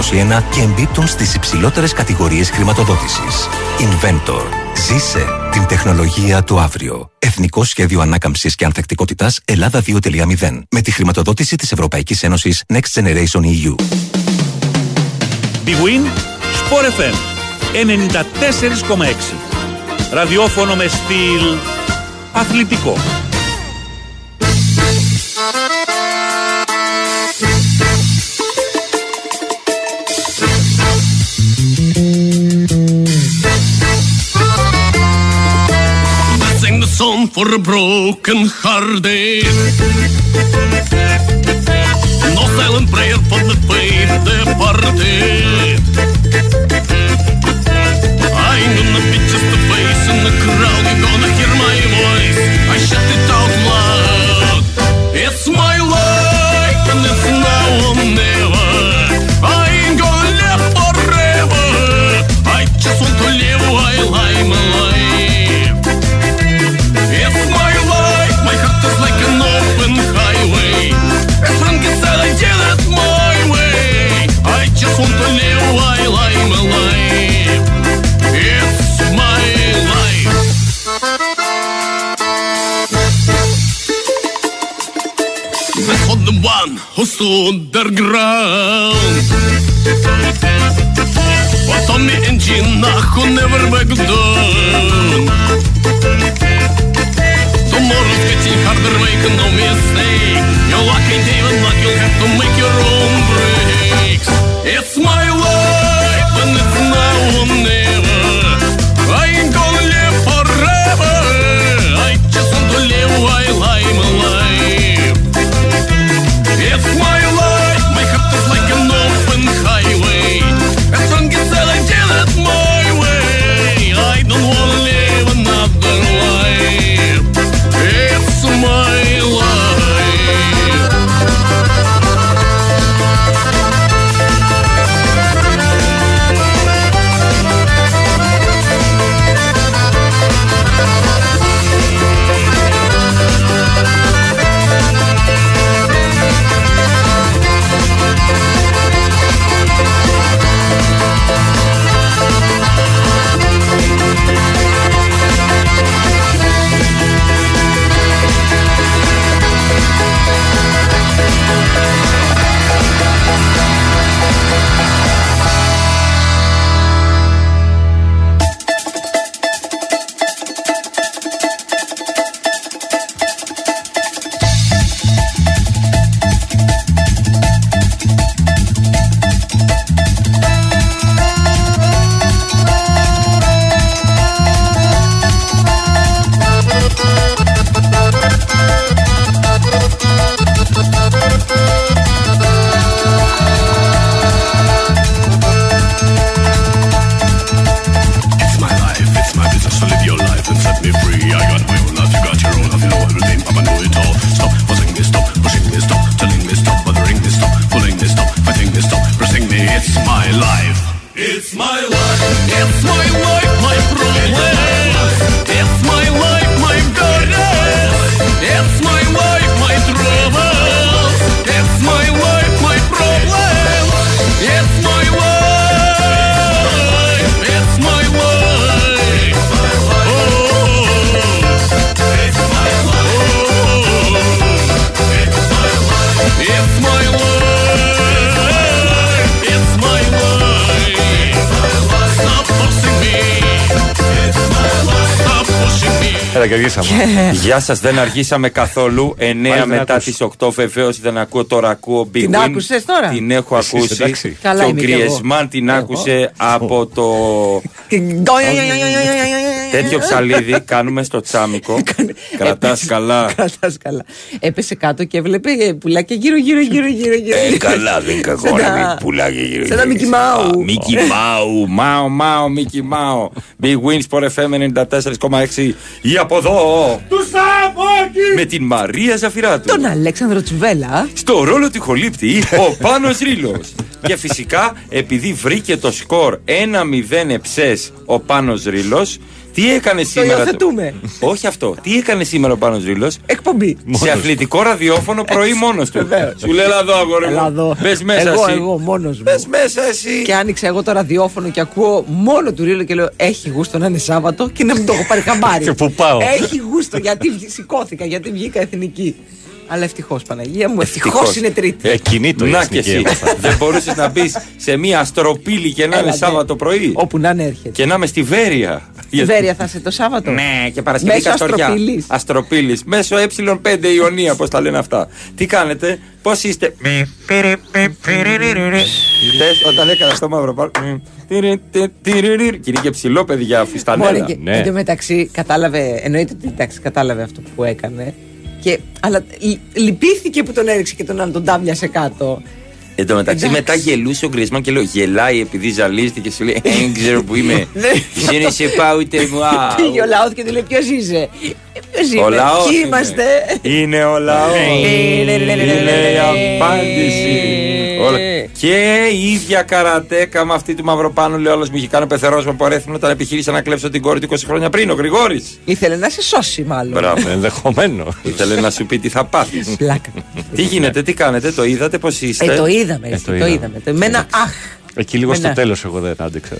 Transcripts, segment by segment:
2021 και εμπίπτουν στις υψηλότερες κατηγορίες χρηματοδότησης. Inventor. Ζήσε την τεχνολογία του αύριο. Εθνικό Σχέδιο Ανάκαμψη και Ανθεκτικότητα Ελλάδα 2.0. Με τη χρηματοδότηση τη Ευρωπαϊκή Ένωση Next Generation EU. Big Win, Sport FM 94,6. Ραδιόφωνο με στυλ αθλητικό. kwam verbroken broken Nog wel een prayer van de I'm partij. Eindelijk in te feesten, de kraal one who stood their ground. But on the engine, who never back down. Tomorrow's getting harder, make no mistake. Your luck ain't even luck, you'll have to make your own breaks. It's my Γεια σας, δεν αργήσαμε καθόλου. 9 δεν μετά ακούς. τις 8 βεβαίως δεν ακούω, τώρα ακούω Big Την Win. άκουσες τώρα; Την έχω Εσύ, ακούσει. εντάξει. Καλά και ο είμαι κι εγώ. Γκριεσμάν την Εγώ. άκουσε από το τέτοιο ψαλίδι. Κάνουμε στο τσάμικο. Κρατάς καλά. Κρατάς καλά. Έπεσε κάτω και έβλεπε ε, πουλάκια γύρω γύρω γύρω γύρω. γύρω. Ε, καλά, δεν είναι κακό Σαν να τα- μην πουλάγε γύρω. σαν τα γύρω. Mickey Mouse. Α, Mickey Mouse, Μάο, Μάο, Mickey Mouse. Big Wins for FM 94,6. Ή από εδώ. Του Με την Μαρία Ζαφυράτου. Τον Αλέξανδρο Τσουβέλα. Στο ρόλο του χολύπτη, ο Πάνος Ρήλος. και φυσικά επειδή βρήκε το σκορ 1-0 εψές ο Πάνος Ρήλος τι έκανε σήμερα. υιοθετούμε. Όχι αυτό. Τι έκανε σήμερα ο Πάνος Ρήλος Εκπομπή. σε αθλητικό ραδιόφωνο πρωί μόνος του. Βεβαίως. Σου λέει, Έλα εδώ, αγόρι Έλα εδώ. μου. Μπε μέσα εγώ, εσύ. εγώ, μόνος μου. Μπε μέσα εσύ. Και άνοιξα εγώ το ραδιόφωνο και ακούω μόνο του Ρίλο και λέω: Έχει γούστο να είναι Σάββατο και να μην το έχω πάρει χαμπάρι. Και πού πάω. Έχει γούστο γιατί βγ- σηκώθηκα, γιατί βγήκα εθνική. Αλλά ευτυχώς Παναγία μου, ευτυχώς Ευτυχώς. είναι Τρίτη. Εκείνη το Να και εθνική εσύ. έμαθα. Δεν μπορούσες να μπεις σε μία αστροπύλη και να Έλα, είναι ναι. Σάββατο πρωί. Όπου να είναι έρχεται. Και να είμαι στη Βέρεια. Στη Βέρεια θα είσαι το Σάββατο; Ναι, και Παρασκευή Μέσω Καστοριά. Αστροπύλης. Αστροπύλης. Μέσω ε5 Ιωνία, πώς τα λένε αυτά. Τι κάνετε, πώς είστε. Χτες, όταν έκανα στο μαύρο πάρκο. Και είναι και ψηλό, παιδιά, Μωρέ, φυστανέλα. και ναι. εν τω μεταξύ κατάλαβε, εννοείται ότι εντάξει, κατάλαβε αυτό που έκανε. Και, αλλά λ- λυπήθηκε που τον έριξε και τον άλλον τον τάμιασε κάτω. Εν τω μεταξύ, Εντάξει. μετά γελούσε ο Γκρισμάν και λέω γελάει επειδή ζαλίστηκε και σου λέει «Ε, Δεν ξέρω που είμαι. Ναι. Δεν σε πάω ούτε μου. α, Πήγε ο λαός και του λέει: Ποιος είσαι; Ποιος Ο είμαι; λαός Ποιοι είναι. είμαστε; Είναι ο λαός. Είναι η απάντηση. Όλα. Και η ίδια καρατέκα με αυτή του Μαυροπάνου, λέει όλος μου είχε κάνει πεθερό με πορέθυνο όταν επιχείρησε να κλέψω την κόρη του 20 χρόνια πριν, ο Γρηγόρης. Ήθελε να σε σώσει, μάλλον. Μπράβο. Ενδεχομένως. Ήθελε να σου πει τι θα πάθεις. Πλάκα. τι γίνεται, τι κάνετε, το είδατε, πώ είστε; Ε, το είδαμε, εσύ, το το είδαμε. είδαμε. Το- Με ένα αχ. Εκεί λίγο στο Μενά. τέλος εγώ δεν άντεξα.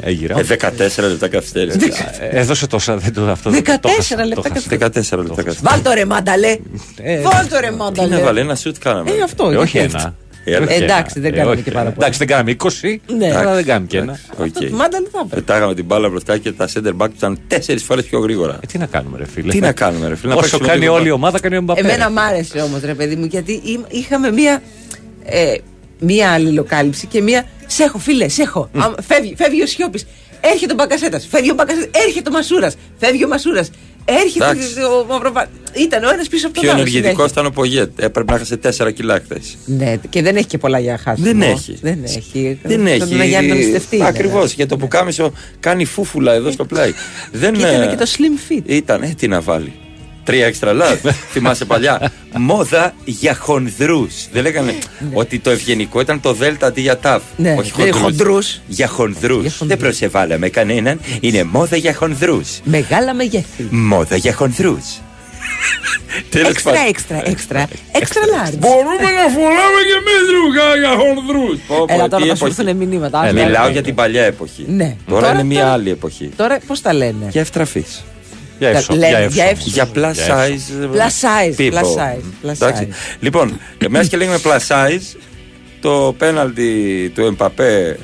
Έγιρα. Ε, 14 λεπτά καθυστέρηση. Ε, Έδωσε τόσα. Δεν το, αυτό δεν το 14 χάσα, το λεπτά χάσα. 14 λεπτά καθυστέρηση. Βάλ το ρε μάνταλε. Ε, Βάλ το ρε Τι να μάνταλε. βάλε, ένα σουτ κάναμε. Ε, αυτό. Ε, όχι γιατί- ένα. Ε, Όχι ένα. εντάξει, δεν Ε, κάναμε όχι και πάρα ένα. πολλά. Εντάξει, δεν κάναμε 20. Ναι. Αλλά δεν κάναμε και ένα. Οκ. Αυτό το μάνταλε θα έπρεπε. Πετάγαμε την μπάλα μπροστά και τα center back του ήταν τέσσερις φορές πιο γρήγορα. Ε, τι να κάνουμε, ρε φίλε; Τι να κάνουμε, ρε φίλε. να Όσο παίξουμε κάνει λίγο όλη η μπάλα. ομάδα, κάνει ο Μπαπέ. Εμένα μ' άρεσε όμως, ρε παιδί μου, γιατί εί- είχαμε μία. Ε, μία αλληλοκάλυψη και μία. Σε έχω, φίλε, σε έχω. Αμ, φεύγει, φεύγει ο Σιώπης. Έρχεται ο Μπακασέτας. Φεύγει ο Μπακασέτας. Έρχεται ο Μασούρας. Φεύγει ο Μασούρας. Έρχεται Εντάξει. ο Μαυροβάνη. Ήταν ο ένας πίσω από τον Πιο άλλο. ενεργητικός συνέχεια. ήταν ο Πογέτ. Έπρεπε να χάσει 4 κιλά χθες. Ναι, και δεν έχει και πολλά για χάσιμο. Δεν έχει. Δεν έχει. Δεν Τον έχει. Γιάννη τον Στεφτή. Ακριβώς. Για το πουκάμισο κάνει φούφουλα εδώ στο πλάι. Δεν Και ήταν ε, και το slim fit. Ήταν, ε, τι να βάλει. Τρία extra large. Θυμάσαι παλιά. Μόδα για χονδρούς. Δεν λέγανε ότι το ευγενικό ήταν το δέλτα αντί για ταφ. Ναι, Όχι δεν είναι χονδρούς. χοντρούς. Για χονδρούς. Για χονδρούς. Δεν προσεβάλαμε κανέναν. Είναι μόδα για χονδρούς. Μεγάλα μεγέθη. Μόδα για χονδρούς. Έξτρα, έξτρα, έξτρα. Έξτρα large. Μπορούμε να φοράμε και εμεί ρούχα για χονδρούς. Έλα τώρα θα σου έρθουν μηνύματα. Άστα, Μιλάω έλα. για την παλιά εποχή. Ναι. Τώρα, Τώρα- είναι μια τώρα- άλλη εποχή. Τώρα πώς τα λένε; Για ευτραφή. Για εύσο- Λένε, για για εύσο. εύσο. Για plus Για size. Plus size, people. plus size, plus Εντάξει. size. Λοιπόν, μιας και λέγουμε plus size, το πέναλτι του Εμπαπέ.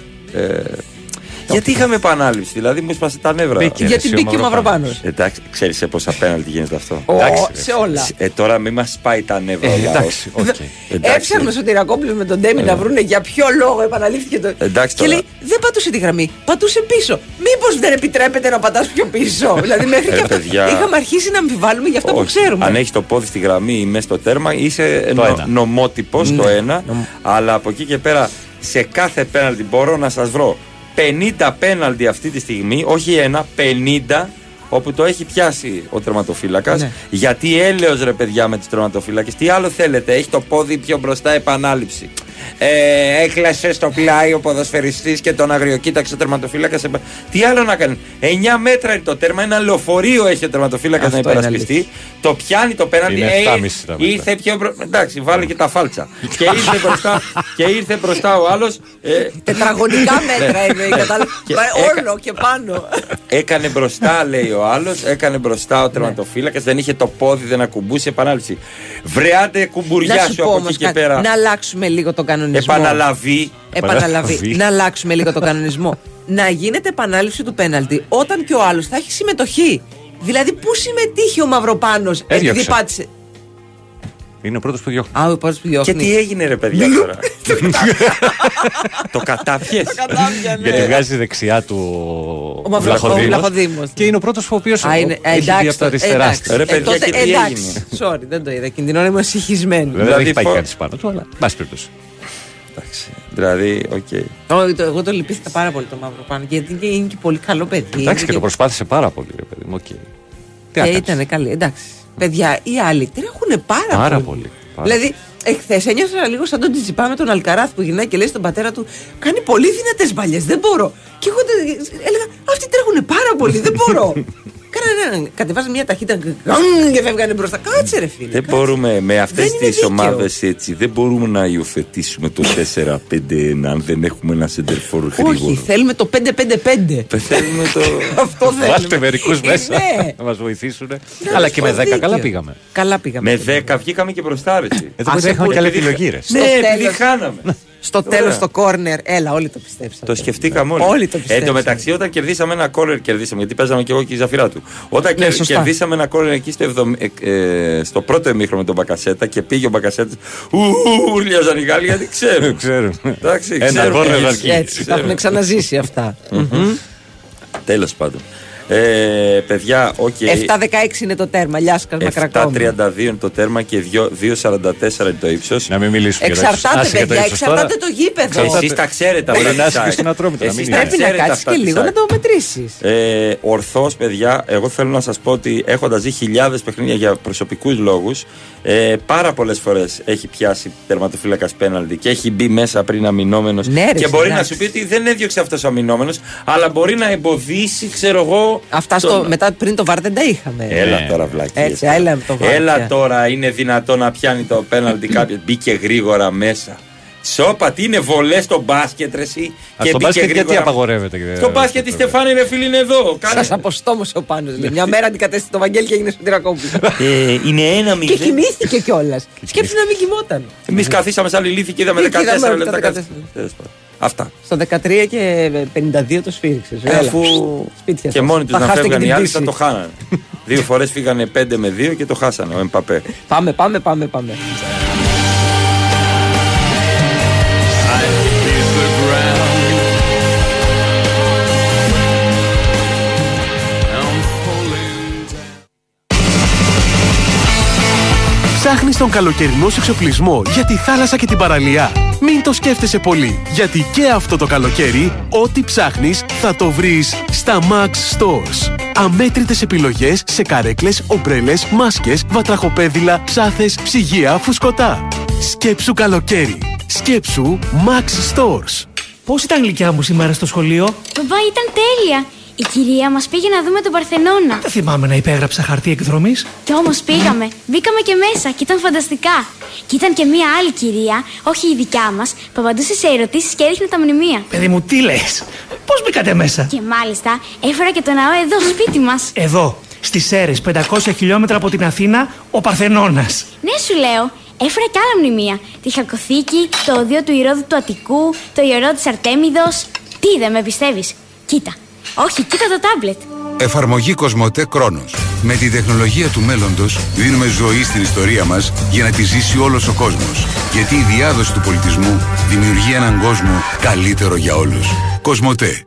Ε, γιατί είχαμε επανάληψη, δηλαδή μου έσπασε τα νεύρα. Μπήκε. Γιατί εσύ ο μπήκε ο Μαυροπάνος. Μαυροπάνος. Εντάξει, ξέρεις σε πόσα πέναλτι γίνεται αυτό. Ο- Εντάξει, σε όλα. Ε, τώρα μην μας πάει τα νεύρα. Ε, ο λαός. εντάξει, οκ. Εντάξει. Έψαχνε ο Τυρακόπουλο με τον Ντέμι να βρούνε για ποιο λόγο επαναλήφθηκε το. Εντάξει και τώρα. λέει δεν πατούσε τη γραμμή, πατούσε πίσω. Μήπως δεν επιτρέπεται να πατάς πιο πίσω; δηλαδή μέχρι Ε, και αυτό. παιδιά. Είχαμε αρχίσει να αμφιβάλλουμε για αυτό που Όχι. ξέρουμε. Αν έχεις το πόδι στη γραμμή ή μέσα στο τέρμα, είσαι Το νο, ένα. νομότυπος το Ναι. ένα. Αλλά από εκεί και πέρα, σε κάθε πέναλτι μπορώ να σας βρω 50 πέναλτι αυτή τη στιγμή, όχι ένα, 50 όπου το έχει πιάσει ο τερματοφύλακας. Ναι. Γιατί έλεος ρε παιδιά με τους τερματοφύλακες. Τι άλλο θέλετε, έχει το πόδι πιο μπροστά, επανάληψη. Ε, έκλασε στο πλάι ο ποδοσφαιριστής και τον αγριοκοίταξε ο τερματοφύλακας. Τι άλλο να κάνει. 9 μέτρα είναι το τέρμα, ένα λεωφορείο έχει ο τερματοφύλακας να Αυτό είναι υπερασπιστεί. Το πιάνει το πέναντι. Είναι ε, 7,5 τα μέτρα. ήρθε πιο μπρο... Εντάξει, βάλε και τα φάλτσα. και, ήρθε μπροστά, και ήρθε μπροστά ο άλλος. Ε, Τετραγωνικά μέτρα εννοεί. κατάλαβες. Και Μα, έκα- Όλο και πάνω. Έκανε μπροστά, λέει ο άλλος, έκανε μπροστά ο τερματοφύλακας, δεν είχε το πόδι, δεν ακουμπούσε επανάληψη. Βρεάτε κουμπουριά να σου σου πω από όμως εκεί και πέρα. να αλλάξουμε λίγο τον κανονισμό. Επαναλαβή. Επαναλαβή. Επαναλαβή. να αλλάξουμε λίγο τον κανονισμό. να γίνεται επανάληψη του πέναλτη όταν και ο άλλος θα έχει συμμετοχή. Δηλαδή, πού συμμετείχε ο Μαυροπάνος επειδή Έδιωξε. πάτησε. Είναι ο πρώτος που διώχνει. Α, ο πρώτος που Και διώχνει. τι έγινε ρε παιδιά τώρα; το κατάπιες. Κατάπια, ναι. Γιατί βγάζει δεξιά του Ο Μαυρο- ο Βλαχοδήμος. Και είναι ο πρώτος ο οποίος Α, είναι, ε, έχει βγει εντάξει, από τα το- αριστερά. εντάξει. της. Ρε, παιδιά, τότε, και τι εντάξει. έγινε; Sorry, δεν το είδα. Εκείνη την ώρα ήμουν συγχυσμένη. Βέβαια δεν Δηλαδή, έχει πάει φο- κάτι πάνω του, αλλά εν πάση περιπτώσει. Εντάξει, Δηλαδή, οκ. Όχι, το- Εγώ το λυπήθηκα πάρα πολύ το Μαυροπάνο γιατί και είναι και πολύ καλό παιδί. Εντάξει Είναι και το προσπάθησε πάρα πολύ, ρε παιδί μου. οκ. Τι Και να κάνεις. ήταν καλή. Εντάξει. Παιδιά, οι άλλοι τρέχουν πάρα, Πάρα πολύ. Πάρα. Δηλαδή, Εχθές ένιωσα λίγο σαν τον Τσιτσιπά με τον Αλκαράθ που γυρνάει και λέει στον πατέρα του: Κάνει πολύ δυνατές μπαλιές, δεν μπορώ. Και εγώ τε- έλεγα: Αυτοί τρέχουν πάρα πολύ, δεν μπορώ. Κάνανε, κατεβάζαν μια ταχύτητα γκγκ, και φεύγανε μπροστά. Κάτσε ρε φίλε. Δεν κάτσε. μπορούμε με αυτές Δεν είναι τις δίκαιο. ομάδες έτσι. Δεν μπορούμε να υιοθετήσουμε το 4-5-1 αν δεν έχουμε ένα σεντερφόρ γρήγορο. Όχι, θέλουμε το 5-5-5. Δεν θέλουμε το. Αυτό θέλουμε. Βάλτε μερικούς Ε, μέσα ναι. να μας βοηθήσουν. Να Αλλά σου και πω με 10 καλά δίκιο. πήγαμε. Καλά πήγαμε. Με 10 βγήκαμε και μπροστά, ρε. εσύ. Εδώ Άσε πέρα είχαμε που και άλλη επειδή- επιλογή. ρε. Ναι, Στο επειδή τέλος. χάναμε. Στο τέλος, στο κόρνερ. Έλα, όλοι το πιστέψατε. Το σκεφτήκαμε όλοι. Όλοι το Εν πιστέψαμε. τω μεταξύ, όταν κερδίσαμε ένα κόρνερ, κερδίσαμε γιατί παίζαμε και εγώ και η Ζαφυρά του. Όταν Ναι, κερ- σωστά. κερδίσαμε ένα κόρνερ εκεί στο, εβδομ- ε, ε, στο πρώτο εμίχρονο με τον Μπακασέτα και πήγε ο Μπακασέτας. Ουρλιάζαν οι Γάλλοι γιατί ξέρουν. Ξέρουν. Εντάξει, Ένα ξέρουν. κόρνερ Έτσι, αρκεί. Έτσι, τα έχουν ξαναζήσει αυτά. Τέλος πάντων. Ε, παιδιά, οκ. 7-16 είναι το τέρμα. Λιάσκα Μακρακόμου. 7-32 είναι το τέρμα και 2-44 είναι το ύψος. Να μην μιλήσουμε για το ύψος. Εξαρτάται, Άσε για το παιδιά, ύψος τώρα. εξαρτάται το γήπεδο. Εσείς τα ξέρετε Μπορεί αυτά. να της είσαι και ΑΕΚ. στην Ατρόμητο, να Εσείς μην τα είναι. Πρέπει να ξέρετε κάτσει αυτά και της λίγο ΑΕΚ. να το μετρήσεις. Ε, Ορθώς, παιδιά, εγώ θέλω να σας πω ότι έχοντας δει χιλιάδες παιχνίδια για προσωπικούς λόγους, ε, πάρα πολλές φορές έχει πιάσει τερματοφύλακας πέναλτι και έχει μπει μέσα πριν αμυνόμενος. Ναι, ρε, και μπορεί εντάξει. να σου πει ότι δεν έδιωξε αυτός ο αμυνόμενος, αλλά μπορεί να εμποδίσει, ξέρω εγώ. Αυτά τον- στο, μετά πριν το βαρ δεν τα είχαμε. Έλα τώρα, βλακίες. Έτσι, έλα με το βάρ Έλα πια. τώρα, είναι δυνατό να πιάνει το πέναλτι κάποιος. Μπήκε γρήγορα μέσα. Σόπα, τι είναι βολές στο μπάσκετ, ρε, εσύ. Α, στο μπάσκετ γιατί απαγορεύεται. και- Στο μπάσκετ η Στεφάνη, ρε φίλη, είναι εδώ. Κάνε- Σας αποστόμωσε ο Πάνος, λέει. Μια μέρα αντικατέστησε το Βαγγέλη και έγινε Σωτηρακόπουλο. Ε, είναι ένα και μηδέν. κοιμήθηκε κιόλας. Σκέψου να μην κοιμόταν. Εμείς καθίσαμε σαν λιλήθη και είδαμε Και 14 είδαμε λεπτά. Τα κάτι. 14. Τέλος πάντων. Αυτά. Στο 13 και 52 το σφύριξες. Ε, Αφού Σπίτια και σας. μόνοι τους Τα να χάσετε φεύγαν και οι την άλλοι πτήση. θα το χάνανε. Δύο φορές φύγανε 5 με 2 και το χάσανε ο Εμπαπέ. Πάμε, πάμε, πάμε, πάμε. Ψάχνεις τον καλοκαιρινό σου εξοπλισμό για τη θάλασσα και την παραλία. Μην το σκέφτεσαι πολύ, γιατί και αυτό το καλοκαίρι, ό,τι ψάχνεις θα το βρεις στα Max Stores. Αμέτρητες επιλογές σε καρέκλες, ομπρέλες, μάσκες, βατραχοπέδιλα, ψάθες, ψυγεία, φουσκωτά. Σκέψου καλοκαίρι. Σκέψου Max Stores. Πώς ήταν η γλυκιά μου σήμερα στο σχολείο, Μπαμπά, ήταν τέλεια. Η κυρία μας πήγε να δούμε τον Παρθενώνα. Δεν θυμάμαι να υπέγραψα χαρτί εκδρομής. Κι όμως πήγαμε. Μπήκαμε και μέσα και ήταν φανταστικά. Και ήταν και μία άλλη κυρία, όχι η δικιά μας, που απαντούσε σε ερωτήσεις και έριχνε τα μνημεία. Παιδί μου, τι λες, Πώς μπήκατε μέσα; Και μάλιστα έφερα και το ναό εδώ, σπίτι μας. Εδώ, στις Σέρες, 500 χιλιόμετρα από την Αθήνα, ο Παρθενώνας. Ναι, σου λέω, έφερα και άλλα μνημεία. Τη Χακοθήκη, το οδείο του Ηρώδου του Αττικού, το ιερό της Αρτέμιδος. Τι δεν με πιστεύεις; Κοίτα. Όχι, κοίτα το τάμπλετ. Εφαρμογή Κοσμοτέ Κρόνος. Με τη τεχνολογία του μέλλοντος δίνουμε ζωή στην ιστορία μας για να τη ζήσει όλος ο κόσμος. Γιατί η διάδοση του πολιτισμού δημιουργεί έναν κόσμο καλύτερο για όλους. Κοσμοτέ.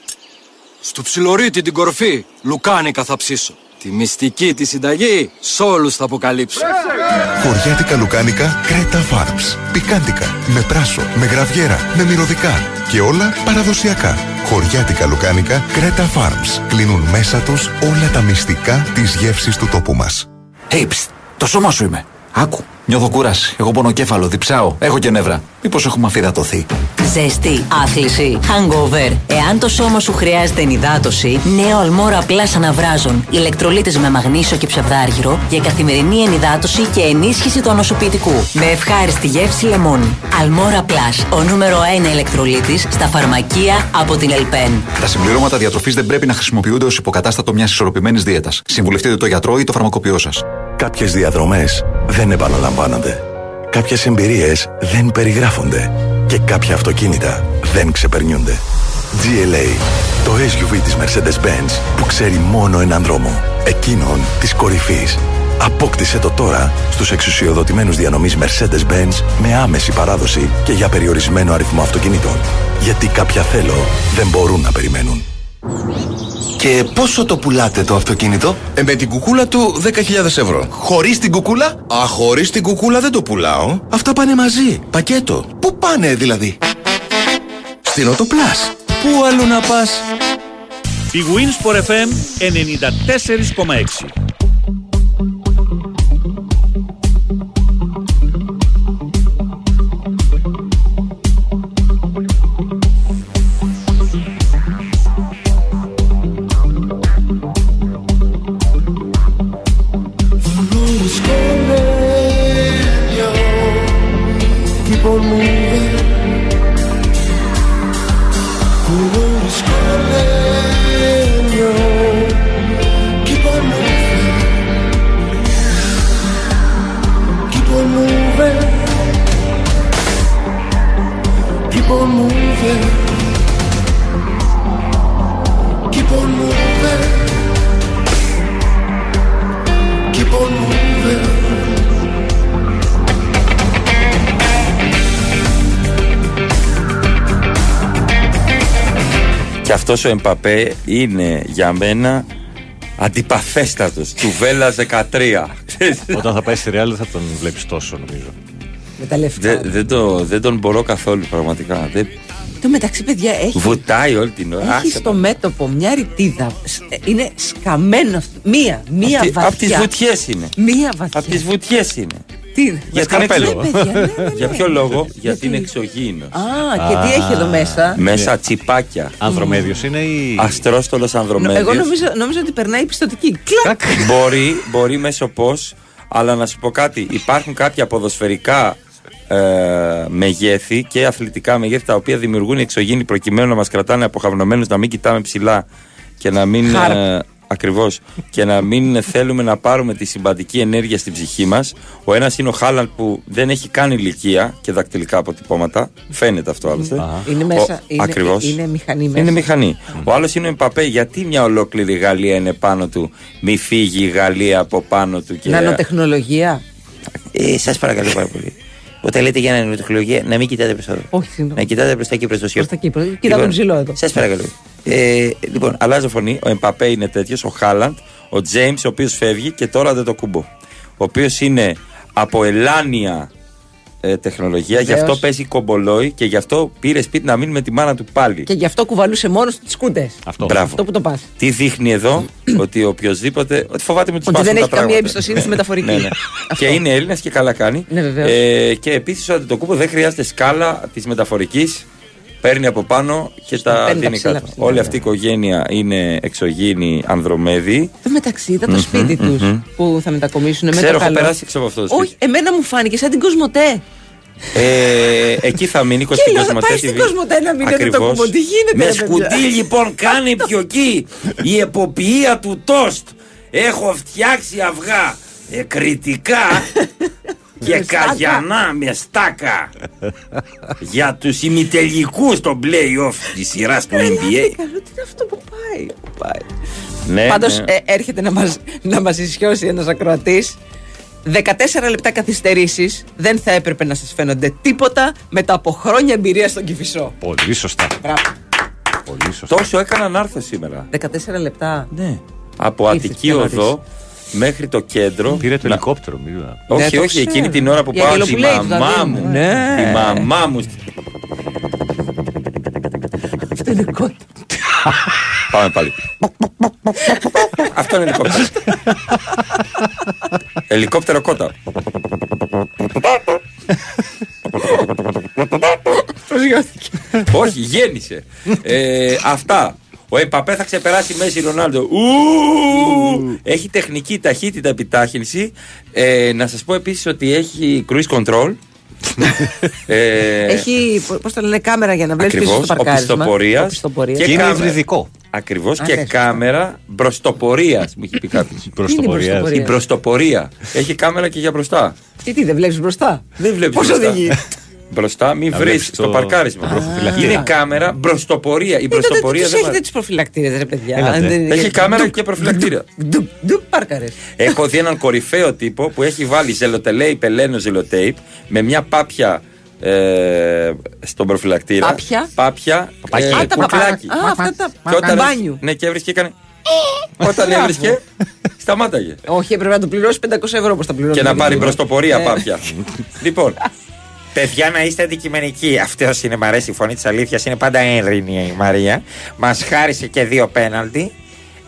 Στο ψιλορίτι την κορφή, λουκάνικα θα ψήσω. Τη μυστική τη συνταγή, σ' όλους θα αποκαλύψω. Χωριάτικα λουκάνικα Κρέτα Farms. Πικάντικα, με πράσο, με γραβιέρα, με μυρωδικά και όλα παραδοσιακά. Χωριάτικα λουκάνικα Κρέτα Farms. Κλείνουν μέσα τους όλα τα μυστικά της γεύσης του τόπου μας. Hey, ψ, το σώμα σου είμαι. Άκου. Νιώθω κούραση. Έχω πονοκέφαλο, διψάω. Έχω και νεύρα. Μήπως έχουμε αφυδατωθεί. Ζέστη, άθληση, hangover. Εάν το σώμα σου χρειάζεται ενυδάτωση, νέο Αλμόρα Plus αναβράζων. Ηλεκτρολύτες με μαγνήσιο και ψευδάργυρο για καθημερινή ενυδάτωση και ενίσχυση του ανοσοποιητικού. Με ευχάριστη γεύση λεμόνι. Αλμόρα Plus, ο νούμερο 1 ηλεκτρολύτης στα φαρμακεία από την Ελπέν. Τα συμπληρώματα διατροφής δεν πρέπει να χρησιμοποιούνται ως υποκατάστατο μιας ισορροπημένης δίαιτας. Συμβουλευτείτε το γιατρό ή το φαρμακοποιό σας. Κάποιες διαδρομές δεν επαναλαμβάνονται. Κάποιες εμπειρίες δεν περιγράφονται. Και κάποια αυτοκίνητα δεν ξεπερνιούνται. GLA, το SUV της Mercedes-Benz που ξέρει μόνο έναν δρόμο. Εκείνον της κορυφής. Απόκτησε το τώρα στους εξουσιοδοτημένους διανομής Mercedes-Benz με άμεση παράδοση και για περιορισμένο αριθμό αυτοκινήτων. Γιατί κάποια θέλω δεν μπορούν να περιμένουν. Και πόσο το πουλάτε το αυτοκίνητο; Ε, με την κουκούλα του 10.000 ευρώ. Χωρίς την κουκούλα; Α, χωρίς την κουκούλα δεν το πουλάω. Αυτά πάνε μαζί, πακέτο. Πού πάνε δηλαδή; Στην Οτοπλάς. Πού αλλού να πας; Η Winsport FM 94,6 Και αυτός ο Εμπαπέ είναι για μένα αντιπαθέστατος. Του Βέλλα 13. Όταν θα πάει στη Real δεν θα τον βλέπεις τόσο νομίζω. Με τα λεφτά. Δεν, δεν, το, δεν τον μπορώ καθόλου πραγματικά. Δεν, Το μεταξύ, παιδιά, έχει. βουτάει όλη την ώρα. Έχει Άσε στο μέτωπο μια ρητίδα. Σ- ε, Είναι σκαμμένο αυτό. Μία, μία Απ' τη- βαθιά. απ' τις βουτιές είναι. Μία βαθιά. Από τις βουτιές είναι. Τι είναι. Για, την σκαρπέλο. εξω- Ναι, παιδιά, ναι, ναι, ναι. Για ποιο λόγο, γιατί είναι εξωγήινο. Α, και τι έχει εδώ μέσα; Μέσα τσιπάκια. Ανδρομέδιος είναι ή. Αστρόστολος Νο- Ανδρομέδιο. Εγώ νομίζω, νομίζω ότι περνάει πιστοτική. Κλακ. μπορεί, μπορεί μέσω πώς, αλλά να σου πω κάτι. Υπάρχουν κάποια ποδοσφαιρικά ε, μεγέθη και αθλητικά μεγέθη τα οποία δημιουργούν εξωγήινοι προκειμένου να μας κρατάνε αποχαυνομένου, να μην κοιτάμε ψηλά και να μην. Χάρπ. Ε, Ακριβώς. Και να μην θέλουμε να πάρουμε τη συμπαντική ενέργεια στην ψυχή μας. Ο ένας είναι ο Χάλαντ που δεν έχει καν ηλικία και δακτυλικά αποτυπώματα. Φαίνεται αυτό άλλωστε. Είναι μέσα. είναι, Ακριβώς. είναι μηχανή μέσα. Είναι μηχανή. Ο άλλος είναι ο Εμπαπέ. Γιατί μια ολόκληρη Γαλλία είναι πάνω του, μη φύγει η Γαλλία από πάνω του. Και... Νανοτεχνολογία. Ε, Σας παρακαλώ πάρα πολύ. Όταν λέτε για νανοτεχνολογία, να μην κοιτάτε προς τα δω. Όχι, συγγνώμη. Να κοιτάτε προς τα εκεί προς το Προς τα εκεί, προς- Κοίτα τον ψηλό εδώ. Σας παρακαλώ. Ε, λοιπόν, αλλάζω φωνή. Ο Εμπαπέ είναι τέτοιος, ο Χάλαντ, ο Τζέιμς, ο οποίος φεύγει και τώρα δεν το κουμπό. Ο οποίος είναι από ελάνια ε, τεχνολογία, γι' Βεβαίως. αυτό παίζει κομπολόι και γι' αυτό πήρε σπίτι να μείνει με τη μάνα του πάλι. Και γι' αυτό κουβαλούσε μόνος τις κούτε. Αυτό. Μπράβο. Αυτό που το πας. Τι δείχνει εδώ, ότι οποιοδήποτε. Ότι φοβάται με τους Ότι δεν έχει καμία εμπιστοσύνη στη μεταφορική. ναι, ναι. και είναι Έλληνα και καλά κάνει. Ναι, βεβαίως. ε, και επίσης ο Αντιτοκούμπο δεν χρειάζεται σκάλα της μεταφορικής. Παίρνει από πάνω και τα παίρνει τα δίνει ψηλά, κάτω. ψηλά, Όλη ναι. αυτή η οικογένεια είναι εξωγήινη Ανδρομέδη. Εν μεταξύ, ήταν το Μμμ, σπίτι μμμ. του που θα μετακομίσουν με Ξέρω, το έχω καλό. περάσει έξω από αυτό το σπίτι. Όχι, εμένα μου φάνηκε σαν την Κοσμοτέ. Ε, εκεί θα μείνει Και στην λέω, θα Κοσμοτέ πάει στην TV. Κοσμοτέ να μείνει το Ακριβώς. κουμπό. Τι γίνεται, Με ρε παιδιά; σκουτί λοιπόν κάνει πιο εκεί η εποποιία του τόστ. Έχω φτιάξει αυγά εκρητικά και Με στάκα. καγιανά με στάκα για τους ημιτελικούς των play-off της σειράς του NBA. Καλό, τι είναι αυτό που πάει. που πάει. Ναι, Πάντως ναι. ε, έρχεται να μας, να μας ισιώσει ένας ακροατής 14 λεπτά καθυστερήσεις δεν θα έπρεπε να σας φαίνονται τίποτα μετά από χρόνια εμπειρία στον Κηφισό. Πολύ σωστά. Μπράβο. Πολύ σωστά. Τόσο έκανα να έρθω σήμερα. 14 λεπτά. Ναι. Από Ήρθες Αττική πιο νωρίς. Οδό μέχρι το κέντρο. Πήρε το να- ελικόπτερο, μιλά. Όχι, Ναι, το όχι, ξέρω. εκείνη την ώρα που Η πάω τη Αγγελοπουλέη του μαμά Δανδύμου. μου. Ναι. Τη μαμά μου. Αυτό είναι κότο. Πάμε πάλι. Αυτό είναι ελικόπτερο. Ελικόπτερο κότα. Όχι, γέννησε. Ε, αυτά. Ο Εμπαπέ θα ξεπεράσει Μέση Ρονάλντο. Ου! Έχει τεχνική ταχύτητα επιτάχυνση. Ε, να σας πω επίσης ότι έχει cruise control. ε, Έχει, πώς το λένε, κάμερα για να βλέπεις πίσω Ακριβώς, στο παρκάρισμα. οπισθοπορίας. Οπισθοπορίας. Και είναι κάμερα. υβριδικό. Ακριβώς Α, και ναι, κάμερα μπροστοπορίας, μου έχει πει κάποιος. μπροστοπορίας; Η μπροστοπορία. Έχει κάμερα και για μπροστά. Τι, τι δεν βλέπεις μπροστά; Δεν βλέπεις Πώς οδηγεί; Μπροστά, μην Να βρεις βλέπεις στο το- παρκάρισμα. το προφυλακτήρα. Είναι κάμερα, μπροστοπορία. Η Ε, τότε μπροστοπορία τους δεν έχετε μα- τι προφυλακτήρες, ρε παιδιά. Έλατε. Αν δεν- Έχει κάμερα Ντουκ, και προφυλακτήρα. ντουκ, ντουκ, πάρκαρε. Έχω δει έναν κορυφαίο τύπο που έχει βάλει ζελοτελέι πελένο ζελοτέιπ με μια πάπια ε, στον προφυλακτήρα. Πάπια; Πάπια. Παπάκι. ε, Α, τα κουκλάκι. παπάκια. Α, αυτά τα Και όταν του έβρισκε- μπάνιου. Ναι, και έβρισκε έκανε. Όταν έβρισκε, σταμάταγε. Όχι, έπρεπε να του πληρώσει 500 ευρώ όπως τα πληρώνει. Και να πάρει μπροστοπορία Ε. πάπια. λοιπόν, Παιδιά, να είστε αντικειμενικοί. Αυτός είναι, μ' αρέσει η φωνή της αλήθειας. Είναι πάντα έρηνη η Μαρία. Μας χάρισε και δύο πέναλτι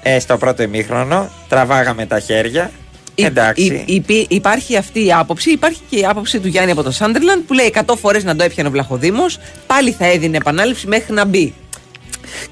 ε, στο πρώτο ημίχρονο. Τραβάγαμε τα χέρια. Εντάξει. Υ- υ- υπάρχει αυτή η άποψη. Υπάρχει και η άποψη του Γιάννη από το Σάντερλαντ που λέει 100 φορές να το έπιανε ο Βλαχοδήμος. Πάλι θα έδινε επανάληψη μέχρι να μπει.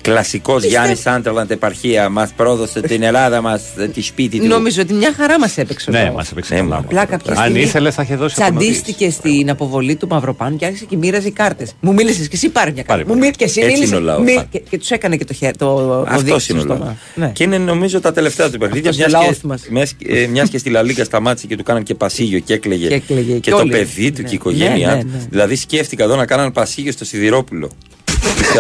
Κλασικός Γιάννης Σάντερλαντ επαρχία. Μας πρόδωσε την Ελλάδα μας τη σπίτι του. Νομίζω ότι μια χαρά μας έπαιξε. Ναι, εδώ. μας έπαιξε Ναι, καλά. Απλά κάποια Αν στιγμή ήθελες θα είχε δώσει Τσαντίστηκε στην αποβολή του Μαυροπάνου και άρχισε και μοίραζε κάρτες. Μου μίλησες και εσύ πάρει μια κάρτα. Μου μίλησες και εσύ Έτσι μίλησες. είναι ο λαός. Μι- Και, και τους έκανε και το, χέρι, το, το Αυτός δείξι είναι ο στο λαός. στόμα. Ναι. Και είναι νομίζω τα τελευταία του παιχνίδια. Αυτός Μια ο λαός και, μας. μιας, ε, μιας και στη Λαλίγκα σταμάτησε και του κάναν και πασίγιο και έκλαιγε. Και έκλαιγε και και το όλοι. παιδί του Ναι. και η οικογένειά Ναι, ναι, του. ναι. Δηλαδή σκέφτηκα εδώ να κάναν πασίγιο στο Σιδηρόπουλο.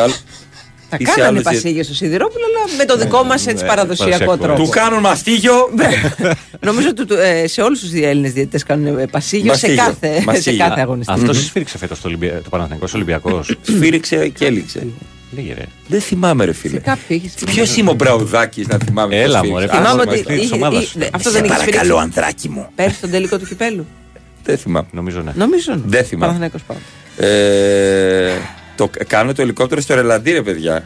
Ή σε άλλο- Θα ή σε κάνανε άλλους- πασίγιο στο Σιδηρόπουλο, αλλά με το δικό μας έτσι ναι, παραδοσιακό παραδοσιακό. τρόπο. Του κάνουν μαστίγιο. Νομίζω ότι ε, σε όλους τους Έλληνες διαιτητές κάνουν ε, πασίγιο σε Μαστίγιο. κάθε, σε Μαστίγιο. κάθε αγωνιστή. Αυτός σφίριξε φέτος το, Ολυμπια... το Παναθηναϊκός Ολυμπιακός. Σφύριξε και έληξε. Λίγε ρε. Δεν θυμάμαι, ρε φίλε. Κάποιο έχεις Ποιος είμαι ο Μπραουδάκης να θυμάμαι. Έλα, πώς μωρέ, σφύριξε; Θυμάμαι Α, ότι μας είχε- ομάδας είχε- σου. δε- αυτό Σε δεν έχει παρακαλώ, σφυρίξει. ανδράκι μου. Πέρσι στον τελικό του κυπέλου. Δεν θυμάμαι. Νομίζω ναι. Νομίζω. ναι. Δεν θυμάμαι. Παναθηναϊκός πάνω. Ε, το, κάνω το ελικόπτερο στο ρελαντί, ρε παιδιά.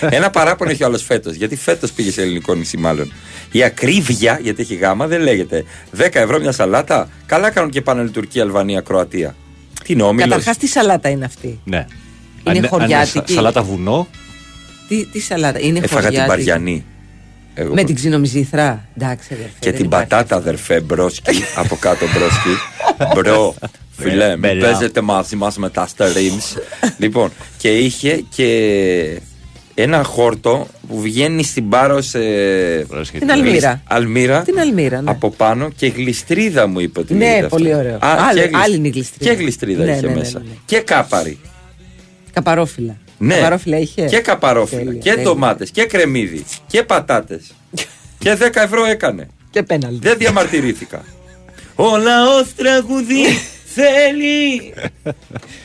Ένα παράπονο έχει ο άλλος φέτος. Γιατί φέτος πήγε σε ελληνικό νησί, μάλλον. Η ακρίβεια, γιατί έχει γάμα, δεν λέγεται 10 ευρώ μια σαλάτα. Καλά κάνουν και πάνε Τουρκία, Αλβανία, Κροατία. Τι είναι όμιλο. Καταρχά, τι σαλάτα είναι αυτή; Ναι. Είναι Αν- αν χωριάτικη. σα- Σαλάτα βουνό. Τι, τι σαλάτα; Είναι Έφαγα την χωριάτικη. Παριανή. Εγώ. Με την ξινομυζήθρα. Εντάξει, αδερφέ, Και δεν την υπάρχει. πατάτα, αδερφέ, μπρόσκι. από κάτω μπρόσκι. Μπρο. Φιλέ, μην Μπελά. παίζετε μαζί μας με τα starins. λοιπόν, και είχε και ένα χόρτο που βγαίνει στην πάρο σε. Την Αλμύρα. Αλμύρα. Την Αλμύρα, ναι. Από πάνω και γλιστρίδα μου είπε ότι Ναι, λέγεται αυτό. πολύ ωραίο. Α, Άλλη- και γλισ- άλλη είναι η γλιστρίδα. Και γλιστρίδα Ναι, είχε ναι, ναι, μέσα. ναι, ναι. Και κάπαρη. Καπαρόφυλλα. Ναι. Καπαρόφυλλα είχε; Και καπαρόφυλλα. Τέλεια, και τέλεια. ντομάτες. Και κρεμμύδι. Και πατάτες. και 10 ευρώ έκανε. Και πέναλτι. Δεν διαμαρτυρήθηκα. Ο λαό τραγουδί θέλει.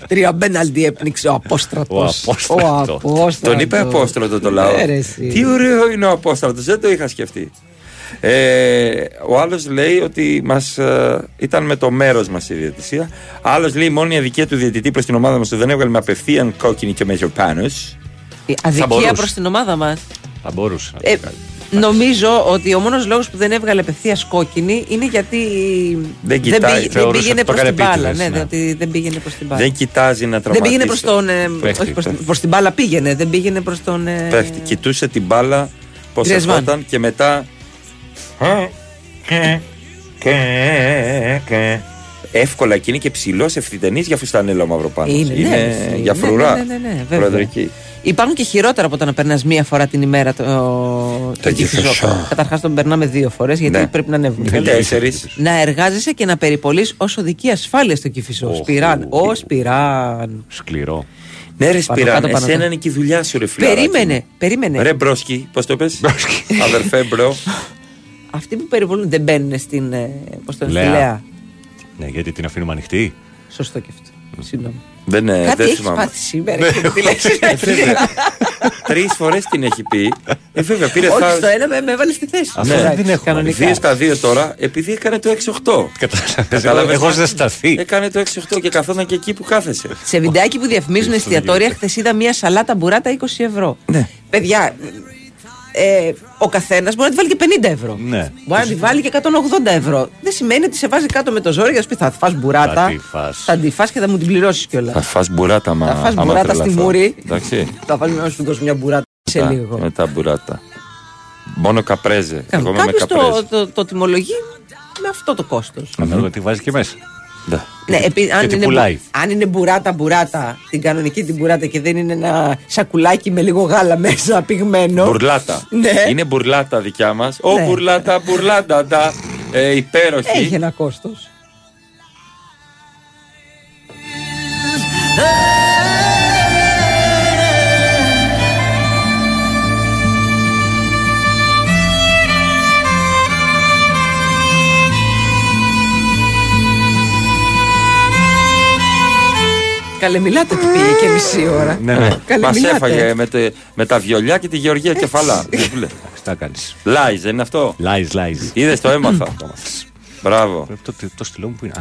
Τρία πέναλτι έπνιξε ο Απόστρατος. Ο Απόστρατος. Τον είπε Απόστρατος το λαό. Ναι, ρε, εσύ. Τι ωραίο είναι ο Απόστρατος, δεν το είχα σκεφτεί. Ε, ο άλλος λέει ότι μας, ε, ήταν με το μέρος μας η διαιτησία. Άλλος λέει: Η μόνη αδικία του διαιτητή προς την ομάδα μας δεν έβγαλε με απευθείαν κόκκινη και μεζοπάνο. Η Αδικία μπορούσε. προς την ομάδα μας. Θα μπορούσε να Ε, το κάνει. Νομίζω ότι ο μόνος λόγος που δεν έβγαλε απευθείας κόκκινη είναι γιατί Δεν κοιτάει, πήγε- δεν θεωρούσες πήγαινε ότι το προς την έκανε μπάλα. επίτηδες, Ναι, ναι. ότι δεν πήγαινε προς την μπάλα. Δεν κοιτάζει να Δεν τραυματίσει. πήγαινε προς τον. ε, Παίχτη, όχι προς, παίχτη. προς την μπάλα πήγαινε, δεν πήγαινε προς τον. ε, Παίχτη. Κοιτούσε την μπάλα πώς Γκριεσμάν. ερχόταν και μετά. Εύκολα και είναι και ψηλός ευθυτενής για φουστανέλα ο Μαυροπάνος. Είναι, ναι, εσύ. για Ναι, φρουρά. ναι, ναι, ναι, βέβαια. Προεδρική. Υπάρχουν και χειρότερα από το να περνάς μία φορά την ημέρα το, το Κηφισό. Κηφισό. Καταρχάς τον περνάμε δύο φορές γιατί Ναι. πρέπει να ανέβουμε. Τέσσερις. Να εργάζεσαι και να περιπολείς ω οδική ασφάλεια στο Κηφισό. Οχ, Σπυράν. οχ. Ω Σπυράν. Σκληρό. Ναι, ρε Πάνω Σπυράν, κάτω, πάνω εσένα κάτω. είναι και η δουλειά σου, ρε φιλαράκι Περίμενε, μου. περίμενε. Ρε μπρόσκι, πώς το πες; Αδερφέ μπρο. Αυτοί που περιβολούν δεν μπαίνουν στην. ε, Πώς το λένε, στη Λέα. Λέα. Ναι, γιατί την αφήνουμε ανοιχτή. Σωστό και αυτό. Συγγνώμη. Δεν, ε, Κάτι δεν έχει θυμάμαι. πάθει σήμερα και τη λέξη. Τρεις φορές την έχει πει. Ε, βέβαια, πήρε Όχι, θάρρος. στο ένα με, με έβαλε στη θέση. Ναι, Εντάξει, δεν έχουμε. κανονικά. Δύο στα δύο τώρα, επειδή έκανε το 6-8. Κατάλαβες. Έχω ζεσταθεί. Έκανε το 6-8 και καθόταν και εκεί που κάθεσε. Σε βιντεάκι που διαφημίζουν εστιατόρια, χθες είδα μία σαλάτα μπουράτα 20 ευρώ. Ναι. Παιδιά, ε, ο καθένας μπορεί να τη βάλει και 50 ευρώ. Ναι. Μπορεί να τη βάλει και 180 ευρώ. Δεν σημαίνει ότι σε βάζει κάτω με το ζόρι για να σου πει θα φας μπουράτα. Θα τη φας. Θα τη φας και θα μου την πληρώσεις κιόλας. Θα φας μπουράτα, μα. Θα φας άμα μπουράτα στη τρελαθώ. μούρη. Εντάξει. Θα βάλει να σου δώσει μια μπουράτα σε Μετά- λίγο. Μετά μπουράτα. Μόνο καπρέζε. Εγώ είμαι με Κάποιος καπρέζε. το, το, το τιμολογεί με αυτό το κόστος. Να δούμε τι βάζει και μέσα. Ναι, επί- αν, τι είναι, πουλάει. μπου- αν είναι μπουράτα μπουράτα, την κανονική την μπουράτα και δεν είναι ένα σακουλάκι με λίγο γάλα μέσα πυγμένο. Μπουρλάτα. Ναι. Είναι μπουρλάτα δικιά μας. Ο Ναι. μπουρλάτα, μπουρλάτα. τα. Ε, υπέροχη. Έχει ένα κόστος. Καλέ, μιλάτε ότι πήγε και μισή ώρα. Ναι, ναι. Καλέ, Μας μιλάτε. έφαγε με, τε- με τα βιολιά και τη Γεωργία Κεφαλά. Τα κάνεις. Λάιζ, δεν είναι αυτό; Λάιζ, λάιζ. Είδες, το έμαθα. Μπράβο. Το, το, το στυλό μου που είναι.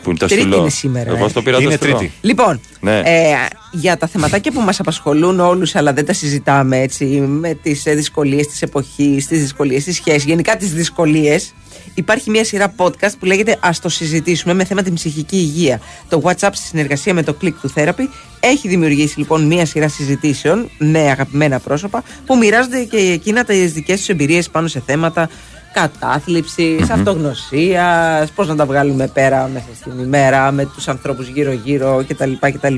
Α, Που είναι το Τρίτη στυλό. είναι σήμερα, Εγώ ε. στο πήρα το Είναι στυλό. τρίτη. Λοιπόν, Ναι. ε, για τα θεματάκια που μας απασχολούν όλους αλλά δεν τα συζητάμε έτσι με τις ε, δυσκολίες της εποχής, τις δυσκολίες της σχέσης, γενικά τις δυσκολίες υπάρχει μια σειρά podcast που λέγεται Ας το συζητήσουμε με θέμα την ψυχική υγεία. Το WhatsApp στη συνεργασία με το Click του Therapy έχει δημιουργήσει λοιπόν μια σειρά συζητήσεων με αγαπημένα πρόσωπα που μοιράζονται και εκείνα τις δικές τους εμπειρίες πάνω σε θέματα κατάθλιψης, αυτογνωσίας, πώς να τα βγάλουμε πέρα μέσα στην ημέρα με τους ανθρώπους γύρω-γύρω κτλ. κτλ.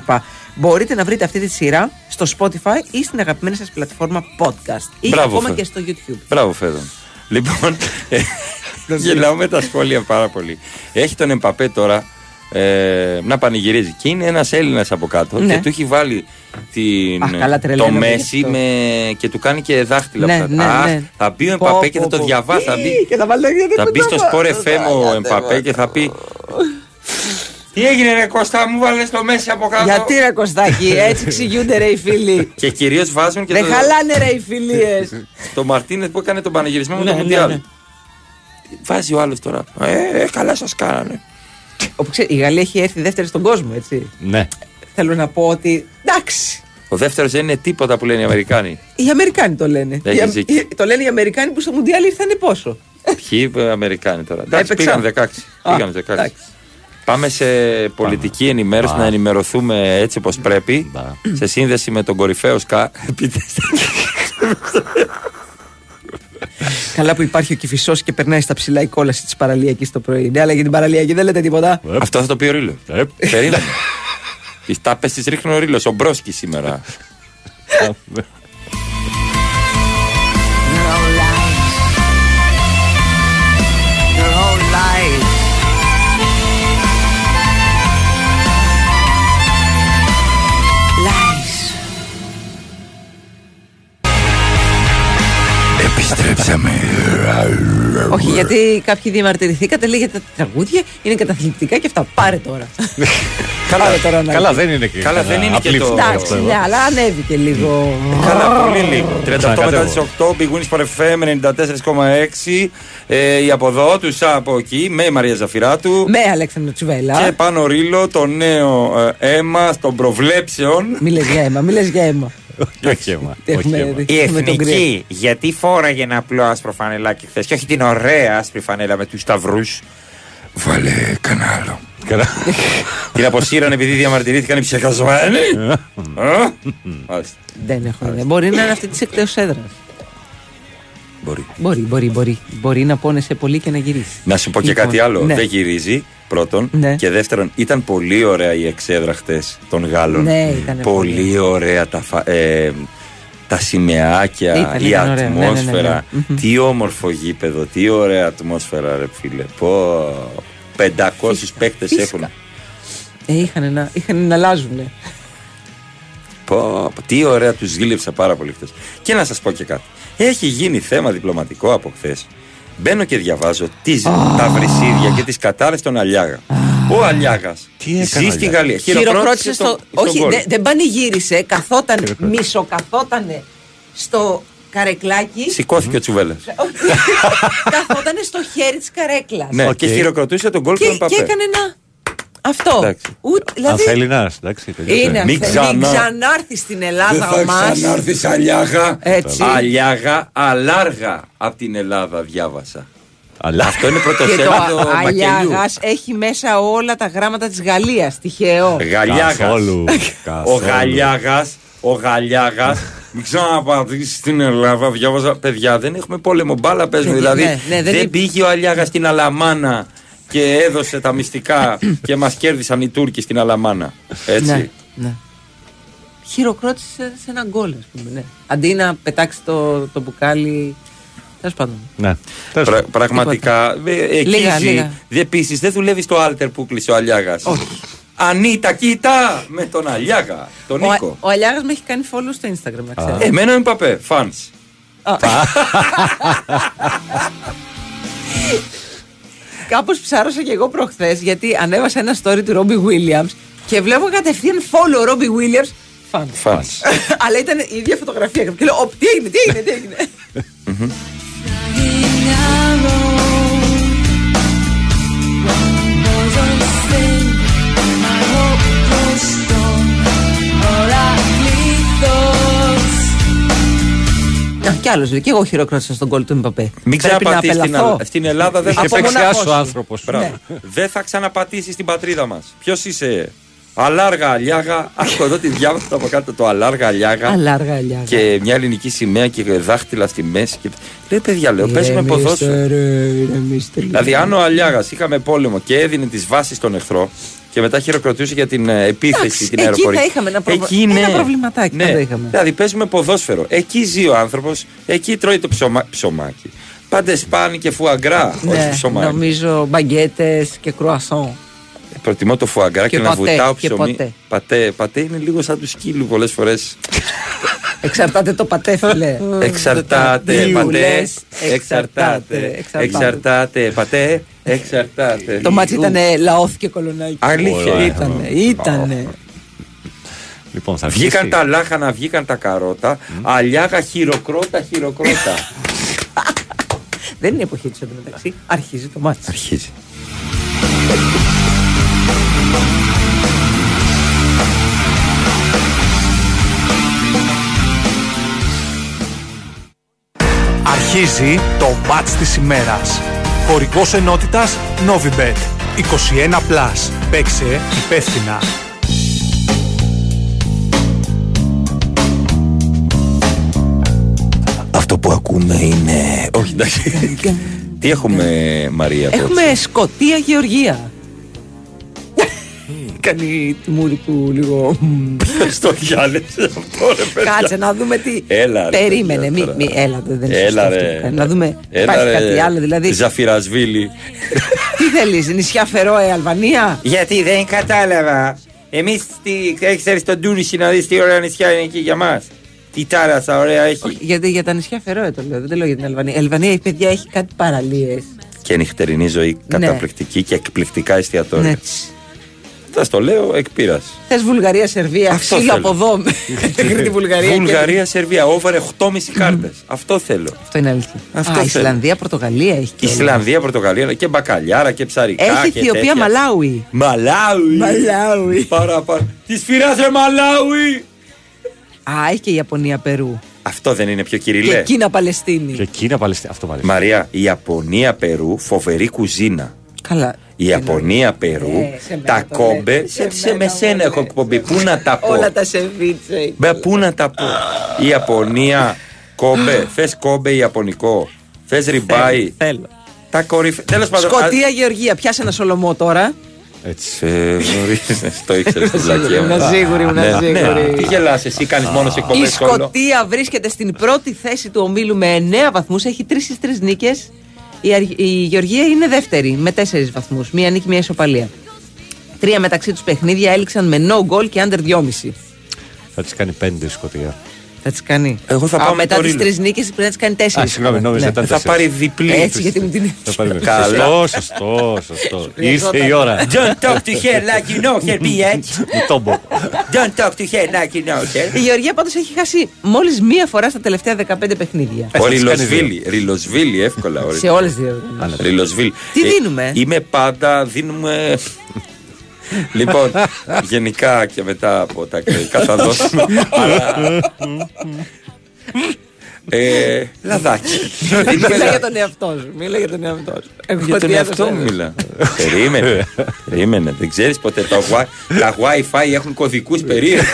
Μπορείτε να βρείτε αυτή τη σειρά στο Spotify ή στην αγαπημένη σας πλατφόρμα podcast ή Μπράβο, ακόμα Φε. και στο YouTube. Μπράβο, Φέδων. Λοιπόν, ε, γελάω με τα σχόλια πάρα πολύ. Έχει τον Εμπαπέ τώρα ε, να πανηγυρίζει. Και είναι ένας Έλληνας από κάτω Ναι. και του έχει βάλει την, Αχ, καλά, το τρελαίνομαι γι' Μέση αυτό. με, και του κάνει και δάχτυλα. Ναι, που θα- ναι, Αχ, ναι. Θα μπει ο Πω, Εμπαπέ και θα πω, το πω. διαβάσει. Θα μπει, Ι, και θα βάλει θα μπει στο Sport FM ο Εμπαπέ και θα πει. Τι έγινε, ρε Κώστα, μου βάλες το Μέση από κάτω; Γιατί ρε Κωστάκη, έτσι εξηγούνται ρε οι φίλοι. Και κυρίως βάζουν και Δεν το, χαλάνε ρε οι φιλίες. το Μαρτίνες που έκανε τον πανηγυρισμό με Ναι, το ναι, Μουντιάλ. ναι. Βάζει ο άλλος τώρα. Ε, ε, καλά σας κάνανε. Όπου ξέρεις, η Γαλλία έχει έρθει δεύτερη στον κόσμο, έτσι. Ναι. Θέλω να πω ότι εντάξει. Ο δεύτερος δεν είναι τίποτα που λένε οι Αμερικάνοι. Οι Αμερικάνοι το λένε. Έχεις Οι- δίκιο. οι- το λένε οι Αμερικάνοι που στο Μουντιάλ ήρθανε πόσο. Ποιοι ε, Αμερικάνοι τώρα. Εντάξει, Έπαιξαν. πήγαν 16. Α, Πήγαν 16. εντάξει. Πάμε σε πολιτική ενημέρωση να ενημερωθούμε έτσι όπως πρέπει. Σε σύνδεση με τον κορυφαίο ΣΚΑ. Καλά που υπάρχει ο κυφισός και περνάει στα ψηλά η κόλαση της παραλιακής το πρωί. Ναι, αλλά για την παραλιακή δεν λέτε τίποτα. Αυτό θα το πει ο Ρίλο. Περίμενε. Τις τάπες τη ρίχνει ο Ρίλος. Ο Μπρόσκι σήμερα. Επιστρέψαμε. Όχι, γιατί κάποιοι διαμαρτυρηθήκατε, λέγεται τα τραγούδια είναι καταθλιπτικά και αυτά. Πάρε τώρα. Καλά, Πάρε τώρα να Καλά, δεις. δεν είναι και. Καλά, δεν είναι και το. Εντάξει, ναι, αλλά ανέβηκε λίγο. Καλά, πολύ λίγο. 38 μετά Ξανακατεύω. τι 8, Big Wings for FM 94,6. Ε, η από εδώ, του από εκεί, με η Μαρία Ζαφυράτου. Με Αλέξανδρο Τσουβέλα. Και πάνω ρίλο το νέο ε, αίμα των προβλέψεων. Μη λες για αίμα, μη λες για αίμα. Όχι αίμα. Τι όχι έχουμε αίμα. δει. Η με τον Γκρι. εθνική, γιατί φόραγε ένα απλό άσπρο φανελάκι χθες και όχι την ωραία άσπρη φανέλα με τους σταυρούς. Βάλε κανένα άλλο. Καλά. την αποσύραν επειδή διαμαρτυρήθηκαν οι ψεκασμένοι. Α, μάλιστα. Δεν έχω ιδέα. Μπορεί να είναι αυτή της εκτός έδρας. Μπορεί. Μπορεί, μπορεί, μπορεί. Μπορεί να πόνεσαι πολύ και να γυρίσει. Να σου πω και Λοιπόν, κάτι άλλο. ναι. Δεν γυρίζει. Πρώτον. Ναι. Και δεύτερον, ήταν πολύ ωραία η εξέδρα χτες των Γάλλων. Ναι, ήταν πολύ, πολύ. ωραία τα, φα- ε, τα σημαίακια, Ήταν, η ήταν ωραία. Ναι, ναι, ναι, ναι. ατμόσφαιρα. Μμμ. Τι όμορφο γήπεδο, τι ωραία ατμόσφαιρα, ρε φίλε. Πω. 500 παίκτες Φυσικά. έχουν. Ε, είχαν να, είχαν να αλλάζουν. Πω, πω, τι ωραία τους γύλεψα πάρα πολύ χθε. Και να σας πω και κάτι. Έχει γίνει θέμα διπλωματικό από χθες. Μπαίνω και διαβάζω τις, τα βρυσίδια και τις κατάρε των Αλιάγας. Ο Αλιάγας έκανε ζει ο στη Αλιάγας; Γαλλία. Χειροκρότησε στο. στον Όχι, γκολ. δεν- δεν πανηγύρισε. Καθόταν, μισοκαθότανε στο καρεκλάκι. Σηκώθηκε ο Τσουβέλα. Όχι, καθόταν στο χέρι της καρέκλας. Ναι, Οκ. και χειροκροτούσε τον γκολ Και, του και Εμπαπέ. έκανε ένα. Αυτό. Εντάξει. Ούτε, Αν δηλαδή. θέλει να έρθει, εντάξει. τελείωσε. Είναι Μην αυτό. Μην ξανά. ξανάρθεις στην Ελλάδα ο μας. ξανάρθεις Αλιάγα. Έτσι. Αλιάγα, αλάργα από την Ελλάδα διάβασα. Αλλά Αυτό είναι Και το πρωτοσέλιδο μακελιού. Αλιάγας έχει μέσα όλα τα γράμματα της Γαλλίας. Τυχαίο. Γαλιάγας. Καθόλου. Ο καθόλου. Γαλιάγας, ο Γαλιάγας, μην ξαναπατήσεις στην Ελλάδα. Διάβαζα, παιδιά, δεν έχουμε πόλεμο. Μπάλα παίζουμε. Παιδιά, Δηλαδή, ναι, ναι, δεν δεν είναι- πήγε ο Αλιάγας στην Αλαμάνα και έδωσε τα μυστικά και μας κέρδισαν οι Τούρκοι στην Αλαμάνα. Έτσι. Ναι, ναι. Χειροκρότησε σε, σε ένα γκολ, ας πούμε. Ναι. Αντί να πετάξει το, το μπουκάλι. Τέλος πάντων. Ναι. Τέλος Πρα- πάντων. πραγματικά. ε, Εκεί Λίγα, ζει. λίγα. Επίσης, δεν δουλεύει στο Άλτερ που κλείσε ο Αλιάγας. Όχι. Ανίτα, κοίτα! Με τον Αλιάγα, τον Ο, Νίκο. ο Αλιάγας με έχει κάνει follow στο Instagram, να ξέρετε. Εμένα ο Εμπαπέ, φανς. Κάπως ψάρωσα και εγώ προχθές γιατί ανέβασα ένα story του Ρόμπι Williams και βλέπω κατευθείαν follow Ρόμπι Williams. Φαν. Φανς. Αλλά ήταν η ίδια φωτογραφία. Και λέω, «Οπ, τι έγινε, τι έγινε, τι έγινε. Κι άλλος. Και εγώ χειροκρότησα στον κόλ του Μπαπέ. Μην Πρέπει να ξαναπατήσει στην, απελαθώ. Ελλάδα- στην Ελλάδα. Δεν Είχε θα παίξει μοναχός άσο σου. άνθρωπος. Μπράβο. Ναι. Δεν θα ξαναπατήσεις στην πατρίδα μας. Ποιος είσαι, Αλάργα Αλιάγα. Άκου εδώ τη διάβασα από κάτω το Αλάργα Αλιάγα. Αλάργα, αλιάγα. Και μια ελληνική σημαία και δάχτυλα στη μέση. Και... Λέει παιδιά, λέω, παίζουμε Ηρεμήστε, ποδόσφαιρο. ρε, ηρεμήστε λίγο. Δηλαδή, αν ο Αλιάγας είχαμε πόλεμο και έδινε τις βάσεις στον εχθρό και μετά χειροκροτούσε για την ε, επίθεση Εντάξει, την εκεί αεροπορική. θα είχαμε ένα προβλημα- Εκεί, ναι. ένα προβληματάκι, Ναι. πάντα είχαμε. Δηλαδή, παίζουμε ποδόσφαιρο. Εκεί ζει ο άνθρωπος, εκεί τρώει το ψωμα... ψωμάκι. Πάντε σπάνι και φουαγκρά, όχι Ναι, ψωμάκι. νομίζω μπαγκέτες και κρουασόν. Προτιμώ το φουαγκρά και, Και να πατέ, βουτάω και ψωμί. πατέ. Πατέ. πατέ είναι λίγο σαν τους σκύλου πολλές φορές. Εξαρτάται το πατέ, φίλε. Εξαρτάται, Τι πατέ. λες, Εξαρτάται. Εξαρτάται, πατέ. Εξαρτάται. Το μάτσι ήταν λαόθ και Κολωνάκι. Αλήθεια. Ήτανε, ήτανε. Λοιπόν, θα Βγήκαν αρχίσει. τα λάχανα, βγήκαν τα καρότα. Αλιάγα χειροκρότα, χειροκρότα. Δεν είναι εποχή τους εντωμεταξύ. Αρχίζει το μάτσι. Αρχίζει. Αρχίζει το ματς της ημέρας. Χορηγός ενότητας Novibet. 21+. Plus. Παίξε υπεύθυνα. Αυτό που ακούμε είναι. Όχι, εντάξει. Τι έχουμε, Μαρία, απόψε; Έχουμε Σκοτία Γεωργία. Κάνει τη μούρη του λίγο. Στο διάλεξε αυτό, ρε παιδιά. Κάτσε να δούμε τι. Έλα, ρε, Περίμενε, παιδιά, μη, τώρα. μη, έλα, δεν είναι Έλα, σωστό ρε. αυτό. Να δούμε. Έλα, Υπάρχει ρε, κάτι άλλο, δηλαδή. Ζαφυρασβίλη. Τι θέλεις, νησιά Φερόε, Αλβανία; Γιατί δεν κατάλαβα. Εμείς ξέρει τον Τούνισι να δεις τι ωραία νησιά είναι εκεί για μας. Τι τάρασα, ωραία έχει. Γιατί για τα νησιά Φερόε το λέω, δεν το λέω για την Αλβανία. Η Αλβανία, η παιδιά, έχει κάτι παραλίες. Και νυχτερινή ζωή καταπληκτική και εκπληκτικά εστιατόρια. Ναι. Θα στο λέω εκ πείρας. Θες Βουλγαρία, Σερβία, Αυτό ξύλο θέλω. από εδώ. Μέχρι τη Βουλγαρία. Βουλγαρία, Σερβία, over 8,5 κάρτες. Αυτό θέλω. Αυτό είναι αλήθεια. Αυτό Α, θέλω. Ισλανδία, Πορτογαλία έχει και όλα. Ισλανδία, Πορτογαλία και μπακαλιάρα και ψαρικά. Έχει και Αιθιοπία, τέτοια. Μαλάουι. Μαλάουι. Μαλάουι. Πάρα, πάρα. Τη φυράς ρε Μαλάουι. Α, έχει και Ιαπωνία, Περού. Αυτό δεν είναι πιο Και κυριλέ. Κίνα, Παλαιστίνη. Και Κίνα, Παλαιστίνη. Αυτό βάλει. Μαρία, η Ιαπωνία, Περού, φοβερή κουζίνα. Καλά. Η Ιαπωνία, Περού, Ε, σε μένα τα το κόμπε. λέτε. Σε, Σε σε με σένα έχω εκπομπή. Πού να τα πω; Όλα τα σεβίτσε. Μπε, πού να τα πω; Η Ιαπωνία, κόμπε. Θες κόμπε Ιαπωνικό; Θες ριμπάι. Θέλω. Τα κορυφαία. Τέλος πάντων. Σκοτία, Γεωργία. Πιάσε ένα σολομό τώρα. Έτσι. Ε, γνωρίζεις, το ήξερες στην πλακία μου. Ήμουν σίγουρη, ήμουν Ναι, σίγουρη. ναι. Τι γελάς εσύ, κάνεις μόνος σε Η εκπομπές σχόλιο. Σκοτία βρίσκεται στην πρώτη θέση του ομίλου με 9 βαθμούς. Έχει 3 στις 3 νίκες. Η, Αρ- η Γεωργία είναι δεύτερη με 4 βαθμούς. Μία νίκη, μία ισοπαλία. Τρία μεταξύ τους παιχνίδια έληξαν με no goal και under 2,5. Θα της κάνει πέντε η Σκωτία. Θα τις κάνει. Εγώ θα Α, πάω με μετά το τις Ρίλο. τρεις νίκες πρέπει να τις κάνει τέσσερις. Α, συγγνώμη, νόμιζα ήταν Θα πάρει διπλή. Έτσι, γιατί μου την. Θα πάρει Καλά. Σωστό, σωστό, σωστό. Ήρθε η ώρα. Don't talk to her like you know her, bitch. Μου το πω. Don't talk to her like you know her. Η Γεωργία πάντως έχει χάσει μόλις μία φορά στα τελευταία 15 παιχνίδια. Ο Ριλοσβίλη. Ριλοσβίλη, εύκολα. ο Σε όλες τι διοργανώσει. Ριλοσβίλη. Τι Ε, δίνουμε; Είμαι πάντα, δίνουμε. Λοιπόν, γενικά και μετά από τα κριτικά θα δώσουμε. αλλά- ε, λαδάκι. Δίνουμε Μίλα για λα- τον εαυτό σου. Μίλα για τον εαυτό σου. Εγώ Για τον τι εαυτό έδωσα. μου μιλά. Περίμενε. Περίμενε. Δεν ξέρεις ποτέ. Τα, wi- τα WiFi έχουν κωδικούς περίεργους.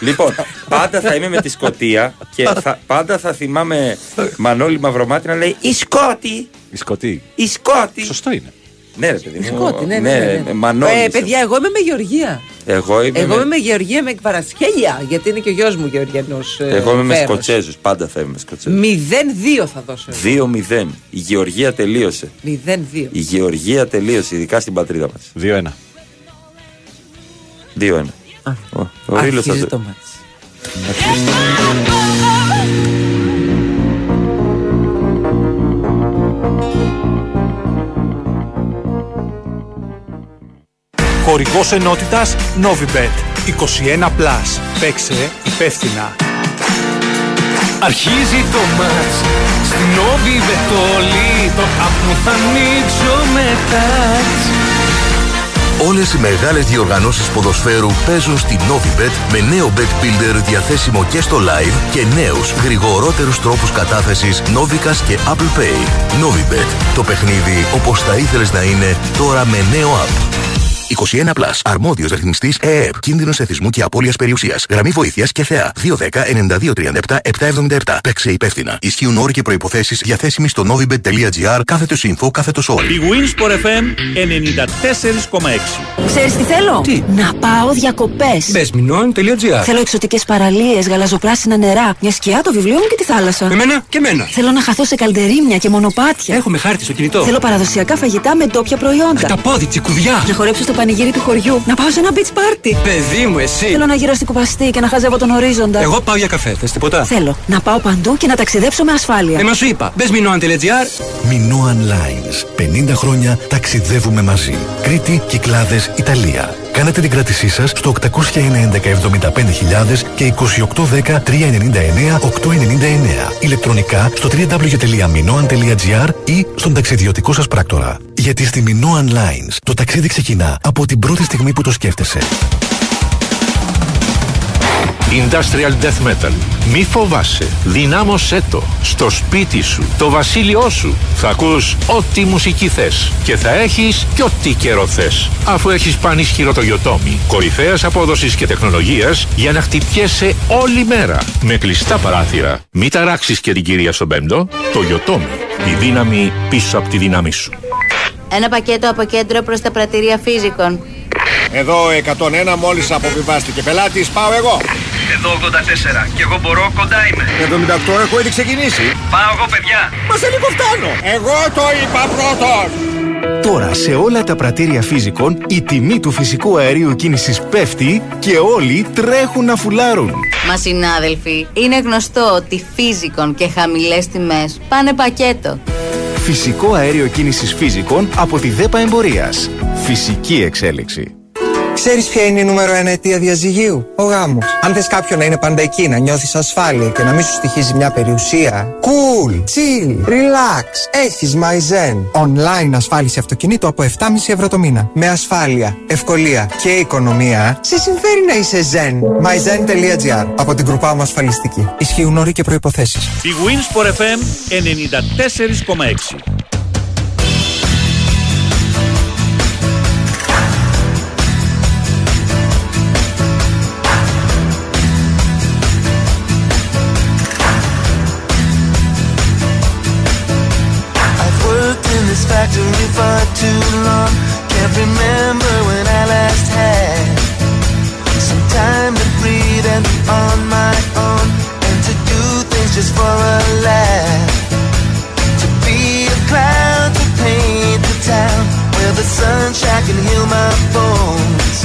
λοιπόν, πάντα θα είμαι με τη Σκωτία και θα, πάντα θα θυμάμαι Μανώλη Μαυρομάτη να λέει Η Σκότη! Η Σκωτή. Η Σκότη! Σωστό είναι. Ναι, ρε παιδί μου. Σκότη, ναι, ναι. ναι, ναι. Μανώλη. Ε, παιδιά, εγώ είμαι με Γεωργία. Εγώ είμαι, Εγώ με, είμαι με Γεωργία με εκβαρασχέλια. Γιατί είναι και ο γιος μου Γεωργιανός. εγώ είμαι με Σκοτσέζους. Πάντα θα είμαι με Σκοτσέζους. 0-2 θα δώσω. 2-0. Η Γεωργία τελείωσε. 0-2. Η Γεωργία τελείωσε, ειδικά στην πατρίδα μας. 2-1. Δύο-ένα. Ο- Ο Ρίλος θα Αρχίζει το- το Χορηγός ενότητας Novibet. 21+. Plus. Παίξε υπεύθυνα. Αρχίζει το μάτς Στην Novibet όλοι Το άπνο θα ανοίξω μετά Όλες οι μεγάλες διοργανώσεις ποδοσφαίρου παίζουν στη Novibet με νέο Bet Builder διαθέσιμο και στο live και νέους γρηγορότερους τρόπους κατάθεσης Novicas και Apple Pay. Novibet. Το παιχνίδι όπως θα ήθελες να είναι τώρα με νέο app. 21 Plus. Αρμόδιος ρυθμιστής ΕΕΠ. Κίνδυνος εθισμού και απώλειας περιουσίας. Γραμμή βοήθειας και θεά. 210-9237-777. Παίξε υπεύθυνα. Ισχύουν όροι και προϋποθέσεις διαθέσιμοι στο novibet.gr κάθετος info κάθετος all. Η Winsport FM 94,6. Ξέρεις τι θέλω; Να πάω διακοπές. Μπεσμινόν.gr Θέλω εξωτικές παραλίες, γαλαζοπράσινα νερά, μια σκιά, το βιβλίο μου και τη θάλασσα. Εμένα και εμένα. Θέλω να χαθώ σε καλντερίμια και μονοπάτια. Έχουμε χάρτη στο κινητό. Θέλω παραδοσιακά φαγητά με ντόπια προϊόντα. Τα πόδι, τσικουδιά. Να χορέψω στο πανηγύρι του χωριού. Να πάω σε ένα beach party. Παιδί μου, εσύ. Θέλω να γύρω στην κουπαστή και να χαζεύω τον ορίζοντα. Εγώ πάω για καφέ. Θες τίποτα; Θέλω να πάω παντού και να ταξιδέψω με ασφάλεια. Ε, μα σου είπα. Μπεσμινόν.gr Minoan Lines. 50 χρόνια ταξιδεύουμε μαζί. Κρήτη, Κυκλάδες, Ιταλία. Κάνετε την κράτησή σας στο 811 75000 και 2810 399 899. Ηλεκτρονικά στο www.minoan.gr ή στον ταξιδιωτικό σας πράκτορα. Γιατί στη Minoan Lines το ταξίδι ξεκινά από την πρώτη στιγμή που το σκέφτεσαι. Industrial Death Metal. Μη φοβάσαι. Δυνάμωσέ το. Στο σπίτι σου. Το βασίλειό σου. Θα ακούς ό,τι μουσική θες. Και θα έχεις και ό,τι καιρό θες. Αφού έχεις πανίσχυρο το Yotomi. Κορυφαίας απόδοσης και τεχνολογίας για να χτυπιέσαι όλη μέρα. Με κλειστά παράθυρα. Μη ταράξεις και την κυρία στον πέμπτο. Το Yotomi. Η δύναμη πίσω από τη δύναμη σου. Ένα πακέτο από κέντρο προς τα πρατήρια φύζικων. Εδώ 101 μόλις αποβιβάστηκε. Πελάτης πάω εγώ. Εδώ 84 και εγώ μπορώ κοντά είμαι. 78 έχω ήδη ξεκινήσει. Πάω εγώ παιδιά. Μας σε λίγο φτάνω. Εγώ το είπα πρώτος. Τώρα σε όλα τα πρατήρια φύζικων η τιμή του φυσικού αερίου κίνησης πέφτει και όλοι τρέχουν να φουλάρουν. Μα συνάδελφοι, είναι γνωστό ότι φύζικων και χαμηλές τιμές πάνε πακέτο. Φυσικό αέριο κίνησης φύζικων από τη ΔΕΠΑ Εμπορίας. Φυσική εξέλιξη. Ξέρεις ποια είναι η νούμερο ένα αιτία διαζυγίου; Ο γάμος. Αν θες κάποιον να είναι πάντα εκεί, να νιώθεις ασφάλεια και να μην σου στοιχίζει μια περιουσία. Cool, chill, relax. Έχεις MyZen. Online ασφάλιση αυτοκινήτου από 7,5 ευρώ το μήνα. Με ασφάλεια, ευκολία και οικονομία. Σε συμφέρει να είσαι Zen. MyZen.gr Από την Groupama ασφαλιστική. Ισχύουν όροι και προποθέσει. Η Winsport FM 94,6. Factory for too long. Can't remember when I last had some time to breathe and be on my own and to do things just for a laugh. To be a clown to paint the town where the sunshine can heal my bones.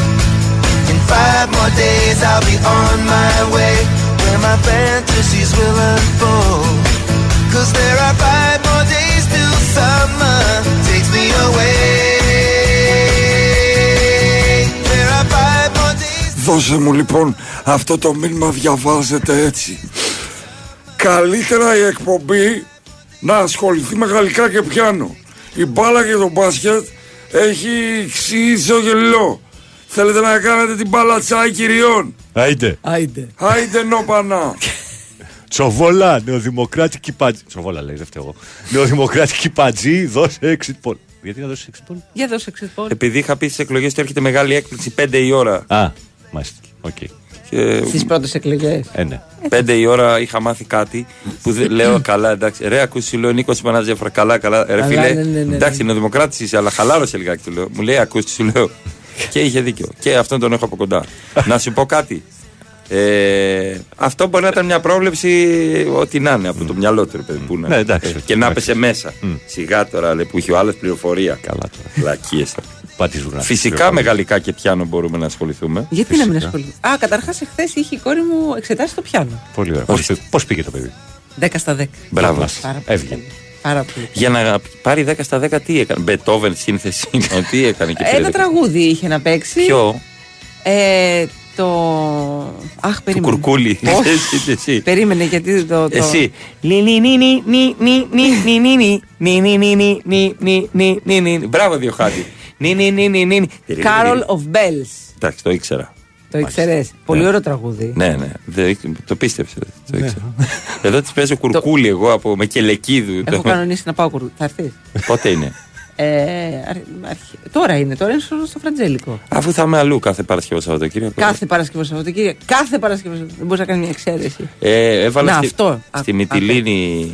In five more days I'll be on my way where my fantasies will unfold. Cause there are five more days till summer Δώσε μου λοιπόν αυτό το μήνυμα διαβάζεται έτσι. Καλύτερα η εκπομπή να ασχοληθεί με γαλλικά και πιάνο. Η μπάλα και το μπάσκετ έχει ξύσο γελό. Θέλετε να κάνετε την μπάλα τσάι κυριών; Άιντε. Άιντε. Άιντε νόπανα. Τσοβόλα, νεοδημοκράτικη πατζή. Τσοβόλα λέει, δεν φταίω εγώ. Νεοδημοκράτικη πατζή, δώσε exit poll. Γιατί να δώσεις exit poll; Για δώσε exit poll. Επειδή είχα πει στις εκλογές ότι έρχεται μεγάλη έκπληξη 5 η ώρα. Α, μάλιστα. Οκ. Και... Στις πρώτες εκλογές. Ε, ναι. 5 η ώρα είχα μάθει κάτι που δεν λέω καλά, εντάξει. Ρε, ακούσει, σου λέω Νίκος Πανάζεφρα, καλά, καλά. Ρε, Καλά, φίλε, ναι, ναι, ναι, ναι. εντάξει, είναι ο Δημοκράτη είσαι, αλλά χαλάρωσε λιγάκι, του λέω. Μου λέει, ακούσει, σου λέω. και είχε δίκιο. Και αυτόν τον έχω από κοντά. να σου πω κάτι. Ε, αυτό μπορεί να ήταν μια πρόβλεψη ό,τι να είναι από το μυαλό του, ρε παιδί που να Ναι, εντάξει, Ε, και να εντάξει. πέσε μέσα. Σιγά τώρα λέει, που είχε ο άλλος πληροφορία. Καλά τώρα. Λακίε. Φυσικά με γαλλικά και πιάνο μπορούμε να ασχοληθούμε. Γιατί να μην ασχοληθούμε. Α, καταρχά εχθέ είχε η κόρη μου εξετάσει το πιάνο. Πολύ ωραία. Πώ πήγε το παιδί. 10 στα 10. Μπράβο. Έβγαινε. Πάρα πολύ. Για να πάρει 10 στα 10 τι έκανε. Μπετόβεν σύνθεση. τι έκανε και Ένα τραγούδι είχε να παίξει. Ποιο. Το. Αχ, περίμενε. Του κουρκούλι. Εσύ. Περίμενε γιατί το. το... Εσύ. Μπράβο, Διοχάτη. Νι, νι, νι, νι, νι. Carol of Bells. Εντάξει, το ήξερα. Το ήξερες. Πολύ ωραίο τραγούδι. Ναι, ναι, δεν- το πίστεψε. Το ήξερα. Εδώ της παίζω κουρκούλι εγώ από, με κελεκίδου. Έχω κανονίσει να πάω κουρ... Θα έρθεις; Πότε είναι; Ε, αρχ- αρχ- τώρα είναι, τώρα είναι στο, στο Φραντζέλικο. Αφού θα είμαι αλλού κάθε Παρασκευό Σαββατοκύριακο. Κάθε Παρασκευό Σαββατοκύριακο. Κάθε Παρασκευό Σαββατοκύριακο. Δεν μπορείς να κάνεις μια εξαίρεση. Ε, έβαλα Να, στη, αυτό. στη Α, Μυτιλίνη.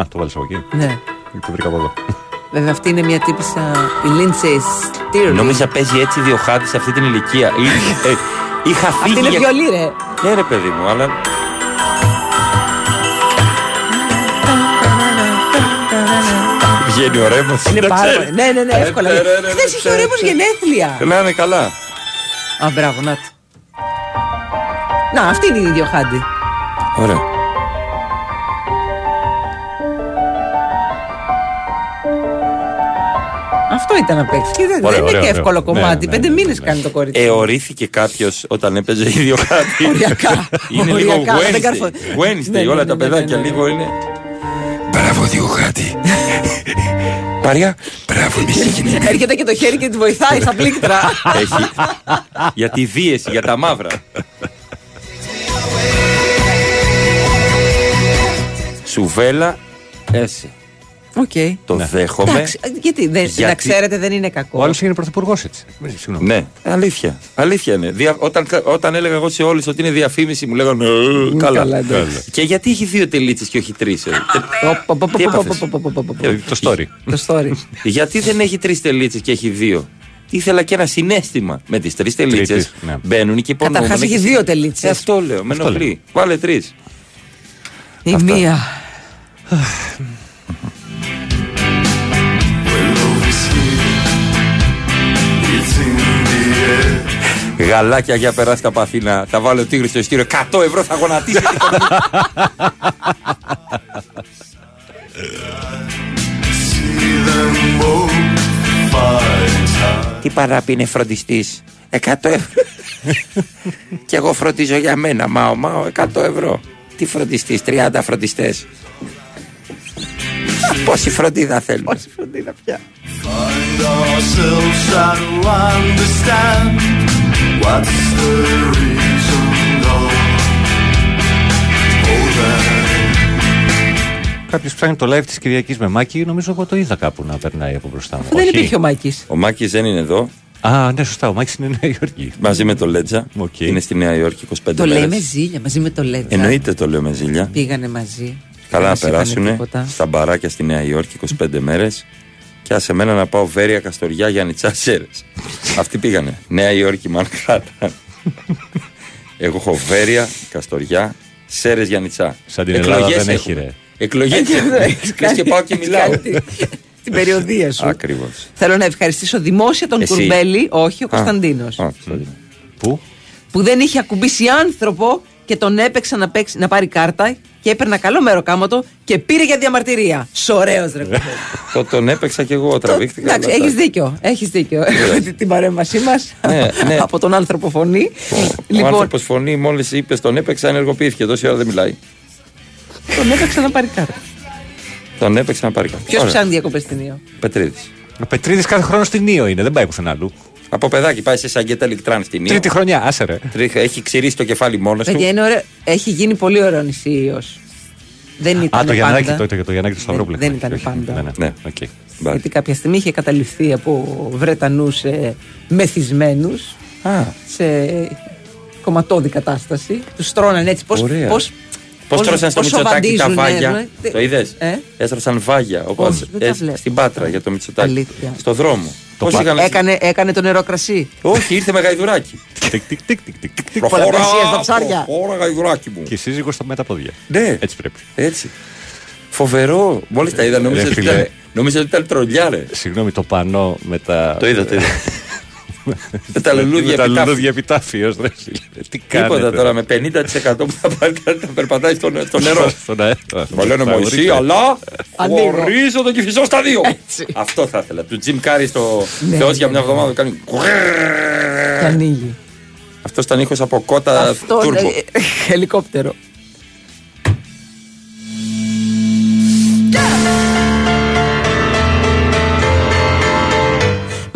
Α, το βάλεις από εκεί. Ναι. Το βρήκα από εδώ. Βέβαια αυτή είναι μια τύπησα. Η Lindsay Stirling. Νόμιζα παίζει έτσι διοχάτη σε αυτή την ηλικία. Ή- ε, Είχα Αυτή φύγει. είναι για- βιολί, ρε. Ναι, ρε παιδί μου, αλλά. Βγαίνει ο ρέμος. Είναι πάρα πολύ. Ναι, ναι, ναι, εύκολα. Χθε είχε ο Ρέμος γενέθλια. Να είναι καλά. Α, μπράβο, να το. Να, αυτή είναι η ιδιοχάντη. Ωραία. Αυτό ήταν να παίξει. Και δεν, Ωραίο, δεν είναι ωραίο, και ωραίο. εύκολο Ναι, κομμάτι. ναι, Πέντε ναι, μήνες κάνει το κορίτσι. Εωρήθηκε κάποιος όταν έπαιζε ίδιο κάτι. Οριακά. Είναι λίγο Οριακά, δεν καρφω- Wednesday. Wednesday, Ναι, ναι, όλα ναι, τα ναι, παιδάκια ναι, ναι. λίγο είναι. Μπράβο, Διοχάτη. Παριά, μπράβο, μισή Έρχεται και το χέρι και τη βοηθάει στα πλήκτρα. Έχει. για τη δίεση, για τα μαύρα. Σουβέλα, έσαι. Οκ. Το δέχομαι. Εντάξει, γιατί, δεν, Γιατί- να ξέρετε δεν είναι κακό. Ο άλλο έγινε πρωθυπουργό έτσι. Συγγνώμη. Ναι, αλήθεια. Αλήθεια είναι. Δια... Όταν, όταν έλεγα εγώ σε όλου ότι είναι διαφήμιση, μου λέγανε «Ε, Καλά. καλά, εντάξει. Και γιατί έχει δύο τελίτσε και όχι τρει. Τι έπαθες? Το story. Το story. Γιατί δεν έχει τρει τελίτσε και έχει δύο. Ήθελα και ένα συνέστημα. Με τι τρει τελίτσε Τρίτης, ναι. μπαίνουν και υπονοούμενοι. Καταρχά έχει δύο τελίτσε. Ε, αυτό λέω. Με Αυτό ενοχλεί. Βάλε τρει. Η μία. Γαλάκια για περάσει τα παθήνα. Θα βάλω τίγρη στο ειστήριο. 100 ευρώ θα γονατίσει. Τι παράπη είναι φροντιστής; 100 ευρώ. και εγώ φροντίζω για μένα. Μάω, μάω. 100 ευρώ. Τι φροντιστής, 30 φροντιστές. Πόση φροντίδα θέλουν. Πόση φροντίδα πια. What's the reason though; Oh, that Κάποιος ψάχνει το live της Κυριακής με Μάκη. Νομίζω εγώ το είδα κάπου να περνάει από μπροστά μου. Δεν Όχι. υπήρχε ο Μάκης. Ο Μάκης δεν είναι εδώ. Α, ναι, σωστά. Ο Μάκης είναι Νέα Υόρκη. Μαζί με το Λέτζα. Είναι στη Νέα Υόρκη 25 Το λέει μέρες. με ζήλια μαζί με το Λέτσα. Εννοείται το λέω με ζήλια. Πήγανε μαζί. Καλά να Δεν μας είπανε περάσουν τίποτα. στα μπαράκια στη Νέα Υόρκη 25 μέρες. Και άσε μένα να πάω Βέρεια, Καστοριά, Γιάννητσά, Σέρε. Αυτοί πήγανε. Νέα Υόρκη, Μανχάτα. Εγώ έχω Βέρεια, Καστοριά, Σέρες, Γιάννητσά. Σαν την Ελλάδα δεν έχει, ρε. Εκλογές Έχεις έχουμε. Λες και πάω και έχεις μιλάω. κάνει τη- Την περιοδία σου. Ακριβώς. Θέλω να ευχαριστήσω δημόσια τον Εσύ. Κουρμπέλη, όχι ο Κωνσταντίνος. Πού; Που δεν είχε ακουμπήσει άνθρωπο και τον έπαιξα να, παίξει, να πάρει κάρτα και έπαιρνα καλό μεροκάματο και πήρε για διαμαρτυρία. Σωραίος ρε κουμπέλη. Το τον έπαιξα και εγώ, τραβήχτηκα. Εντάξει, αλλά έχεις τα- δίκιο. Έχεις δίκιο. Ναι. Την παρέμβασή μας Ναι, ναι. από τον άνθρωπο φωνή. Ο λοιπόν, άνθρωπος φωνή, μόλις είπες τον έπαιξα, ενεργοποιήθηκε. Τόση ώρα δεν μιλάει. τον έπαιξα να πάρει κάρτα. Τον έπαιξα να πάρει κάτι. Ποιος ψάχνει διακοπές στην Ιω; Πετρίδης. Ο Πετρίδης κάθε χρόνο στην Νίο είναι, δεν πάει πουθενά αλλού. Από παιδάκι πάει σε Σαγκέτα Λικτράν στην Νίο. Τρίτη χρονιά, άσε ρε. Τρίχα, Έχει ξηρίσει το κεφάλι μόνος του. Παιδιά, είναι ωραίο. Έχει γίνει πολύ ωραίο νησί Ιως. Δεν ήταν Α, το Γιαννάκη, πάντα. το, το, το Γιαννάκη του Σταυρόπουλου. δεν ήταν Όχι, πάντα. Ναι, ναι. Ναι. οκ. Γιατί κάποια στιγμή είχε καταληφθεί από Βρετανούς ε, μεθυσμένους σε κομματώδη κατάσταση. Τους τρώναν έτσι. Πώ Ωραία. πώς, Πώς πώς- τρώσαν στο πώς Μητσοτάκι τα σοβαντίζουν, βάγια. ε, Το είδες; Ε; Έστρωσαν βάγια. Όπως, Όχι, δεν τα ε, βλέπω. στην Πάτρα για το Μητσοτάκι. Αλήθεια. Στο δρόμο. Το Πώς πα- είχαν- έκανε, έκανε το νερό κρασί. Όχι, ήρθε με γαϊδουράκι. Τικ, τικ, τικ, τικ, τικ, τικ. Πολλαπλασία στα ψάρια. Προχώρα γαϊδουράκι μου. Και η σύζυγος στα με τα πόδια. Ναι, Έτσι πρέπει. έτσι. Φοβερό. Μόλις τα είδα, νόμιζα Ρε ότι, φίλε. ήταν, νόμιζα ότι ήταν τρολιά, ρε. Συγγνώμη, το πανό με τα. Το είδα, το είδα. Με τα λουλούδια Με τα επιτάφιο. λουλούδια επιτάφιος, ρε φίλε. Τι κάνετε. Τίποτα τώρα με 50% που θα πάρει κάτι να περπατάει στο, στο νερό. Στον αέρα. Μα λένε Θα Μωυσή, βρείτε. αλλά Ανοίγω. χωρίζω τον Κηφισό στα δύο. Αυτό θα ήθελα. Του Τζιμ Κάρι στο Ναι, Θεός ναι, για μια ναι. εβδομάδα κάνει. Και ανοίγει. Αυτός ήταν ήχος από κότα Αυτό τούρμπο.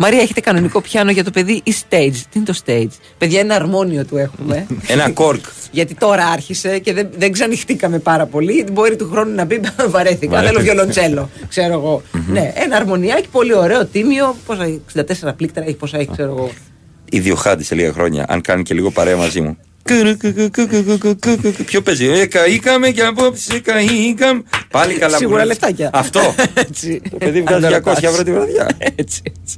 Μαρία, έχετε κανονικό πιάνο για το παιδί ή stage; Τι είναι το stage; Παιδιά, ένα αρμόνιο του έχουμε. Ένα κόρκ. Γιατί τώρα άρχισε και δεν, δεν ξανοιχτήκαμε πάρα πολύ. Μπορεί του χρόνου να πει βαρέθηκα. Θέλω Βαρέθηκα. βιολοντσέλο. Ξέρω εγώ. Ναι, ένα αρμονιάκι πολύ ωραίο, τίμιο. Πόσα, 64 πλήκτρα έχει, πόσα έχει, ξέρω εγώ. Ιδιοχάντη σε λίγα χρόνια, αν κάνει και λίγο παρέα μαζί μου. Ποιο παίζει, ε, καήκαμε και απόψε καήκαμε. Πάλι καλά Σίγουρα που- λεφτάκια. Αυτό. Έτσι. Το παιδί βγάζει Αν 200 το ρωτάς. ευρώ τη βραδιά. Έτσι, έτσι.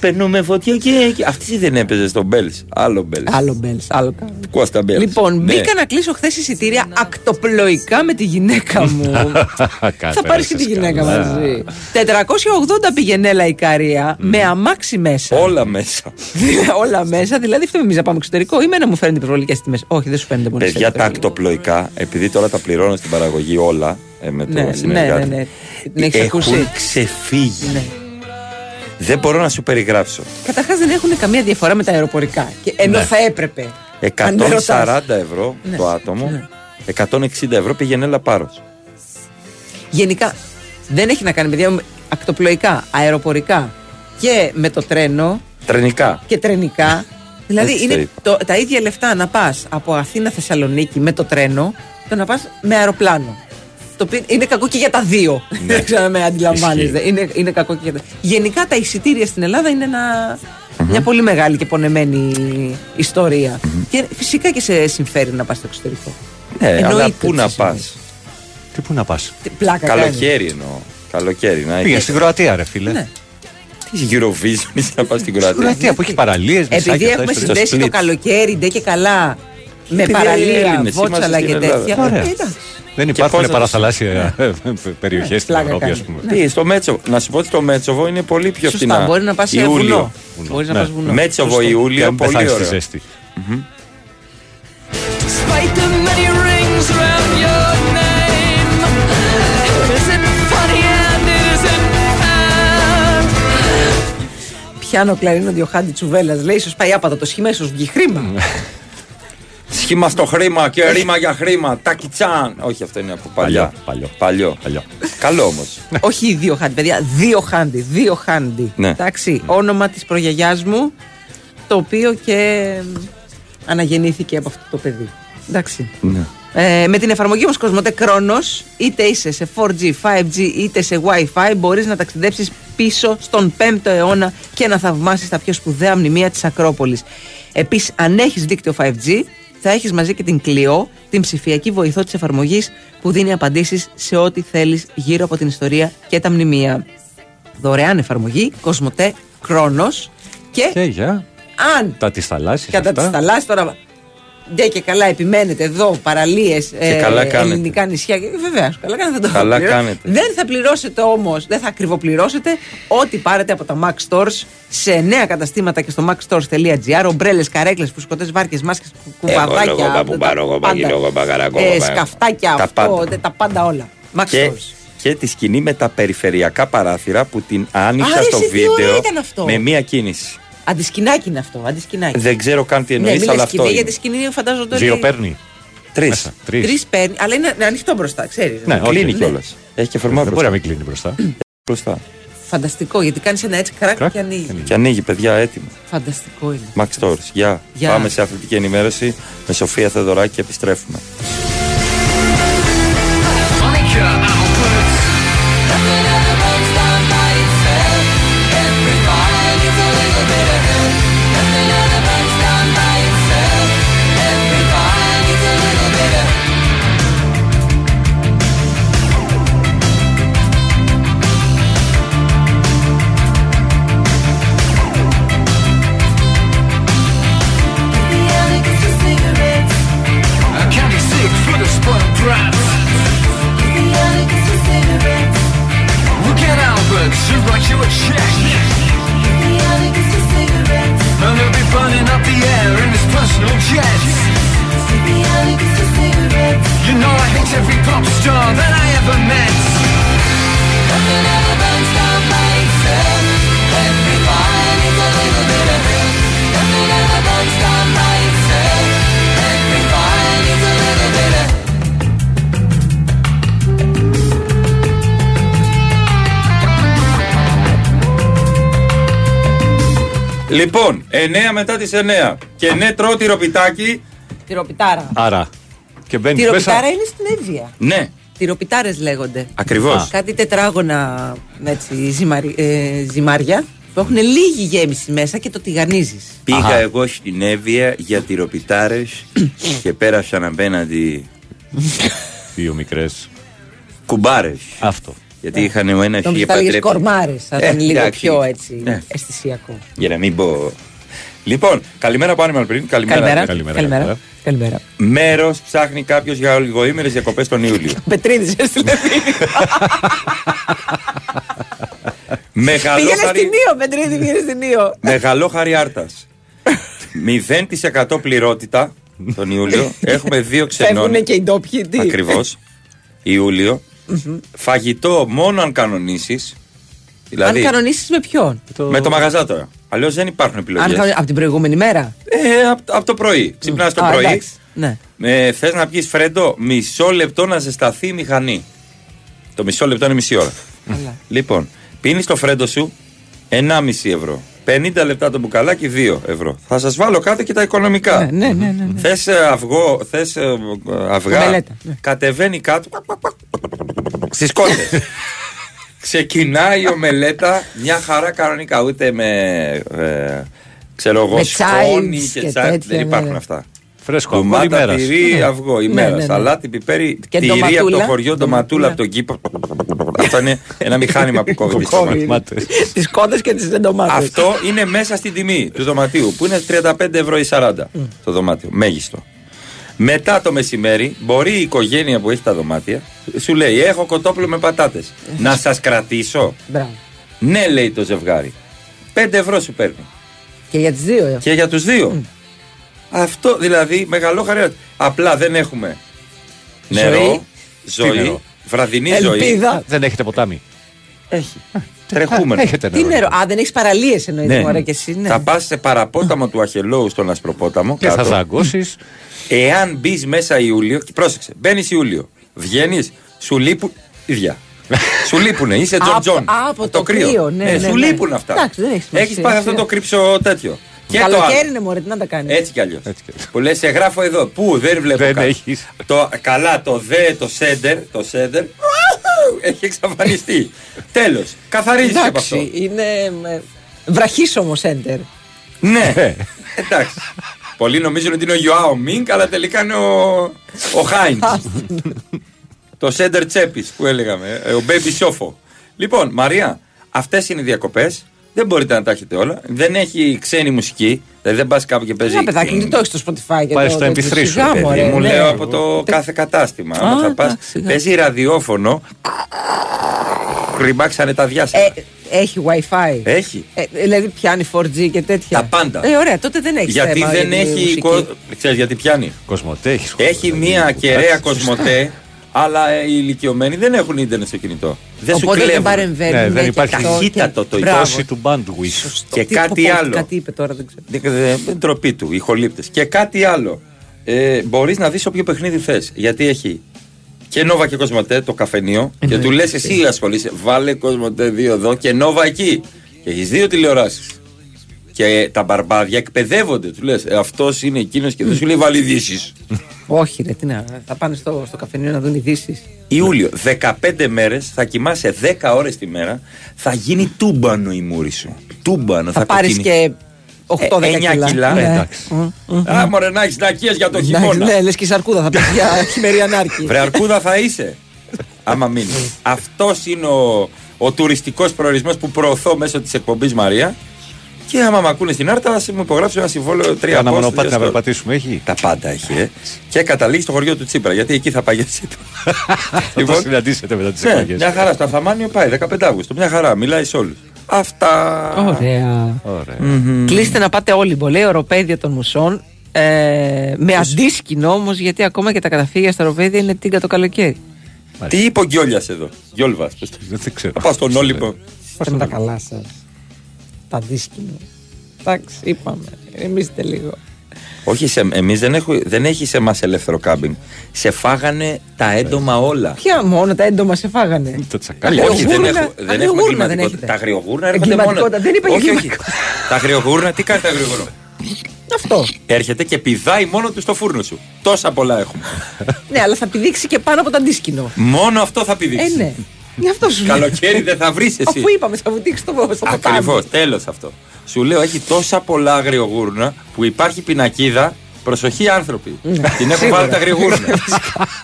Περνούμε φωτιά και. και- Αυτή δεν έπαιζε στο Μπέλς. Άλλο Μπέλς. Άλλο μπέλς, άλλο κάνω. Κώστα Μπέλς. Λοιπόν, μπήκα να κλείσω χθες εισιτήρια ακτοπλοϊκά με τη γυναίκα μου. Θα πάρεις και τη γυναίκα μαζί. 480 πηγενέλα η Καρία με αμάξι μέσα. Όλα μέσα. Όλα μέσα, δηλαδή αυτό εμεί να πάμε εξωτερικό ή με να μου φαίνεται υπερβολικές τιμές. Όχι, δεν σου φαίνεται μόνο Παιδιά εσένα. τα ακτοπλοϊκά, επειδή τώρα τα πληρώνω στην παραγωγή όλα ε, με το Ναι, ναι, συνεργάτη. ναι, ναι. Την έχεις Έχουν ακούσει; ξεφύγει. Ναι. Δεν μπορώ να σου περιγράψω. Καταρχάς δεν έχουν καμία διαφορά με τα αεροπορικά. Και ενώ Ναι. θα έπρεπε. Αν με 140 ρωτάς. ευρώ Ναι. το άτομο, Ναι. 160 ευρώ πήγαινε έλα πάρος. Γενικά δεν έχει να κάνει παιδιά με ακτοπλοϊκά, αεροπορικά και με το τρένο Τρενικά. και τρενικά. Δηλαδή Έτσι είναι το είπε. το, τα ίδια λεφτά να πας από Αθήνα Θεσσαλονίκη με το τρένο το να πας με αεροπλάνο. Το οποίο είναι κακό και για τα δύο. Ναι. Δεν ξέρω αν με αντιλαμβάνεστε. Είναι, είναι κακό και για τα Γενικά τα εισιτήρια στην Ελλάδα είναι ένα- μια πολύ μεγάλη και πονεμένη ιστορία. Και φυσικά και σε συμφέρει να πας στο εξωτερικό. Ναι, αλλά Εννοείται πού ότι να σε πας; συμφέρει. Τι πού να πας; Τι Πλάκα κάνεις. Καλοκαίρι εννοώ. Καλοκαίρι. Να Πήγα έχεις- στην Κροατία, ρε φίλε. Ναι. Τι Eurovision είσαι να πας στην Στην Κροατία. Κροατία που έχει παραλίες. Επειδή έχουμε συνδέσει το καλοκαίρι ντε και καλά με Επειδή παραλία, Έλληνες βότσαλα είμαστε και στην Ελλάδα. τέτοια. Ωραία. Ε, εντάξει. Δεν Και υπάρχουν πώς θα παραθαλάσσια περιοχές στην Πλάκα Ευρώπη, ας κάνει. πούμε. Τι, στο Μέτσοβο. Να σου πω ότι το Μέτσοβο είναι πολύ πιο Σωστά, φθηνά. μπορεί να πας σε Ιούλιο. βουνό. Μπορείς να Ναι. πας βουνό. Μέτσοβο Σωστό. Ιούλιο, Δεν πολύ πεθάνεις στη ωραίο. ζέστη. Despite the many rings around your name, is it funny and is it bad? Πιάνω κλαρίνο Διοχάντη Τσουβέλλας. Λέει, ίσως πάει άπατα το σχήμα, ίσως βγει χρήμα. Σχήμα στο χρήμα και ρήμα για χρήμα. Τακιτσάν. Όχι, αυτό είναι από παλιά. Παλιό, Παλιό. Παλιό. Καλό όμως. Όχι δύο χάντι, παιδιά. Δύο χάντι. Δύο χάντι. Ναι. Εντάξει, όνομα της προγιαγιάς μου, το οποίο και μ, αναγεννήθηκε από αυτό το παιδί. Εντάξει. Ναι. Ε, με την εφαρμογή όμως Κοσμοτέ Κρόνος, είτε είσαι σε 4G, 5G είτε σε Wi-Fi, μπορείς να ταξιδέψεις πίσω στον 5ο αιώνα και να θαυμάσεις τα πιο σπουδαία μνημεία της Ακρόπολης. Επίσης, αν έχεις δίκτυο 5G, θα έχεις μαζί και την Clio, την ψηφιακή βοηθό της εφαρμογής που δίνει απαντήσεις σε ό,τι θέλεις γύρω από την ιστορία και τα μνημεία. Δωρεάν εφαρμογή, Κοσμοτέ Κρόνος και Και για αν τα της θαλάσσια. κατά τι θαλάσσιες τώρα. Ντε και καλά επιμένετε εδώ, παραλίες, καλά κάνετε. ελληνικά νησιά. Βεβαίως, καλά κάνετε το Καλά πληρώ- κάνετε. Δεν θα πληρώσετε όμως, δεν θα ακριβοπληρώσετε ό,τι πάρετε από τα Max Stores σε νέα καταστήματα και στο maxstores.gr. Ομπρέλες, καρέκλες, φουσκωτές βάρκες, μάσκες, κουβαδάκια. εγώ, παπου, τα πάρω, εγώ, πάντα. παγγείλω, εγώ, παγαράκο, Ε, εγώ, Σκαφτάκια, τα αυτό, πάντα. δε- τα πάντα όλα. Max Και, Stores. και τη σκηνή με τα περιφερειακά παράθυρα που την άνοιξα Α, στο ρε, εσύ, τι βίντεο ωραίο ήταν αυτό. με μία κίνηση. Αντισκηνάκι είναι αυτό. Αντισκηνάκι. Δεν ξέρω καν τι ναι, εννοεί, μην αλλά λες αυτό. σκηνή, είναι. γιατί σκηνή φαντάζονται ότι. Δύο παίρνει. Τρεις. Τρεις. Τρεις παίρνει, αλλά είναι ανοιχτό μπροστά, ξέρεις. Ναι, όχι, Κλείνει ναι. κιόλας. Έχει και φορμά Δεν μπορεί να μπροστά. μην κλείνει μπροστά. μπροστά. Φανταστικό, γιατί κάνεις ένα έτσι κράκ, Κρακ και ανοίγεις. Και ανοίγεις, παιδιά, έτοιμο. Φανταστικό είναι. Max Stores. Γεια. Γεια. Πάμε σε αθλητική ενημέρωση με Σοφία Θεοδωράκη και επιστρέφουμε. Λοιπόν, 9 μετά τις 9. Και ναι, τρώω τυροπιτάκι. Τυροπιτάρα. Άρα. Και μπαίνεις μέσα. Τυροπιτάρα είναι στην Εύβοια. Ναι, Τυροπιτάρες λέγονται. Ακριβώς. Κάτι τετράγωνα έτσι, ζυμαρι- ε, ζυμάρια που έχουν λίγη γέμιση μέσα και το τηγανίζεις. πήγα εγώ στην Εύβοια για τυροπιτάρες και πέρασαν απέναντι Δύο μικρές. κουμπάρες. Αυτό. Γιατί είχαν ο ένας Νομίζω θα έλεγες κορμάρες. Θα Ε, ήταν λίγο εντάξει. πιο έτσι Ναι. αισθησιακό. Για να μην πω. Λοιπόν, καλημέρα από Animal Print. Καλημέρα. Καλημέρα. Καλημέρα. Καλημέρα. Μέρος ψάχνει κάποιος για ολιγοήμερες διακοπές τον Ιούλιο. Πετρίδη, έστειλε μήνυμα. Μεγαλό Πήγαινε χαρι... στην Ήο, Πετρίδη, πήγαινε στην Ήο. Μεγαλό χαριάρτα. 0% πληρότητα τον Ιούλιο. Έχουμε δύο ξενών. Φεύγουν και οι ντόπιοι. τι; Ακριβώς. Ιούλιο. Φαγητό μόνο αν κανονίσεις. Δηλαδή, Αν κανονίσεις με ποιον; με το μαγαζά τώρα. Αλλιώς δεν υπάρχουν επιλογές. Αν κανονι- Από την προηγούμενη μέρα; Ε, από, από το πρωί. Ξυπνάς το Α, πρωί. εντάξει. Ναι. Ε, Θες να πιεις φρέντο, μισό λεπτό να ζεσταθεί η μηχανή. Το μισό λεπτό είναι μισή ώρα. Καλά. Λοιπόν, πίνεις το φρέντο σου 1,5 ευρώ. 50 λεπτά το μπουκαλάκι 2 ευρώ. Θα σας βάλω κάτω και τα οικονομικά. Ναι, ναι, ναι. ναι. Θες αυγό, θες ε, αυγά. Μελέτα, ναι. Κατεβαίνει κάτω. Στις κότε. Ξεκινάει η ομελέτα μια χαρά κανονικά. Ούτε με. Ε, ξέρω εγώ, Με σκόνη chives και και τσάι. τέτοια, Δεν υπάρχουν ναι. αυτά. Φρέσκο αυγό Ντομάτα, ημέρας. τυρί, Ναι. αυγό, Ναι, ημέρα. ναι, ναι. Σαλάτι, πιπέρι, Και τυρί από το ντοματούλα. χωριό, ντοματούλα από τον κήπο. Αυτό είναι ένα μηχάνημα που κόβει τις ντομάτες. Τις κότε και τις εντομάτε. Αυτό είναι μέσα στην τιμή του δωματίου που είναι 35 ευρώ ή 40 το δωμάτιο, μέγιστο. Μετά το μεσημέρι μπορεί η οικογένεια που έχει τα δωμάτια σου λέει: Έχω κοτόπουλο με πατάτες. Να σας κρατήσω. Μπράβο. Ναι, λέει το ζευγάρι. 5 ευρώ σου παίρνει. Και για τις δύο. ε. Και για τους δύο. Αυτό δηλαδή μεγαλό χαρά. Απλά δεν έχουμε νερό, ζωή, Τι νερό; βραδινή ζωή. Ελπίδα. Δεν έχετε ποτάμι. Έχει. Τρεχούμενο. Έχετε Τι νερό; Α, δεν έχεις παραλίες εννοείται. Ναι. Μωρέ και εσύ. Ναι. Θα πας σε παραπόταμο του Αχελώου στον Ασπροπόταμο. Και θα κάτω. ζαγκώσει. Εάν μπεις μέσα Ιούλιο, και πρόσεξε, μπαίνεις Ιούλιο, βγαίνεις, σου λείπουν. ίδια. σου λείπουνε, είσαι Από- Τζον Τζον. α, από το κρύο, ναι, Ε, ναι, σου ναι. λείπουν αυτά. Εντάξει, δεν έχεις σημασία. Έχει πάθει αυτό το κρύψο τέτοιο. Και το Καλοκαίρι άλλο. είναι μωρέ, τι να τα κάνεις. Έτσι κι αλλιώς. Που λες, σε γράφω εδώ. Πού δεν βλέπω Δεν κάτω. έχεις. Το, καλά, το δε, το σέντερ, το σέντερ έχει εξαφανιστεί. Τέλο. Καθαρίζει και από αυτό. Εντάξει, είναι βραχή όμω έντερ. Ναι, εντάξει. Πολλοί νομίζουν ότι είναι ο Ιωάο Μίνκ, αλλά τελικά είναι ο, ο Χάιντ. το σέντερ τσέπη που έλεγαμε, ε, ο Baby Σόφο. Λοιπόν, Μαρία, αυτέ είναι οι διακοπέ. Δεν μπορείτε να τα έχετε όλα. Δεν έχει ξένη μουσική. Δηλαδή δεν πας κάπου και παίζει. Ένα παιδάκι, μου, τι το έχεις στο Spotify και Πάρε το- στο το- MP3 σου, σιγά, Παιδί μωρέ, μου ναι. λέω από το κάθε κατάστημα. Α, Άμα θα πας, εντάξει, σιγά. παίζει ραδιόφωνο. Ρημάξανε τα διάσημα. Ε, έχει WiFi. Έχει. Ε, δηλαδή πιάνει 4G και τέτοια. Τα πάντα. Ε, ωραία, τότε δεν έχεις Γιατί θέμα δεν η έχει. μουσική. Κο... Ξέρεις γιατί πιάνει; Κοσμοτέ έχεις. Έχει μία κεραία κοσμοτέ, αλλά ε, οι ηλικιωμένοι δεν έχουν ίντερνετ στο κινητό. Δεν σου Οπότε δεν κλέβουν. παρεμβαίνουν. Ναι, δεν και υπάρχει αυτό ταχύτατο και- το Μπράβο. Πόση του bandwidth. Και Τι- κάτι πω, πω, άλλο. Κάτι είπε τώρα, δεν ξέρω. Δεν δεν- δεν ντροπή του, οι χολύπτε. Και κάτι άλλο. Ε, Μπορείς να δεις όποιο παιχνίδι θες. Γιατί έχει και Νόβα και Κοσμοτέ το καφενείο. Και του λες εσύ ασχολείσαι. Βάλε Κοσμοτέ 2 εδώ και Νόβα εκεί. Και έχεις δύο τηλεοράσεις. Και τα μπαρμπάδια εκπαιδεύονται. Του λες αυτός είναι εκείνος και δεν σου λέει βάλει ειδήσεις. Όχι, ρε, τι να. Θα πάνε στο, στο καφενείο να δουν ειδήσεις. Ιούλιο, 15 μέρες θα κοιμάσαι 10 ώρες τη μέρα. Θα γίνει τούμπανο η μούρη σου. Τούμπανο. Θα πάρεις κοκκινι- και 8-10 Ε, 9 κιλά. Ναι. Εντάξει. Α, μωρέ, να έχεις νακίες για το Εντάξει, χειμώνα. Ναι, λες και η σαρκούδα θα πεις για χειμεριανάρκη. Βρε αρκούδα θα είσαι. Άμα μείνεις. Αυτός είναι ο, ο τουριστικός προορισμός που προωθώ μέσω της εκπομπής Μαρία. Και άμα με ακούνε στην Άρτα, ας μου υπογράψω ένα συμβόλαιο τρία Κάνα πόστ, μονοπάτι δύο να στο- περπατήσουμε έχει; Τα πάντα έχει, ε. Και καταλήγει στο χωριό του Τσίπρα, γιατί εκεί θα παγιάσει. Θα το συναντήσετε μετά τις ναι, εκλογές. μια χαρά. Στο Αθαμάνιο πάει 15 Αύγουστο. Μια χαρά. Μιλάει σε όλους. Αυτά. Ωραία. Ωραία. Κλείστε να πάτε όλοι πολύ, οροπέδια των μουσών. Ε, με αντίσκηνο όμως, γιατί ακόμα και τα καταφύγια στα οροπέδια είναι τίγκα το καλοκαίρι. Τι είπε ο Γκιόλιας εδώ. Γιόλβα. Δεν ξέρω. Θα πάω στον Όλυμπο. Είστε με τα καλά σας. Τα δίσκυνα. Εντάξει, είπαμε. Ρεμίστε λίγο. Όχι, σε, εμείς δεν, έχω, δεν έχει σε εμάς ελεύθερο κάμπινγκ. Σε φάγανε τα έντομα όλα. Ποια μόνο τα έντομα σε φάγανε; Τα Όχι, όχι, δεν, Αγριογούρνα- έχω, δεν έχουμε αγριογούρνα δεν εγκληματικότητα. έχετε. Τα αγριογούρνα έρχονται μόνο. Εγκληματικότητα, δεν είπα για όχι, όχι. εγκληματικότητα. Τα αγριογούρνα, τι κάνει τα αγριογούρνα; Αυτό. Έρχεται και πηδάει μόνο τους στο φούρνο σου. Τόσα πολλά έχουμε. Ναι, αλλά θα πηδήξει και πάνω από το αντίσκηνο. μόνο αυτό θα Ε, πηδήξει. ναι. Γι' αυτό σου λέω. Καλοκαίρι δεν θα βρεις εσύ. Αφού είπαμε, θα βουτήξει το στο ποτάμι. Ακριβώς, τέλος αυτό. Σου λέω, έχει τόσα πολλά αγριογούρνα που υπάρχει πινακίδα. Προσοχή άνθρωποι. Την έχουν Ναι. Σίγουρα. βάλει τα αγριογούρνα.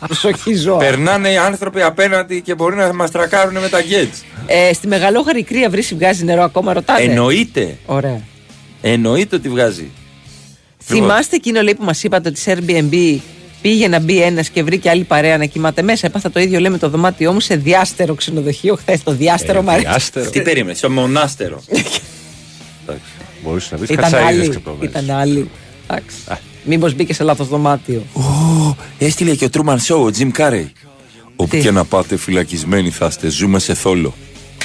Προσοχή ζώα. Περνάνε οι άνθρωποι απέναντι και μπορεί να μας τρακάρουν με τα γκέτς. Ε, στη μεγαλόχαρη κρύα βρύση βγάζει νερό ακόμα, ρωτάτε; Εννοείται. Ωραία. Εννοείται ότι βγάζει. Θυμάστε εκείνο λέει που μας είπατε ότι σε Airbnb πήγε να μπει ένας και βρήκε άλλη παρέα να κοιμάται μέσα. Έπαθα το ίδιο λέει με το δωμάτιό μου σε διάστερο ξενοδοχείο χθες. Το διάστερο μου αρέσει. Τι περίμενες, στο μονάστερο. Μπορούσε να βρει Ήταν κατσαίδε άλλη. και από μέσα. Ήταν άλλη. Εντάξει. Μήπως μπήκε σε λάθος δωμάτιο. Έστειλε και ο Τρούμαν Σόου, ο Τζιμ Κάρεϊ. Όπου Τι; και να πάτε φυλακισμένοι θα είστε, ζούμε σε θόλο.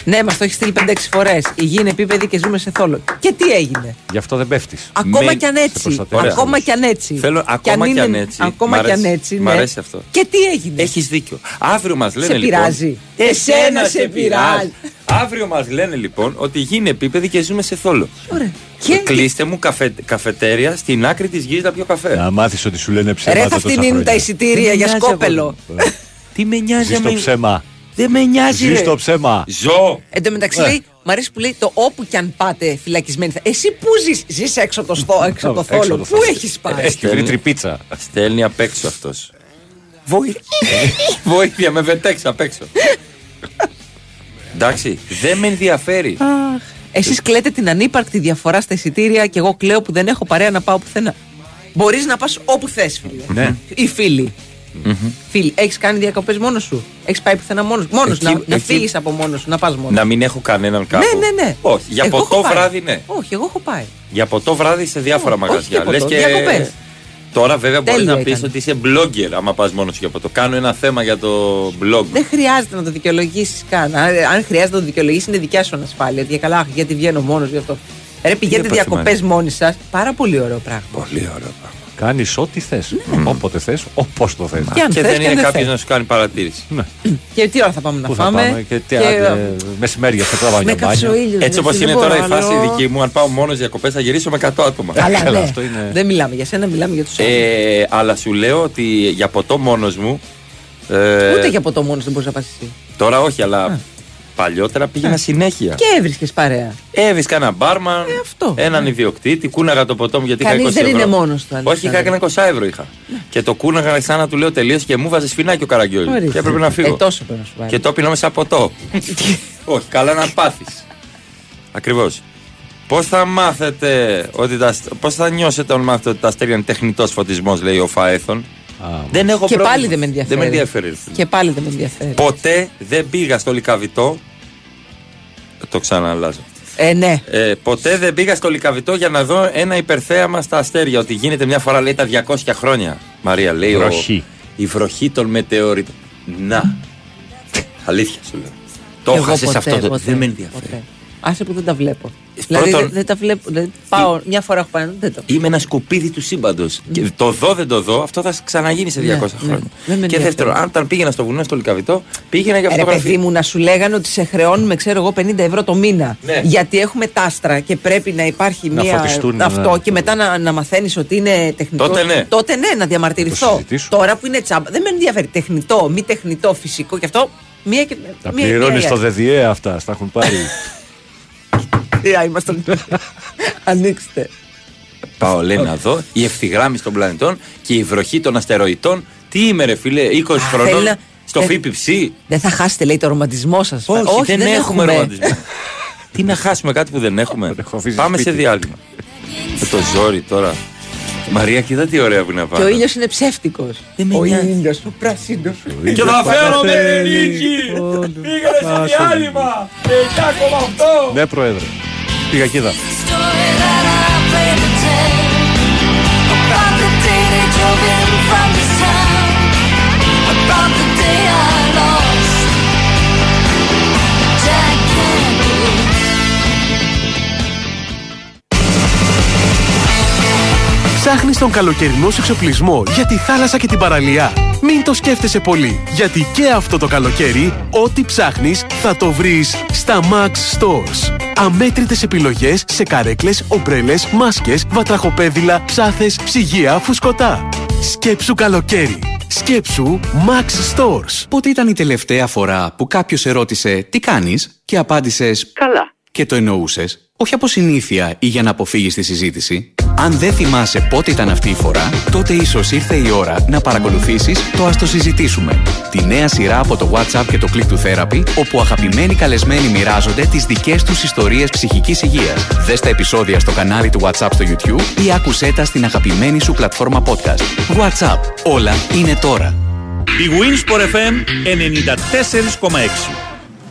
Ναι, μα το έχεις στείλει 5-6 φορές. Η γη είναι επίπεδη και ζούμε σε θόλο. Και τι έγινε; Γι' αυτό δεν πέφτεις. Ακόμα Με- κι αν σε έτσι. προστατεύεις. Ακόμα κι αν έτσι. Θέλω ακόμα κι είναι- αν έτσι. Ακόμα Μ' κι αν αρέσει. έτσι. Μ' ναι. αρέσει αυτό. Και τι έγινε; Έχεις δίκιο. Αύριο μας λένε σε λοιπόν. πειράζει. Εσένα σε πειράζει. Αύριο μας λένε λοιπόν ότι η γη είναι επίπεδη και ζούμε σε θόλο. Ωραία. Και Κλείστε μου καφε, καφετέρια στην άκρη της γης να πιω καφέ. Να μάθεις ότι σου λένε ψέματα. ρε θα τόσα φτηνίνουν τα χρόνια. εισιτήρια για νοιάζει, σκόπελο. Τι με νοιάζει Ζει στο άμα- ψέμα. Δεν με νοιάζει. Ζεις ρε. στο ψέμα. Ζω. Εν τω μεταξύ Ε. λέει, μ' αρέσει που λέει το όπου κι αν πάτε φυλακισμένοι. θα- Εσύ πού ζεις, ζεις έξω από το, στο, έξω από το Έξω θόλο. από το Πού θόλο. έχεις πάει; Έχει βρει τρυπίτσα. Στέλνει απ' έξω αυτός. Βοήθεια. Βοήθεια, με βετέξ απ' έξω. Εντάξει, δεν με ενδιαφέρει. Εσείς κλαίτε την ανύπαρκτη διαφορά στα εισιτήρια και εγώ κλαίω που δεν έχω παρέα να πάω πουθενά. Μπορείς να πας όπου θες, φίλε. Ναι. Ή φίλοι. Φίλοι, έχεις κάνει διακοπές μόνος σου; Έχεις πάει πουθενά μόνος σου; Μόνος, Εκεί- να, να εκεί- φύγεις από μόνος σου, να πας μόνος. Να μην έχω κανέναν κάπου. Ναι, ναι, ναι. Όχι, για Εγώ ποτό έχω πάει. βράδυ ναι. Όχι, εγώ έχω πάει. Για ποτό βράδυ σε διάφορα Όχι, μαγαζιά. όχι για ποτό, Λες διακοπές. Τώρα βέβαια μπορείς Τέλεια να πεις ήταν. ότι είσαι blogger άμα πας μόνος σου για ποτό. Κάνω ένα θέμα για το blog. Δεν χρειάζεται να το δικαιολογήσεις καν. Αν, αν χρειάζεται να το δικαιολογήσεις, είναι δικιά σου ανασφάλεια. Για καλά, αχ, γιατί βγαίνω μόνος γι' αυτό. Ρε, πηγαίνετε έπαθε, διακοπές Μαρία. μόνοι σας. Πάρα πολύ ωραίο πράγμα. Πολύ ωραίο πράγμα. Κάνεις ό,τι θες. Όποτε θες, όπως το θες. Και αν Και θες δεν και αν είναι δεν κάποιος θες. να σου κάνει παρατήρηση. Και τι ώρα θα πάμε να Πού θα φάμε; πάμε και τι άντε, μεσημέρια θα τραβάω Με μια μπάνια. κάψω ήλιο. Έτσι όπως είναι τώρα η φάση δική μου, αν πάω μόνος διακοπέ θα γυρίσω με 100 άτομα. Καλά, Καλά, ναι. αυτό είναι- Δεν μιλάμε για σένα, μιλάμε για τους άλλους. Ε, αλλά σου λέω ότι για ποτό μόνος μου. ε, Ούτε για ποτό μόνος δεν μπορείς να πας εσύ. Τώρα όχι, αλλά παλιότερα πήγαινα συνέχεια. Και έβρισκες παρέα. Έβρισκα έναν μπάρμαν, αυτό. έναν ιδιοκτήτη, κούναγα το ποτό μου γιατί είχα 20 Κανεί δεν ευρώ. είναι μόνος του. αλήθεια. Όχι, είχα ένα 20 ευρώ είχα. Και το κούναγα σαν να του λέω τελείω και μου βάζε σφινάκι ο Καραγκιόζη. Ορίστε. Και έπρεπε να φύγω. Ε, τόσο πρέπει να σου βάλει. Και το πίνα σαν ποτό. Όχι, καλά να πάθεις. Ακριβώς. Πώς θα μάθετε ότι τα. Πώς θα νιώσετε όταν μάθετε ότι τα αστέρια είναι τεχνητός φωτισμός, λέει ο Φαέθων; Δεν έχω Και πρόβλημα. πάλι δεν με ενδιαφέρει. Δεν με ενδιαφέρει. Και πάλι δεν με ενδιαφέρει. Ποτέ δεν πήγα στο λικαβιτό. Το ξαναλάζω. Ε, ναι. Ε, ποτέ δεν πήγα στο λικαβιτό για να δω ένα υπερθέαμα στα αστέρια. Ότι γίνεται μια φορά, λέει, τα 200 χρόνια. Μαρία, λέει. ο- Βροχή. η βροχή των μετεωρήτων. Να. Αλήθεια σου λέω. Το Εγώ χάσε ποτέ, αυτό. Το... ποτέ, δεν με ενδιαφέρει. ποτέ. Άσε που δεν τα βλέπω. Δηλαδή Πρώτον- δεν, δεν τα βλέπω. Δηλαδή, πάω, μια φορά έχω πάει, δεν το. Είμαι ένα σκουπίδι του σύμπαντος. Και το δω, δεν το δω, αυτό θα ξαναγίνει σε 200 Ναι, ναι. χρόνια. Δεν με και ενδιαφέρει. δεύτερον, αν όταν πήγαινα στο βουνό στο Λικαβιτό, πήγαινα για Ε, Ρε φωτογραφία. παιδί μου, να σου λέγανε ότι σε χρεώνουμε, ξέρω εγώ, 50 ευρώ το μήνα. Ναι. Γιατί έχουμε τάστρα και πρέπει να υπάρχει Να μία. φωτιστούν, αυτό ναι. και μετά να, να μαθαίνεις ότι είναι τεχνητό. Τότε ναι. Τότε ναι, να Το διαμαρτυρηθώ. συζητήσουμε. Τώρα που είναι τσάμπα. Δεν με ενδιαφέρει. Τεχνητό, μη τεχνητό, φυσικό και αυτό. Μία και. Τα μία- πληρώνεις μία στο η άλλη. ΔΔΕ αυτά, στα έχουν πάρει. Τι, α, είμαστε. Ανοίξτε. Πάω, λέει να δω, η ευθυγράμμιση των πλανητών και η βροχή των αστεροειδών. Τι είμαι, ρε φίλε, 20 θέλει χρονών να- στο ε, FIPC. Δεν θα χάσετε, λέει, το ρομαντισμό σας. Όχι, δεν, έχουμε ρομαντισμό. Τι να χάσουμε κάτι που δεν έχουμε. έχω αφήσει Πάμε σε σπίτι. διάλειμμα. Με το ζόρι τώρα. Μαρία, κοίτα τι ωραία που είναι Και πάνω. ο ήλιος είναι ψεύτικος. με Ο νοιάζει. ήλιος, ο πράσινος. Και θα φέρω με νίκη! Πήγανε σε διάλειμμα! 9,8! Ναι, Πρόεδρε. Πήγα. Ψάχνεις τον καλοκαιρινό σου εξοπλισμό για τη θάλασσα και την παραλία. Μην το σκέφτεσαι πολύ, γιατί και αυτό το καλοκαίρι, ό,τι ψάχνεις θα το βρεις στα Max Stores. Αμέτρητες επιλογές σε καρέκλες, ομπρέλες, μάσκες, βατραχοπέδιλα, ψάθες, ψυγεία, φουσκωτά. Σκέψου καλοκαίρι. Σκέψου Max Stores. Πότε ήταν η τελευταία φορά που κάποιος ερώτησε «Τι κάνεις» και απάντησες «Καλά». Και το εννοούσες, όχι από συνήθεια ή για να αποφύγεις τη συζήτηση. Αν δεν θυμάσαι πότε ήταν αυτή η φορά, τότε ίσως ήρθε η ώρα να παρακολουθήσεις το «Ας το συζητήσουμε». Τη νέα σειρά από το WhatsApp και το Click to Therapy, όπου αγαπημένοι καλεσμένοι μοιράζονται τις δικές τους ιστορίες ψυχικής υγείας. Δες τα επεισόδια στο κανάλι του WhatsApp στο YouTube ή άκουσέ τα στην αγαπημένη σου πλατφόρμα podcast. WhatsApp. Όλα είναι τώρα. Η Winsport FM 94,6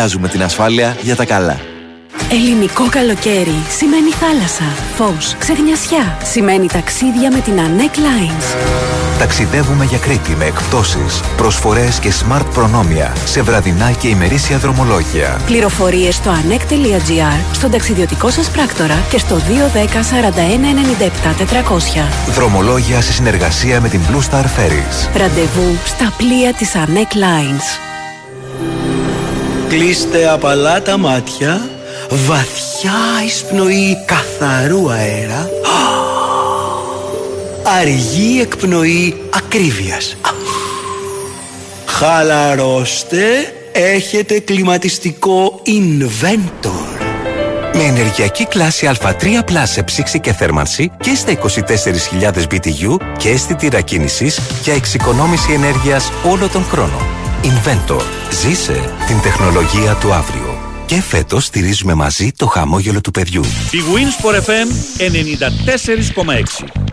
Αλλάζουμε την ασφάλεια για τα καλά. Ελληνικό καλοκαίρι σημαίνει θάλασσα, φως, ξεγνιασιά. Σημαίνει ταξίδια με την Anec Lines. Ταξιδεύουμε για Κρήτη με εκπτώσεις, προσφορές και smart προνόμια σε βραδινά και ημερήσια δρομολόγια. Πληροφορίες στο anec.gr, στον ταξιδιωτικό σας πράκτορα και στο 210 41 97 400. Δρομολόγια σε συνεργασία με την Blue Star Ferries. Ραντεβού στα πλοία της Anec Lines. Κλείστε απαλά τα μάτια, βαθιά εισπνοή καθαρού αέρα, αργή εκπνοή ακρίβειας. Χαλαρώστε, έχετε κλιματιστικό Inventor. Με ενεργειακή κλάση Α3 Plus σε ψήξη και θέρμανση και στα 24.000 BTU και αισθητήρα κίνησης για εξοικονόμηση ενέργειας όλο τον χρόνο. Inventor. Ζήσε την τεχνολογία του αύριο. Και φέτος στηρίζουμε μαζί το χαμόγελο του παιδιού. Η Winsport FM 94,6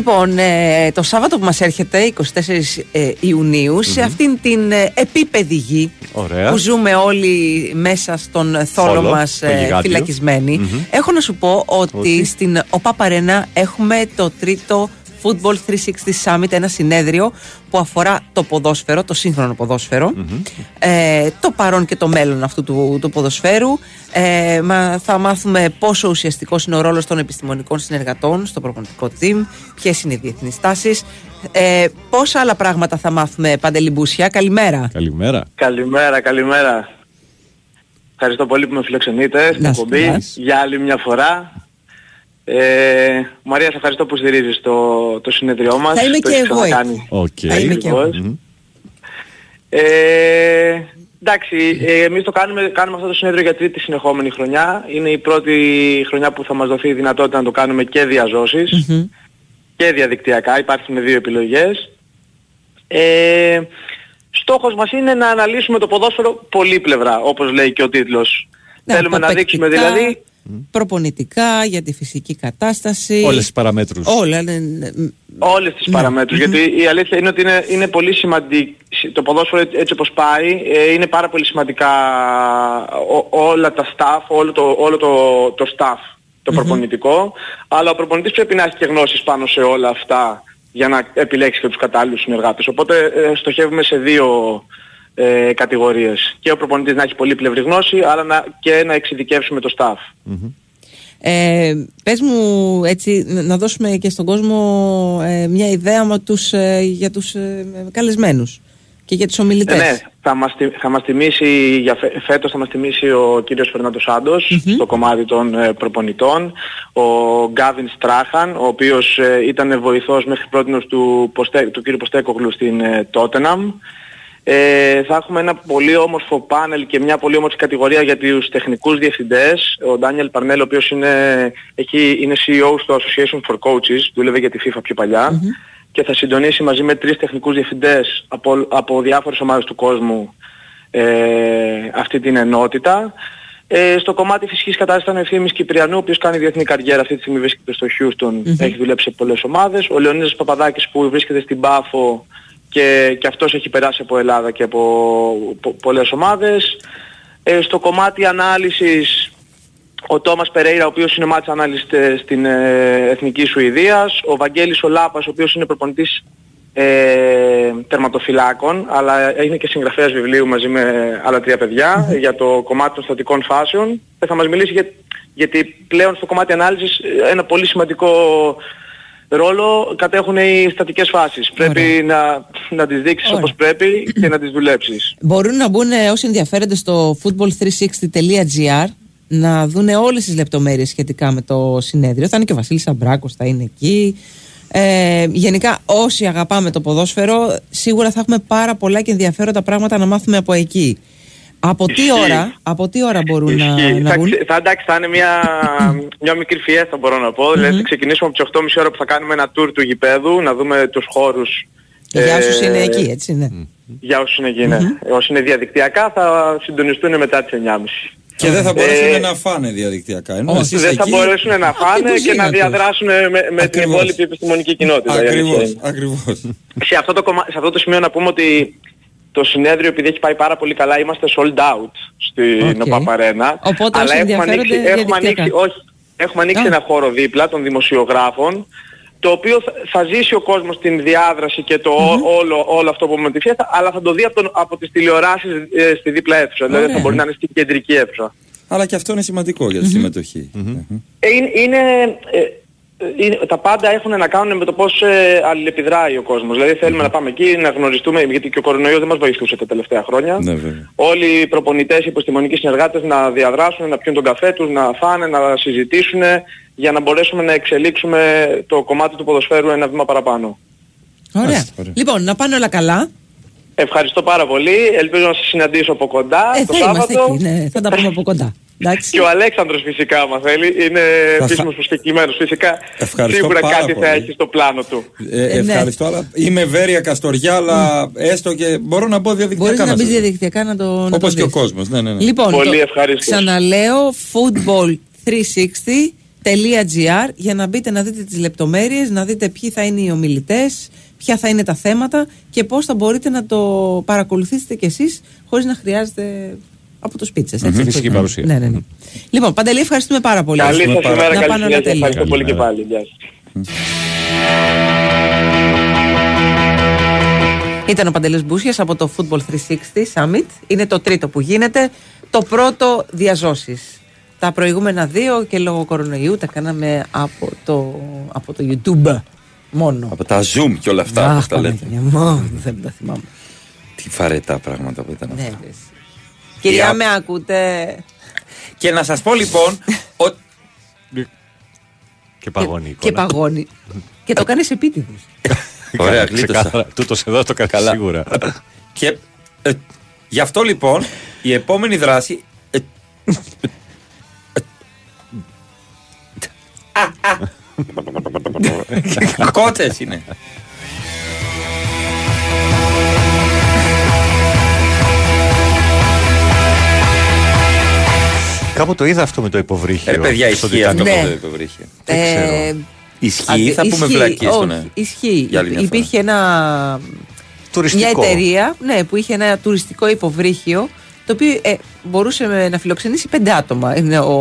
Λοιπόν, ε, το Σάββατο που μας έρχεται, 24 ε, ιουνιου σε αυτήν την ε, επίπεδη γη Ωραία. που ζούμε όλοι μέσα στον θόλο Θόλο, μας το ε, γιγάντιο. φυλακισμένοι, έχω να σου πω ότι Όχι. στην ΟΠΑ Παρένα έχουμε το τρίτο Football 360 Summit, ένα συνέδριο που αφορά το ποδόσφαιρο, το σύγχρονο ποδόσφαιρο, ε, το παρόν και το μέλλον αυτού του, του ποδοσφαίρου. Ε, μα, θα μάθουμε πόσο ουσιαστικός είναι ο ρόλος των επιστημονικών συνεργατών στο προπονητικό team, ποιες είναι οι διεθνείς τάσεις, ε, πόσα άλλα πράγματα θα μάθουμε, Παντελή Μπούσια; Καλημέρα. Καλημέρα. Καλημέρα, καλημέρα. Ευχαριστώ πολύ που με φιλοξενείτε στην Να σε εκπομπή καλά. για άλλη μια φορά. Ε, Μαρία, σε ευχαριστώ που στηρίζεις το, το συνέδριό μας. Θα είμαι Το και έχεις εγώ ξανακάνει. εκεί. Οκ. Θα είμαι και εγώ. Ακριβώς. Ε, εντάξει, ε, εμείς το κάνουμε, κάνουμε αυτό το συνέδριο για τρίτη συνεχόμενη χρονιά. Είναι η πρώτη χρονιά που θα μας δοθεί η δυνατότητα να το κάνουμε και διά ζώσης και διαδικτυακά. Υπάρχουν δύο επιλογές. Ε, στόχος μας είναι να αναλύσουμε το ποδόσφαιρο πολύπλευρα, όπως λέει και ο τίτλος. Ναι, Θέλουμε να από δείξουμε παικτικά, δηλαδή προπονητικά, για τη φυσική κατάσταση. Όλες τις παραμέτρους. Όλα. ναι, ναι, Όλες τις Ναι. παραμέτρους. Μμμ. Γιατί η αλήθεια είναι ότι είναι, είναι πολύ σημαντικό. Το ποδόσφαιρο έτσι- έτσι όπως πάει ε, είναι πάρα πολύ σημαντικά ό- όλα τα staff, όλο το, όλο το, το staff, το προπονητικό. Αλλά ο προπονητής πρέπει να έχει και γνώσεις πάνω σε όλα αυτά για να επιλέξει και τους κατάλληλους συνεργάτες. Οπότε ε, στοχεύουμε σε δύο ε, κατηγορίες. Και ο προπονητής να έχει πολύ πλευρή γνώση, αλλά να, και να εξειδικεύσουμε το staff. Ε, πες μου έτσι να δώσουμε και στον κόσμο ε, μια ιδέα με τους, ε, για τους ε, καλεσμένους και για τους ομιλητές. Ε, ναι, θα μας, τι- θα μας τιμήσει, για φε, φέτος θα μας τιμήσει ο κύριος Φερνάντος Σάντος στο κομμάτι των ε, προπονητών, ο Γκάβιν Στράχαν, ο οποίος ε, ήταν βοηθός μέχρι πρότινος του, Ποστέ, του κύριου Ποστέκογλου στην ε, Τότεναμ. Ε, θα έχουμε ένα πολύ όμορφο πάνελ και μια πολύ όμορφη κατηγορία για τους τεχνικούς διευθυντές. Ο Ντάνιελ Παρνέλ, ο οποίος είναι, έχει, είναι CEO στο Association for Coaches, δούλευε για τη FIFA πιο παλιά και θα συντονίσει μαζί με τρεις τεχνικούς διευθυντές από, από διάφορες ομάδες του κόσμου ε, αυτή την ενότητα. Ε, στο κομμάτι φυσικής κατάστασης ήταν ο Ευθύμης Κυπριανού, ο οποίος κάνει διεθνή καριέρα, αυτή τη στιγμή βρίσκεται στο Houston, Μμμ. έχει δουλέψει σε πολλές ομάδες. Ο Λεωνίδας Παπαδάκης που βρίσκεται στην Πάφο και, και αυτός έχει περάσει από Ελλάδα και από πο- πολλές ομάδες. Ε, στο κομμάτι ανάλυσης ο Τόμας Περέιρα, ο οποίος είναι match analyst ε, στην ε, Εθνική Σουηδίας, ο Βαγγέλης Ολάπας, ο οποίος είναι προπονητής ε, τερματοφυλάκων, αλλά είναι και συγγραφέας βιβλίου μαζί με άλλα τρία παιδιά ε, για το κομμάτι των στατικών φάσεων. Και θα μας μιλήσει για, γιατί πλέον στο κομμάτι ανάλυσης ε, ένα πολύ σημαντικό ρόλο κατέχουν οι στατικές φάσεις. Πρέπει να, να τις δείξεις όπως πρέπει και να τις δουλέψεις. Μπορούν να μπουν ε, όσοι ενδιαφέρονται στο football360.gr να δουν όλες τις λεπτομέρειες σχετικά με το συνέδριο. Θα είναι και ο Βασίλης Αμπράκος, θα είναι εκεί. Ε, γενικά όσοι αγαπάμε το ποδόσφαιρο σίγουρα θα έχουμε πάρα πολλά και ενδιαφέροντα πράγματα να μάθουμε από εκεί. Από τι Ισχύει. ώρα, από τι ώρα μπορούν να, Ισχύει. να θα, βγουν; ξε- θα, εντάξει, θα είναι μια, μια μικρή φιέστα μπορώ να πω. Δηλαδή θα ξεκινήσουμε από τις 8.30 ώρα που θα κάνουμε ένα tour του γηπέδου, να δούμε τους χώρους. Για όσους ε, είναι εκεί, έτσι, ναι. Για όσους είναι εκεί, ναι. Όσοι είναι διαδικτυακά θα συντονιστούν μετά τις 9.30. Και δεν θα μπορέσουν Ε, να φάνε διαδικτυακά. Ενώ όχι, εσείς δεν θα εκεί- μπορέσουν να φάνε Πώς και να γίνεται; διαδράσουν με, με την Ακριβώς. υπόλοιπη επιστημονική κοινότητα. η αλήθεια Ακριβώς, είναι. ακριβώς. σε, αυτό το κομμα... σε αυτό το σημείο να πούμε ότι το συνέδριο επειδή έχει πάει πάρα πολύ καλά είμαστε sold out στην OK. okay. Παπαρένα. Οπότε αλλά όσοι έχουμε ανοίξει, ενδιαφέρονται έχουμε ανοίξει, διαδικτυακά. όχι, έχουμε ανοίξει Α. ένα χώρο δίπλα των δημοσιογράφων το οποίο θα, θα ζήσει ο κόσμος την διάδραση και το ό- όλο, όλο αυτό που με τη φιέστα αλλά θα το δει από, τον, από τις τηλεοράσεις ε, στη δίπλα αίθουσα. Δηλαδή Ωραία. θα μπορεί να είναι στην κεντρική αίθουσα. Αλλά και αυτό είναι σημαντικό για τη συμμετοχή. Ε, είναι, είναι, ε, είναι- τα πάντα έχουν να κάνουν με το πώς ε, αλληλεπιδράει ο κόσμος. Δηλαδή θέλουμε να πάμε εκεί, να γνωριστούμε, γιατί και ο κορονοϊός δεν μας βοηθούσε τα τελευταία χρόνια. Ναι, βέβαια. Όλοι οι προπονητές, οι επιστημονικοί συνεργάτες να διαδράσουν, να πιούν τον καφέ τους, να φάνε, να συζητήσουν για να μπορέσουμε να εξελίξουμε το κομμάτι του ποδοσφαίρου ένα βήμα παραπάνω. Ωραία. Λοιπόν, να πάνε όλα καλά. Ευχαριστώ πάρα πολύ. Ελπίζω να σας συναντήσω από κοντά Ε, το θα είμαστε Σάββατο. εκεί, ναι, θα τα πούμε από κοντά. Εντάξει. Και ο Αλέξανδρος φυσικά, άμα θέλει, είναι Θα- επίσημος προσκεκλημένος. Φυσικά Ευχαριστώ σίγουρα πάρα κάτι πολύ. θα έχει στο πλάνο του. Ε, Ε, ναι. ευχαριστώ, αλλά είμαι βέρεια Καστοριά, αλλά έστω και μπορώ να μπω διαδικτυακά. Μπορείς να να μπεις σας δω. διαδικτυακά να το, να το Όπως και ο δεις. κόσμος. Ναι, ναι, ναι. Λοιπόν, Πολύ το- ευχαριστώ. Ξαναλέω football360.gr για να μπείτε να δείτε τις λεπτομέρειες, να δείτε ποιοι θα είναι οι ομιλητές, ποια θα είναι τα θέματα και πώς θα μπορείτε να το παρακολουθήσετε κι εσείς χωρίς να χρειάζεται από το σπίτι σας. έτσι, Φυσική πώς- παρουσία. Ναι, ναι, ναι. Λοιπόν, Παντελή, ευχαριστούμε πάρα πολύ. Καλή σας Να ημέρα, πάνε καλή όλα συνέχεια. τέλεια. Ευχαριστώ πολύ και πάλι. Γεια σας. Ήταν ο Παντελής Μπούσιας από το Football 360 Summit. Είναι το τρίτο που γίνεται. Το πρώτο διαζώσεις. Τα προηγούμενα δύο και λόγω κορονοϊού τα κάναμε από το, από το YouTube μόνο. Από τα Zoom και όλα αυτά Αχ, που τα λέτε. Παναγία μου, δεν τα θυμάμαι. Τι βαρετά πράγματα που ήταν Ναι, αυτά. ρε. Κυρία, Για- με ακούτε. Και να σας πω λοιπόν ότι Και παγώνει η Και εικόνα. παγώνει. και το κάνεις επίτηδες. Ωραία, Ξεκάθαρα. γλίτωσα. Τούτος εδώ το κάνει Καλά. σίγουρα. Και ε, γι' αυτό λοιπόν η επόμενη δράση. ε, ε, Κότσες είναι. Κάπου το είδα αυτό με το υποβρύχιο. Ε, παιδιά, στο ισχύει αυτό Titanic. Ναι. που το υποβρύχιο. Δεν ξέρω. Ε, Ισχύει, αντι- θα πούμε ισχύει, βλακίες, όχι, ναι. Ισχύει. Για άλλη μια φορά. Υπήρχε ένα. Τουριστικό. Μια εταιρεία ναι, που είχε ένα τουριστικό υποβρύχιο το οποίο ε, μπορούσε με- να φιλοξενήσει πέντε άτομα. Είναι ο,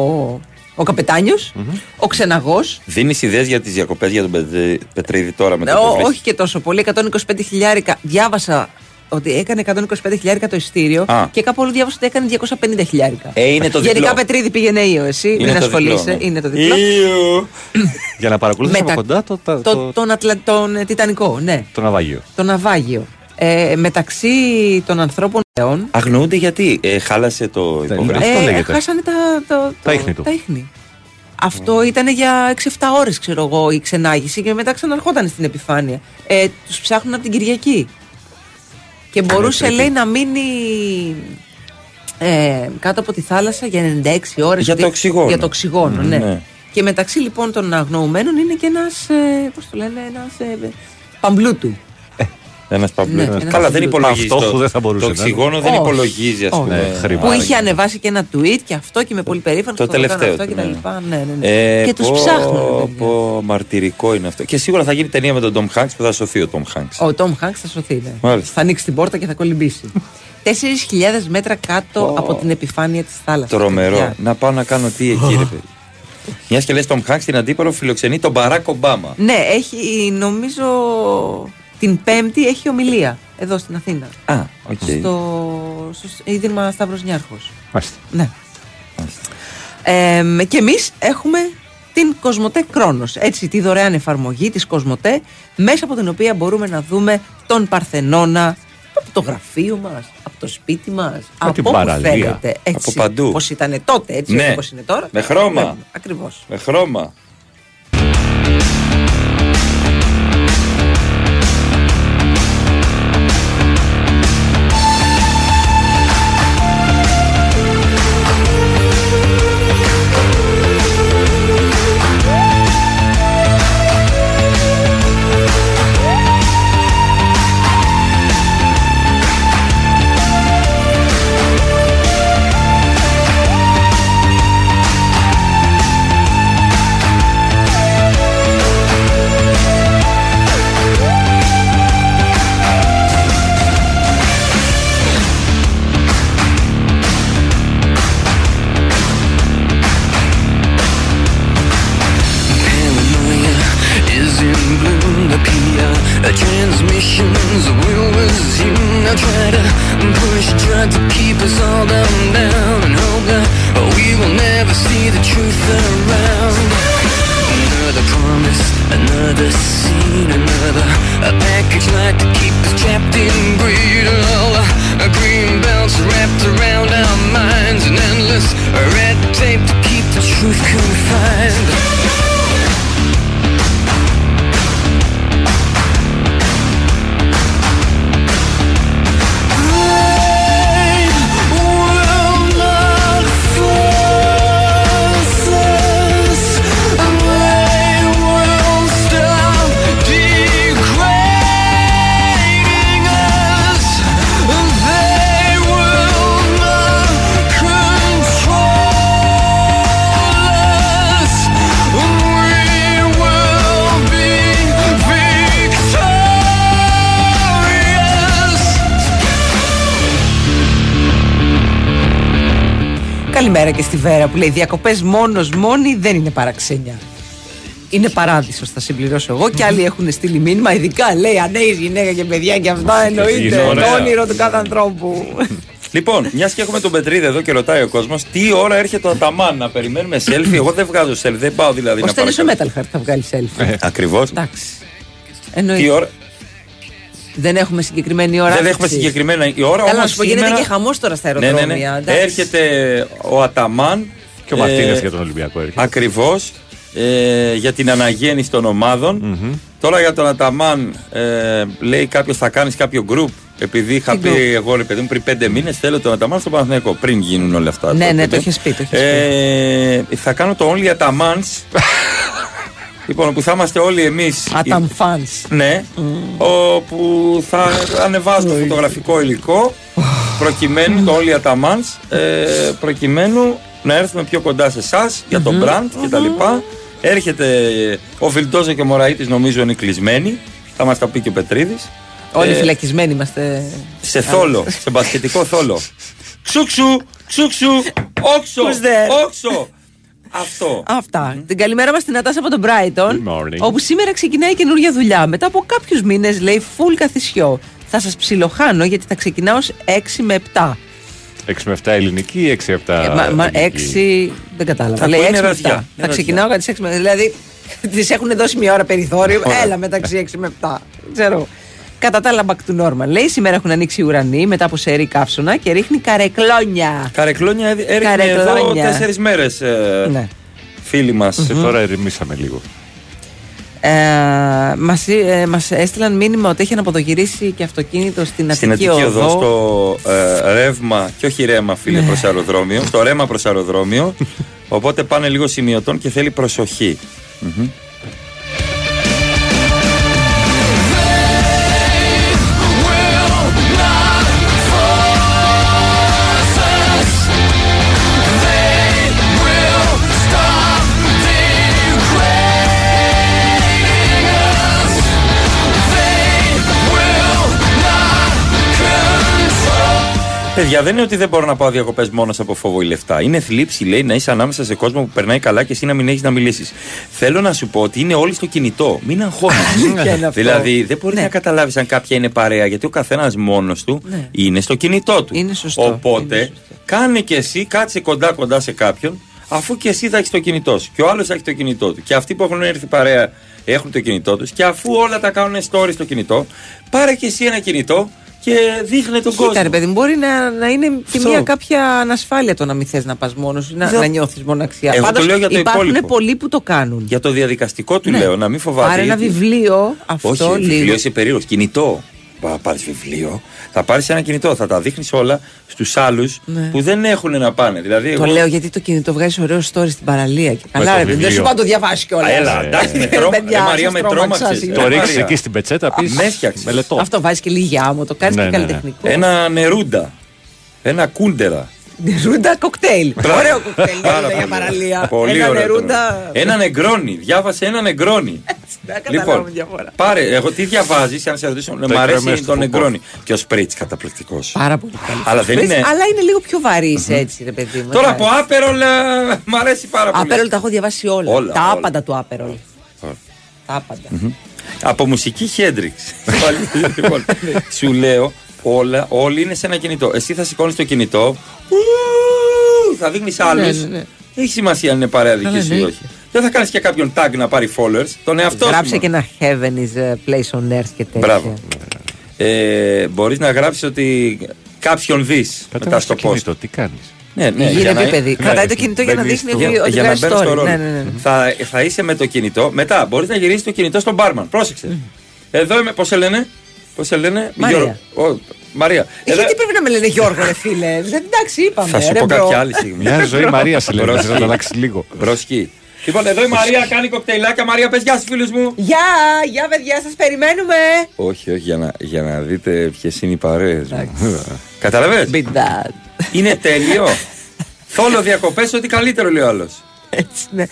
ο καπετανιος ο ξεναγός. Δίνεις ιδέες για τις διακοπές για τον Πετρί- Πετρίδη τώρα με το υποβρύχιο; όχι και τόσο πολύ, 125 χιλιάρικα. Διάβασα ότι έκανε 125 χιλιάρικα το ειστήριο Α. και κάπου αλλού διάβασα ότι έκανε 250 χιλιάρικα. Ε, είναι το διπλό. Γενικά Πετρίδη πήγαινε ίο, εσύ. Είναι μην το ασχολείσαι. διπλό, ναι. Είναι το διπλό. Για να παρακολουθήσω από Μετα- κοντά το, το, Το, το, τον, Ατλα... τον ε, Τιτανικό, ναι. το ναυάγιο. Το ναυάγιο. Ε, μεταξύ των ανθρώπων νέων. Αγνοούνται γιατί ε, χάλασε το υποβρύχιο. Ε, χάσανε τα, το, Τα το- ίχνη του. τα ίχνη. Αυτό ήταν για 6-7 ώρες ξέρω εγώ η ξενάγηση και μετά ξαναρχόταν στην επιφάνεια. Ε, τους ψάχνουν από την Κυριακή. Και μπορούσε πρέπει. λέει να μείνει ε, κάτω από τη θάλασσα για 96 ώρες. Για το δι- οξυγόνο. Για το οξυγόνο, Μμμ, ναι. ναι. Και μεταξύ λοιπόν των αγνοωμένων είναι και ένας, ε, πώς το λένε, ένας ε, παμπλούτου. Ένας παμπλού. Ναι, ένας Καλά, δεν παμπλού. υπολογίζει. Αυτό το- που δεν θα μπορούσε Το να είναι. οξυγόνο δεν Όχι. υπολογίζει, ας Όχι. πούμε. Ναι, χρήμα. Που άρα. είχε ανεβάσει και ένα tweet και αυτό και είμαι πολύ περήφανο Το που το κάνω τελευταίο αυτό του, και τα ναι. λοιπά. Ναι, ναι, ναι. Ε, και τους πω, ψάχνουν. ρε παιδιά. πω, μαρτυρικό είναι αυτό. Και σίγουρα θα γίνει ταινία με τον Tom Hanks που θα σωθεί ο Tom Hanks. Ο Τόμ Χάγκ θα σωθεί. Ναι. Μάλιστα. Θα ανοίξει την πόρτα και θα κολυμπήσει. 4.000 μέτρα κάτω από την επιφάνεια της θάλασσας. Τρομερό. Να πάω να κάνω τι εκεί, ρε παιδί. Μιας και λες Tom Hanks την αντίπαλο φιλοξενεί τον Μπαράκ Ομπάμα. Ναι, έχει νομίζω την Πέμπτη έχει ομιλία εδώ στην Αθήνα. Α, οκ. Στο, στο Ίδρυμα Σταύρος Νιάρχος. Μάλιστα. Ναι. Ε, και εμείς έχουμε την Κοσμοτέ Chronos, έτσι τη δωρεάν εφαρμογή της Κοσμοτέ, μέσα από την οποία μπορούμε να δούμε τον Παρθενώνα από το γραφείο μας, από το σπίτι μας, από την όπου παραλία. θέλετε. Έτσι, Από παντού. Όπως ήταν τότε, έτσι Ναι. όπως είναι τώρα. Με χρώμα. Βλέπουμε. Ακριβώς. Με χρώμα. Βέρα που λέει Διακοπές μόνος μόνη δεν είναι παραξενιά. Είναι παράδεισο, θα συμπληρώσω εγώ. Και άλλοι έχουν στείλει μήνυμα, ειδικά λέει ανέη γυναίκα και παιδιά και αυτά εννοείται. Γινόταν. Το όνειρο του κάθε ανθρώπου. Λοιπόν, μιας και έχουμε τον Πετρίδη εδώ και ρωτάει ο κόσμος, τι ώρα έρχεται ο Αταμάν να περιμένουμε selfie; Εγώ δεν βγάζω selfie, δεν πάω δηλαδή Ο να Στέλιος ο παρακαλώ. Metal Heart θα βγάλει selfie. Ακριβώς. Εντάξει. Εννοείται. Τι ώρα. Δεν έχουμε συγκεκριμένη ώρα. Δεν έχουμε άφηξης. συγκεκριμένα η ώρα. Καλά, να όμως σου πω, γίνεται σήμερα- και χαμός τώρα στα Ναι, ναι, αεροδρόμια. ναι. εντάξει. Έρχεται ο Αταμάν. Και ο Μαρτίνες για τον Ολυμπιακό έρχεται. Ακριβώς. Ε, για την αναγέννηση των ομαδων Τώρα για τον Αταμάν ε, λέει κάποιος θα κάνεις κάποιο group. Επειδή είχα Τι πει group? εγώ ρε παιδί μου πριν πέντε μήνες θέλω τον Αταμάν στο Παναθηναϊκό. Πριν γίνουν όλα αυτά. Ναι, τότε. ναι, το έχεις πει, το έχεις Ε, θα κάνω το Only Atamans. λοιπόν, που θα είμαστε όλοι εμείς. Atam fans. Ναι, όπου θα ανεβάζω φωτογραφικό υλικό προκειμένου το Only Atamans ε, προκειμένου να έρθουμε πιο κοντά σε εσάς για το brand και τα λοιπά. Έρχεται ο Βιλντόζο και ο Μωραήτης, νομίζω είναι κλεισμένοι. Θα μας τα πει και ο Πετρίδης. Όλοι φυλακισμένοι είμαστε. Σε θόλο, σε μπασκετικό θόλο. Ξούξου, ξούξου, όξο, Who's there? όξο. Αυτό. Αυτά. Την καλημέρα μας στην Ατάσα από τον Brighton. Good morning. Όπου σήμερα ξεκινάει καινούργια δουλειά. Μετά από κάποιους μήνες λέει full καθισιό. Θα σας ψιλοχάνω γιατί θα ξεκινάω σε 6 με 7. 6 με 7 ελληνική ή 6 με 7. Ε, μα, μα, ελληνική; 6 δεν κατάλαβα. Θα Λέει ακούει 6 με 7. νεραδιά, Θα νεραδιά. ξεκινάω κατά τι 6 με Δηλαδή τη έχουν δώσει μια ώρα περιθώριο. Ωραία. Έλα μεταξύ 6 με 7. Δεν Ξέρω. Κατά τα άλλα, back to normal. Λέει σήμερα έχουν ανοίξει οι ουρανοί μετά από σερή καύσωνα και ρίχνει καρεκλόνια. Καρεκλόνια έριχνε εδώ Καρεκλόνια. τέσσερις μέρες. Ναι. Φίλοι μας. Ε, Τώρα ερεμήσαμε λίγο. Ε, μας, ε, μας έστειλαν μήνυμα ότι έχει αναποδογυρίσει και αυτοκίνητο στην Στην Αττική Αττική Οδό, Οδό. στο ε, ρεύμα, και όχι ρεύμα φίλε Ναι. προς αεροδρόμιο, στο ρεύμα προς αεροδρόμιο, οπότε πάνε λίγο σημειωτών και θέλει προσοχή. Μμμ. Παιδιά, δεν είναι ότι δεν μπορώ να πάω διακοπές μόνος από φόβο ή λεφτά. Είναι θλίψη, λέει, να είσαι ανάμεσα σε κόσμο που περνάει καλά και εσύ να μην έχεις να μιλήσεις. Θέλω να σου πω ότι είναι όλοι στο κινητό. Μην Και είναι αγχώνεσαι. αυτό. δηλαδή, δεν μπορείς να καταλάβεις αν κάποια είναι παρέα, γιατί ο καθένας μόνος του Ναι. είναι στο κινητό του. Είναι σωστό. Οπότε, κάνε και εσύ, κάτσε κοντά-κοντά σε κάποιον, αφού και εσύ θα έχεις το κινητό σου. Και ο άλλος θα έχει το κινητό του. Και αυτοί που έχουν έρθει παρέα έχουν το κινητό τους. Και αφού όλα τα κάνουν story στο κινητό, πάρε και εσύ ένα κινητό και δείχνε τον κόσμο. Κοίτα, ρε παιδί, μου, μπορεί να, να είναι και Αυτό. μια κάποια ανασφάλεια το να μην θες να πας μόνος σου, να, Δεν- να νιώθεις μοναξιά. Εγώ το Πάντως, λέω για το υπάρχουν υπόλοιπο. πολλοί που το κάνουν. Για το διαδικαστικό του Ναι. λέω, να μην φοβάται. Πάρε ένα γιατί- βιβλίο, αυτό Όχι, λίγο. βιβλίο είσαι περίεργος. Κινητό. Θα πάρεις βιβλίο, θα πάρεις ένα κινητό, θα τα δείχνεις όλα στους άλλους Ναι. που δεν έχουν να πάνε. Δηλαδή, Το εγώ- λέω γιατί το κινητό βγάζει ωραίο story στην παραλία. Και καλά, το ρε παιδί, δεν βιβλίο. σου πάω να το διαβάσει κιόλας. Α, έλα, εντάξει, με τρόμα- ε, Μαρία, με τρόμαξες. Το Ε, ρίξεις Μαρία. εκεί στην πετσέτα, πεις. με έφτιαξες. Μελετώ. Αυτό βάζεις και λίγη άμμο, το κάνεις Ναι, και ναι, ναι. καλλιτεχνικό. Ένα νερούντα. Ένα κούντερα. Νερούντα κοκτέιλ. Μπράβο. Ωραίο κοκτέιλ Πάρα νερούντα για πολύ. παραλία. Πολύ Ένα ωραίο το νερούντα. νερό. Ένα νεγκρόνι. Διάβασε ένα νεγκρόνι. Δεν καταλάβω διαφορά. πάρε, εγώ τι διαβάζεις, αν σε ρωτήσω, Το μου αρέσει έκρεμες το στο νεγκρόνι. Και ο Σπρίτς καταπληκτικός. Πάρα πολύ καλή. Αλλά δεν είναι. Αλλά είναι λίγο πιο βαρύς έτσι, ρε παιδί μου. Τώρα εντάξει. από άπερολ ε, μ' αρέσει πάρα πολύ. Άπερολ τα έχω διαβάσει όλα. Όλα, τα όλα. άπαντα του Άπερολ. Όλα. Τα άπαντα. Από μουσική Χέντριξ. λοιπόν, σου λέω, όλα, όλοι είναι σε ένα κινητό. Εσύ θα σηκώνεις το κινητό, ου, θα δείχνεις άλλους. Ναι, ναι, ναι. Δεν έχει σημασία αν είναι παρέα δική Καλά, σου ή ναι. όχι. Δεν θα κάνεις και κάποιον tag να πάρει followers. Τον εαυτό σου. Γράψε μόνο. και ένα Heaven is a place on earth και τέτοια. Μπράβο. Ε, Μπορείς να γράψεις ότι κάποιον δεις μετά στο post. κινητό, τι κάνεις; Ναι, ναι, Γύρω για να- επίπεδη. Ναι, Κρατάει το κινητό για να μπαίνεις δείχνει στο- ότι, ότι για να βγάζει μπαίνεις στο story. ρόλο. Ναι, ναι, ναι. Θα, θα είσαι με το κινητό. Μετά μπορείς να γυρίσεις το κινητό στον μπάρμαν. Πρόσεξε. Εδώ είμαι, πώς σε λένε; Πώς σε λένε, Μαρία. Γιώργο. Ο, Μαρία. Ε, Εδώ- Γιατί πρέπει να με λένε Γιώργο, ρε φίλε; Δεν- Εντάξει, είπαμε. Θα σου ρε, πω bro. κάποια άλλη στιγμή. Μια ζωή Μαρία σε λέει, Bro. να το αλλάξει λίγο. Broski. Λοιπόν, εδώ η Μαρία κάνει κοκτέιλάκια. Μαρία, πες γεια σου, φίλους μου. Γεια, γεια παιδιά, σας περιμένουμε. Όχι, όχι, για να, για να δείτε ποιες είναι οι παρέες μου. Καταλαβες; Be that. Είναι τέλειο. Σόλο διακοπές, ό,τι καλύτερο λέει ο άλλος. Έτσι, ναι.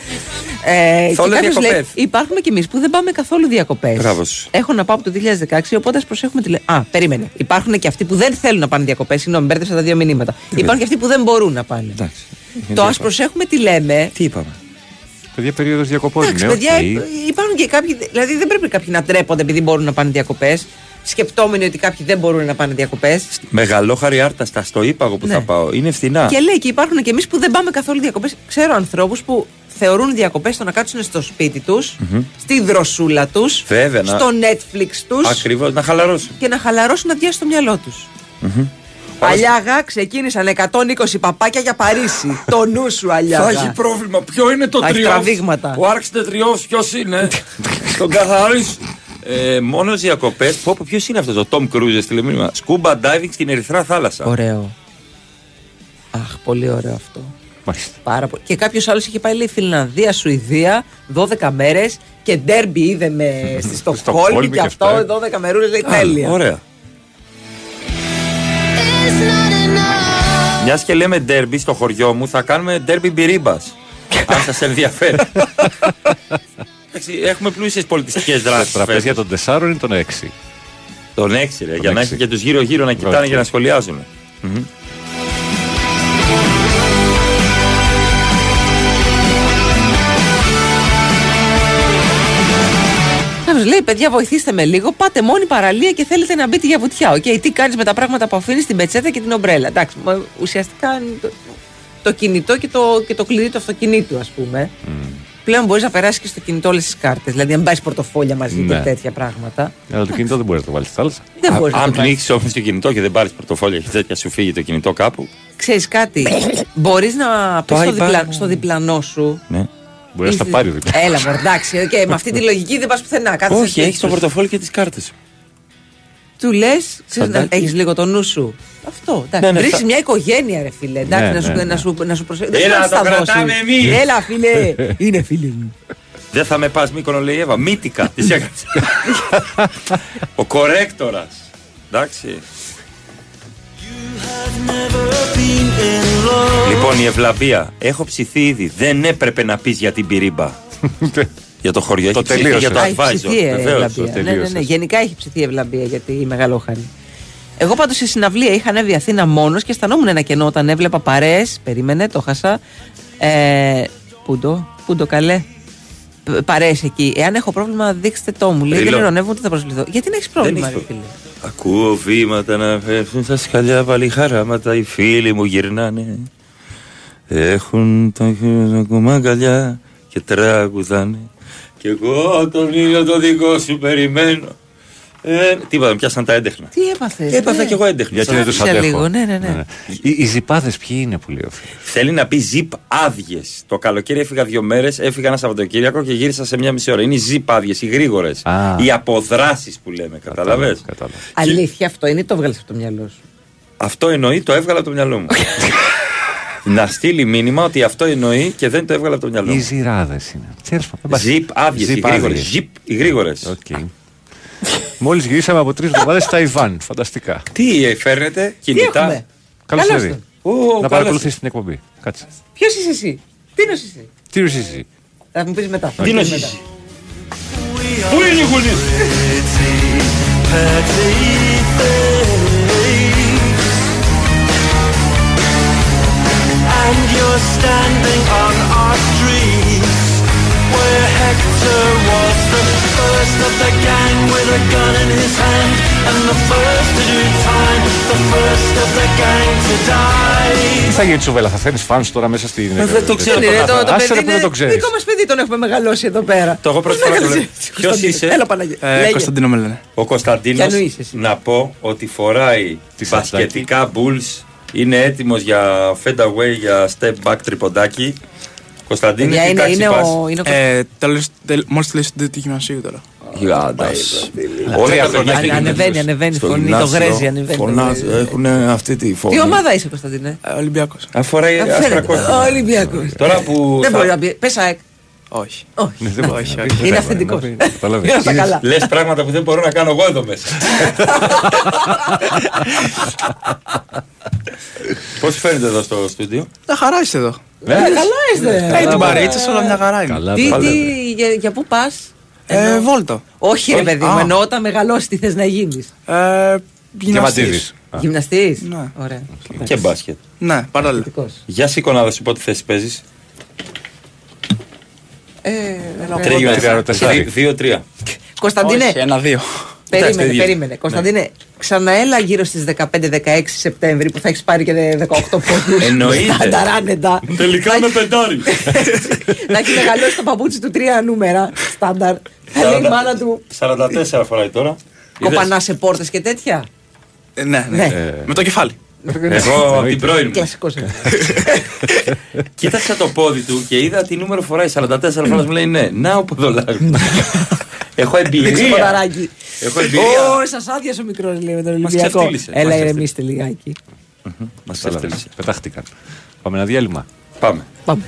Ε, και Σόλο κάποιος διακοπές. λέει, υπάρχουμε κι εμείς που δεν πάμε καθόλου διακοπές. Μπράβο σου. Έχω να πάω από το 2016, οπότε ας προσέχουμε τη. λέ- Α, περίμενε. Υπάρχουν και αυτοί που δεν θέλουν να πάνε διακοπές. Συγγνώμη, μπέρδεψα τα δύο μηνύματα. Υπάρχουν και αυτοί που δεν μπορούν να πάνε. Εντάξει. Το ας προσέχουμε τι λέμε. Τι είπαμε; Παιδιά, περίοδος διακοπών Εντάξει, είναι. παιδιά, οκ. υπάρχουν και κάποιοι. Δηλαδή δεν πρέπει κάποιοι να ντρέπονται επειδή μπορούν να πάνε διακοπές. Σκεπτόμενοι ότι κάποιοι δεν μπορούν να πάνε διακοπές. Μεγαλόχαρη άρταστα στο ύπαγο που Ναι. θα πάω. Είναι φθηνά. Και λέει και υπάρχουν και εμείς που δεν πάμε καθόλου διακοπές. Ξέρω ανθρώπους που θεωρούν διακοπές το να κάτσουν στο σπίτι τους, στη δροσούλα τους, Βέβαια, να- στο Netflix τους Ακριβώς, να χαλαρώσω. και να χαλαρώσουν να διάσει το μυαλό τους. Αλιάγα ξεκίνησαν 120 παπάκια για Παρίσι. το νου σου, Αλιάγα. Θα έχει πρόβλημα. Ποιο είναι το Θα έχει τριός; τραβήγματα. Ο Άρχιτε τριός, ποιος είναι; Τον καθαρίσει. Ε, μόνος διακοπές. Πω, πω, ποιος είναι αυτός το Tom Cruise στη μήνυμα. Scuba diving στην Ερυθρά θάλασσα. Ωραίο. Αχ, πολύ ωραίο αυτό. Μάλιστα. Πάρα πολύ. Και κάποιος άλλος είχε πάει, λέει, Φιλανδία, Σουηδία, 12 μέρες και ντέρμπι είδε με στη Στοκχόλμη Στοκχόλμη και και αυτό, αυτά. 12 μερούλες, λέει Α, τέλεια. Ωραία. Μιας και λέμε ντέρμπι στο χωριό μου, θα κάνουμε ντέρμπι μπυρίμπας. αν σας ενδιαφέρει. Εντάξει, έχουμε πλούσιες πολιτιστικές δράσεις. Τραπέζια των 4 ή των 6. Των 6, ρε, για να έξι. έχεις και τους γύρω-γύρω να κοιτάνε Οκ. και να σχολιάζουν. Μμμ. Κάποιος λέει: Παιδιά, βοηθήστε με λίγο. Πάτε μόνη παραλία και θέλετε να μπείτε για βουτιά. Οκ, τι κάνεις με τα πράγματα που αφήνεις την πετσέτα και την ομπρέλα. Εντάξει, μα ουσιαστικά είναι το, το κινητό και το, και το κλειδί του αυτοκινήτου, ας πούμε. Πλέον μπορείς να περάσεις και στο κινητό όλες τις κάρτες. Δηλαδή, αν πάρεις πορτοφόλια μαζί Ναι. και τέτοια πράγματα. Αλλά το κινητό δεν μπορείς να το βάλεις στη θάλασσα. Δεν μπορείς να Αν το βάλεις. πνίξεις όμως το κινητό και δεν πάρεις πορτοφόλια και τέτοια σου φύγει το κινητό κάπου. Ξέρεις κάτι, μπορείς να πεις Το στο, iPad. διπλα, στο διπλανό σου. Ναι. Μπορεί να τα πάρει δίπλα. Έλα, μωρέ, εντάξει, οκ, με αυτή τη λογική δεν πας πουθενά. κάθεσαι Όχι, σπίτι έχεις το σου. πορτοφόλι και τις κάρτες σου. Του λες, Φαντάκι. έχεις λίγο το νου σου. Αυτό. Ναι, Εντάξει, ναι, βρίσκεις θα- μια οικογένεια, ρε φίλε. Εντάξει, Ναι, να, σου, ναι, ναι. να, σου, να σου προσέχει. Έλα, να το κρατάμε εμείς. Έλα, φίλε. Είναι φίλε μου. Δεν θα με πας Μύκονο, λέει η Εύα. Μύτικα. Τη έκανε. Ο κορέκτορας. Εντάξει. Λοιπόν, η Ευλαμπία. Έχω ψηθεί ήδη. Δεν έπρεπε να πεις για την πυρίμπα. για το χωριό. Το Έχει ψηθεί τελείωσε. για το Α, έχει advisor. ψηθεί η Βεβαίως. ευλαμπία. Ναι, ναι, ναι. Γενικά έχει ψηθεί η ευλαμπία γιατί η μεγαλόχαρη. Εγώ πάντως σε συναυλία είχα ανέβει Αθήνα μόνος και αισθανόμουν ένα κενό όταν έβλεπα παρέες. Περίμενε, το χάσα. Ε, πού το, πού το καλέ. Παρέες εκεί. Εάν έχω πρόβλημα, δείξτε το μου. Λέει, δεν Ρίλο. ειρωνεύομαι ότι θα προσβληθώ. Γιατί να έχεις πρόβλημα, έχεις ρε φίλε. Ακούω βήματα να πέφτουν στα σκαλιά πάλι χαράματα Οι φίλοι μου γυρνάνε. Έχουν το ακόμα αγκαλιά και τραγουδάνε Κι εγώ τον ήλιο το δικό σου περιμένω ε, Τι είπα, με πιάσαν τα έντεχνα Τι έπαθες. Έπαθα κι εγώ έντεχνα Γιατί δεν τους Άφησε αντέχω. λίγο, ναι, ναι, ναι. Οι, οι ζυπάδες ποιοι είναι που λέει ο φίλος; Θέλει να πει ζυπ άδειες. Το καλοκαίρι έφυγα δύο μέρες, έφυγα ένα Σαββατοκύριακο και γύρισα σε μια μισή ώρα. Είναι οι ζυπ άδειες, οι γρήγορες. Α. Οι αποδράσεις που λέμε, καταλαβες; Αλήθεια αυτό είναι ή το βγάλες από το μυαλό σου; Αυτό εννοεί, το έβγαλα από το μυαλό μου. να στείλει μήνυμα ότι αυτό εννοεί και δεν το έβγαλα από το μυαλό Οι μου. ζηράδε είναι. Τέλος πάντων. Ζυπ άδειες, οι Ζιπ γρήγορες. άδειες. Ζυπ, οι γρήγορες. Μόλις γυρίσαμε από τρεις εβδομάδες στα Ιβάν. Φανταστικά. Τι ε, φέρνετε, κινητά; έχουμε; Καλώς Καλώς ήρθατε. Ω, Να καλώς. παρακολουθήσει την εκπομπή. Κάτσε. Ποιος είσαι εσύ, τι είναι εσύ. Τι ρωτήσει εσύ. Θα μου πεις μετά. Τι είναι Θα μου πεις εσύ; μετά. Πού είναι οι γονείς; And you're standing on our streets Where Hector was the first of the gang With a gun in his hand And the first to do time The first of the gang to die Τι θα γίνει, Τσουβέλα, θα φέρνεις φαν τώρα μέσα στην. Ε, δεν το ξέρω. Είναι, το, το Άσε παιδί ρε που δεν το είναι ξέρεις. δικό μας παιδί, τον έχουμε μεγαλώσει εδώ πέρα. Το εγώ πρώτη Πώς φορά το λέγανε βλέπω. εσύ, Ποιος Κωνσταντίνε; είσαι; Έλα Παναγία. Ε, Λέγε. Κωνσταντίνο με λένε. Ο Κωνσταντίνος Ποιανού είσαι εσύ; να πω ότι φοράει μπασκετικά bulls, είναι έτοιμος για fade away, για step back τριποντάκι. Κωνσταντίνο, Παιδιά, τι είναι, τάξη είναι πας; ο. Είναι ο Ε, τέλος, τελ, μόλις τελείωσε το του γυμνασίου τώρα. Γιγάντας. Όλα Τρία τα χρόνια παιδιά Ανε- ανεβαίνει, ανεβαίνει η φωνή, το γρέζει, ανεβαίνει. το Φωνάζει, γρέζει. έχουν αυτή τη φωνή. Τι ομάδα είσαι, Κωνσταντίνε; Ε, Ολυμπιακός. Αφοράει Α, φαίνεται. αστρακό. Ολυμπιακός. Τώρα που Δεν θα- μπορεί να πει. Πες ΑΕΚ. Όχι. Όχι. Ναι, δεν μπορεί Όχι, να όχι. πει. Είναι Δεν αυθεντικός. μπορεί να πει. Καταλαβαίνεις. Είναι στα καλά. Λες πράγματα που δεν μπορώ να κάνω εγώ εδώ μέσα. Πώς φαίνεται εδώ στο στούντιο; Τα χαρά είστε εδώ. Ε, Καλά είστε. Ε, την παρήτσα όλα μια χαρά είναι. Καλά, Τι, πάλι. τι, για, για πού πας; Ε, βόλτο. Όχι, ρε Όχι. παιδί μου, Α. εννοώ όταν μεγαλώσεις τι θες να γίνεις. Ε, Διαμαντίδης. γυμναστής. Α. Γυμναστής; Ναι. Ωραία. Και μπάσκετ. Ναι, παράλληλα. Θετικός. Για σήκω να σου πω τι θέση παίζεις. Δύο-τρία. Κωνσταντίνε, Όχι, ένα-δύο. περίμενε, Εντάξει, το περίμενε. ίδιο. Κωνσταντίνε, ξαναέλα γύρω στις 15-16 Σεπτέμβρη που θα έχεις πάρει και 18 πόντους. Εννοείται. Στανταράνετα. Τελικά με πεντάρι. να έχει μεγαλώσει το παπούτσι του τρία νούμερα. Στάνταρ. Θα λέει η μάνα του 44 φοράει τώρα. κοπανά σε πόρτες και τέτοια. Ε, ναι, ναι. Ναι. Με το κεφάλι. Εγώ την πρώην μου. Κλασικός. Κοίταξα το πόδι του και είδα τι νούμερο φοράει. 44 φορές μου λέει ναι. Να ο ποδολάρι. Έχω Δείξε εμπειρία. ποδαράκι. Έχω εμπειρία. Ω, σας άδειασε ο μικρός λέει με τον Ολυμπιακό. ξεφτύλισε, Έλα, μας ηρεμήστε λιγάκι. Μας Καταλαβαίνεις. έφτιαξε. Πετάχτηκαν. Πάμε ένα διάλειμμα. Πάμε. Πάμε.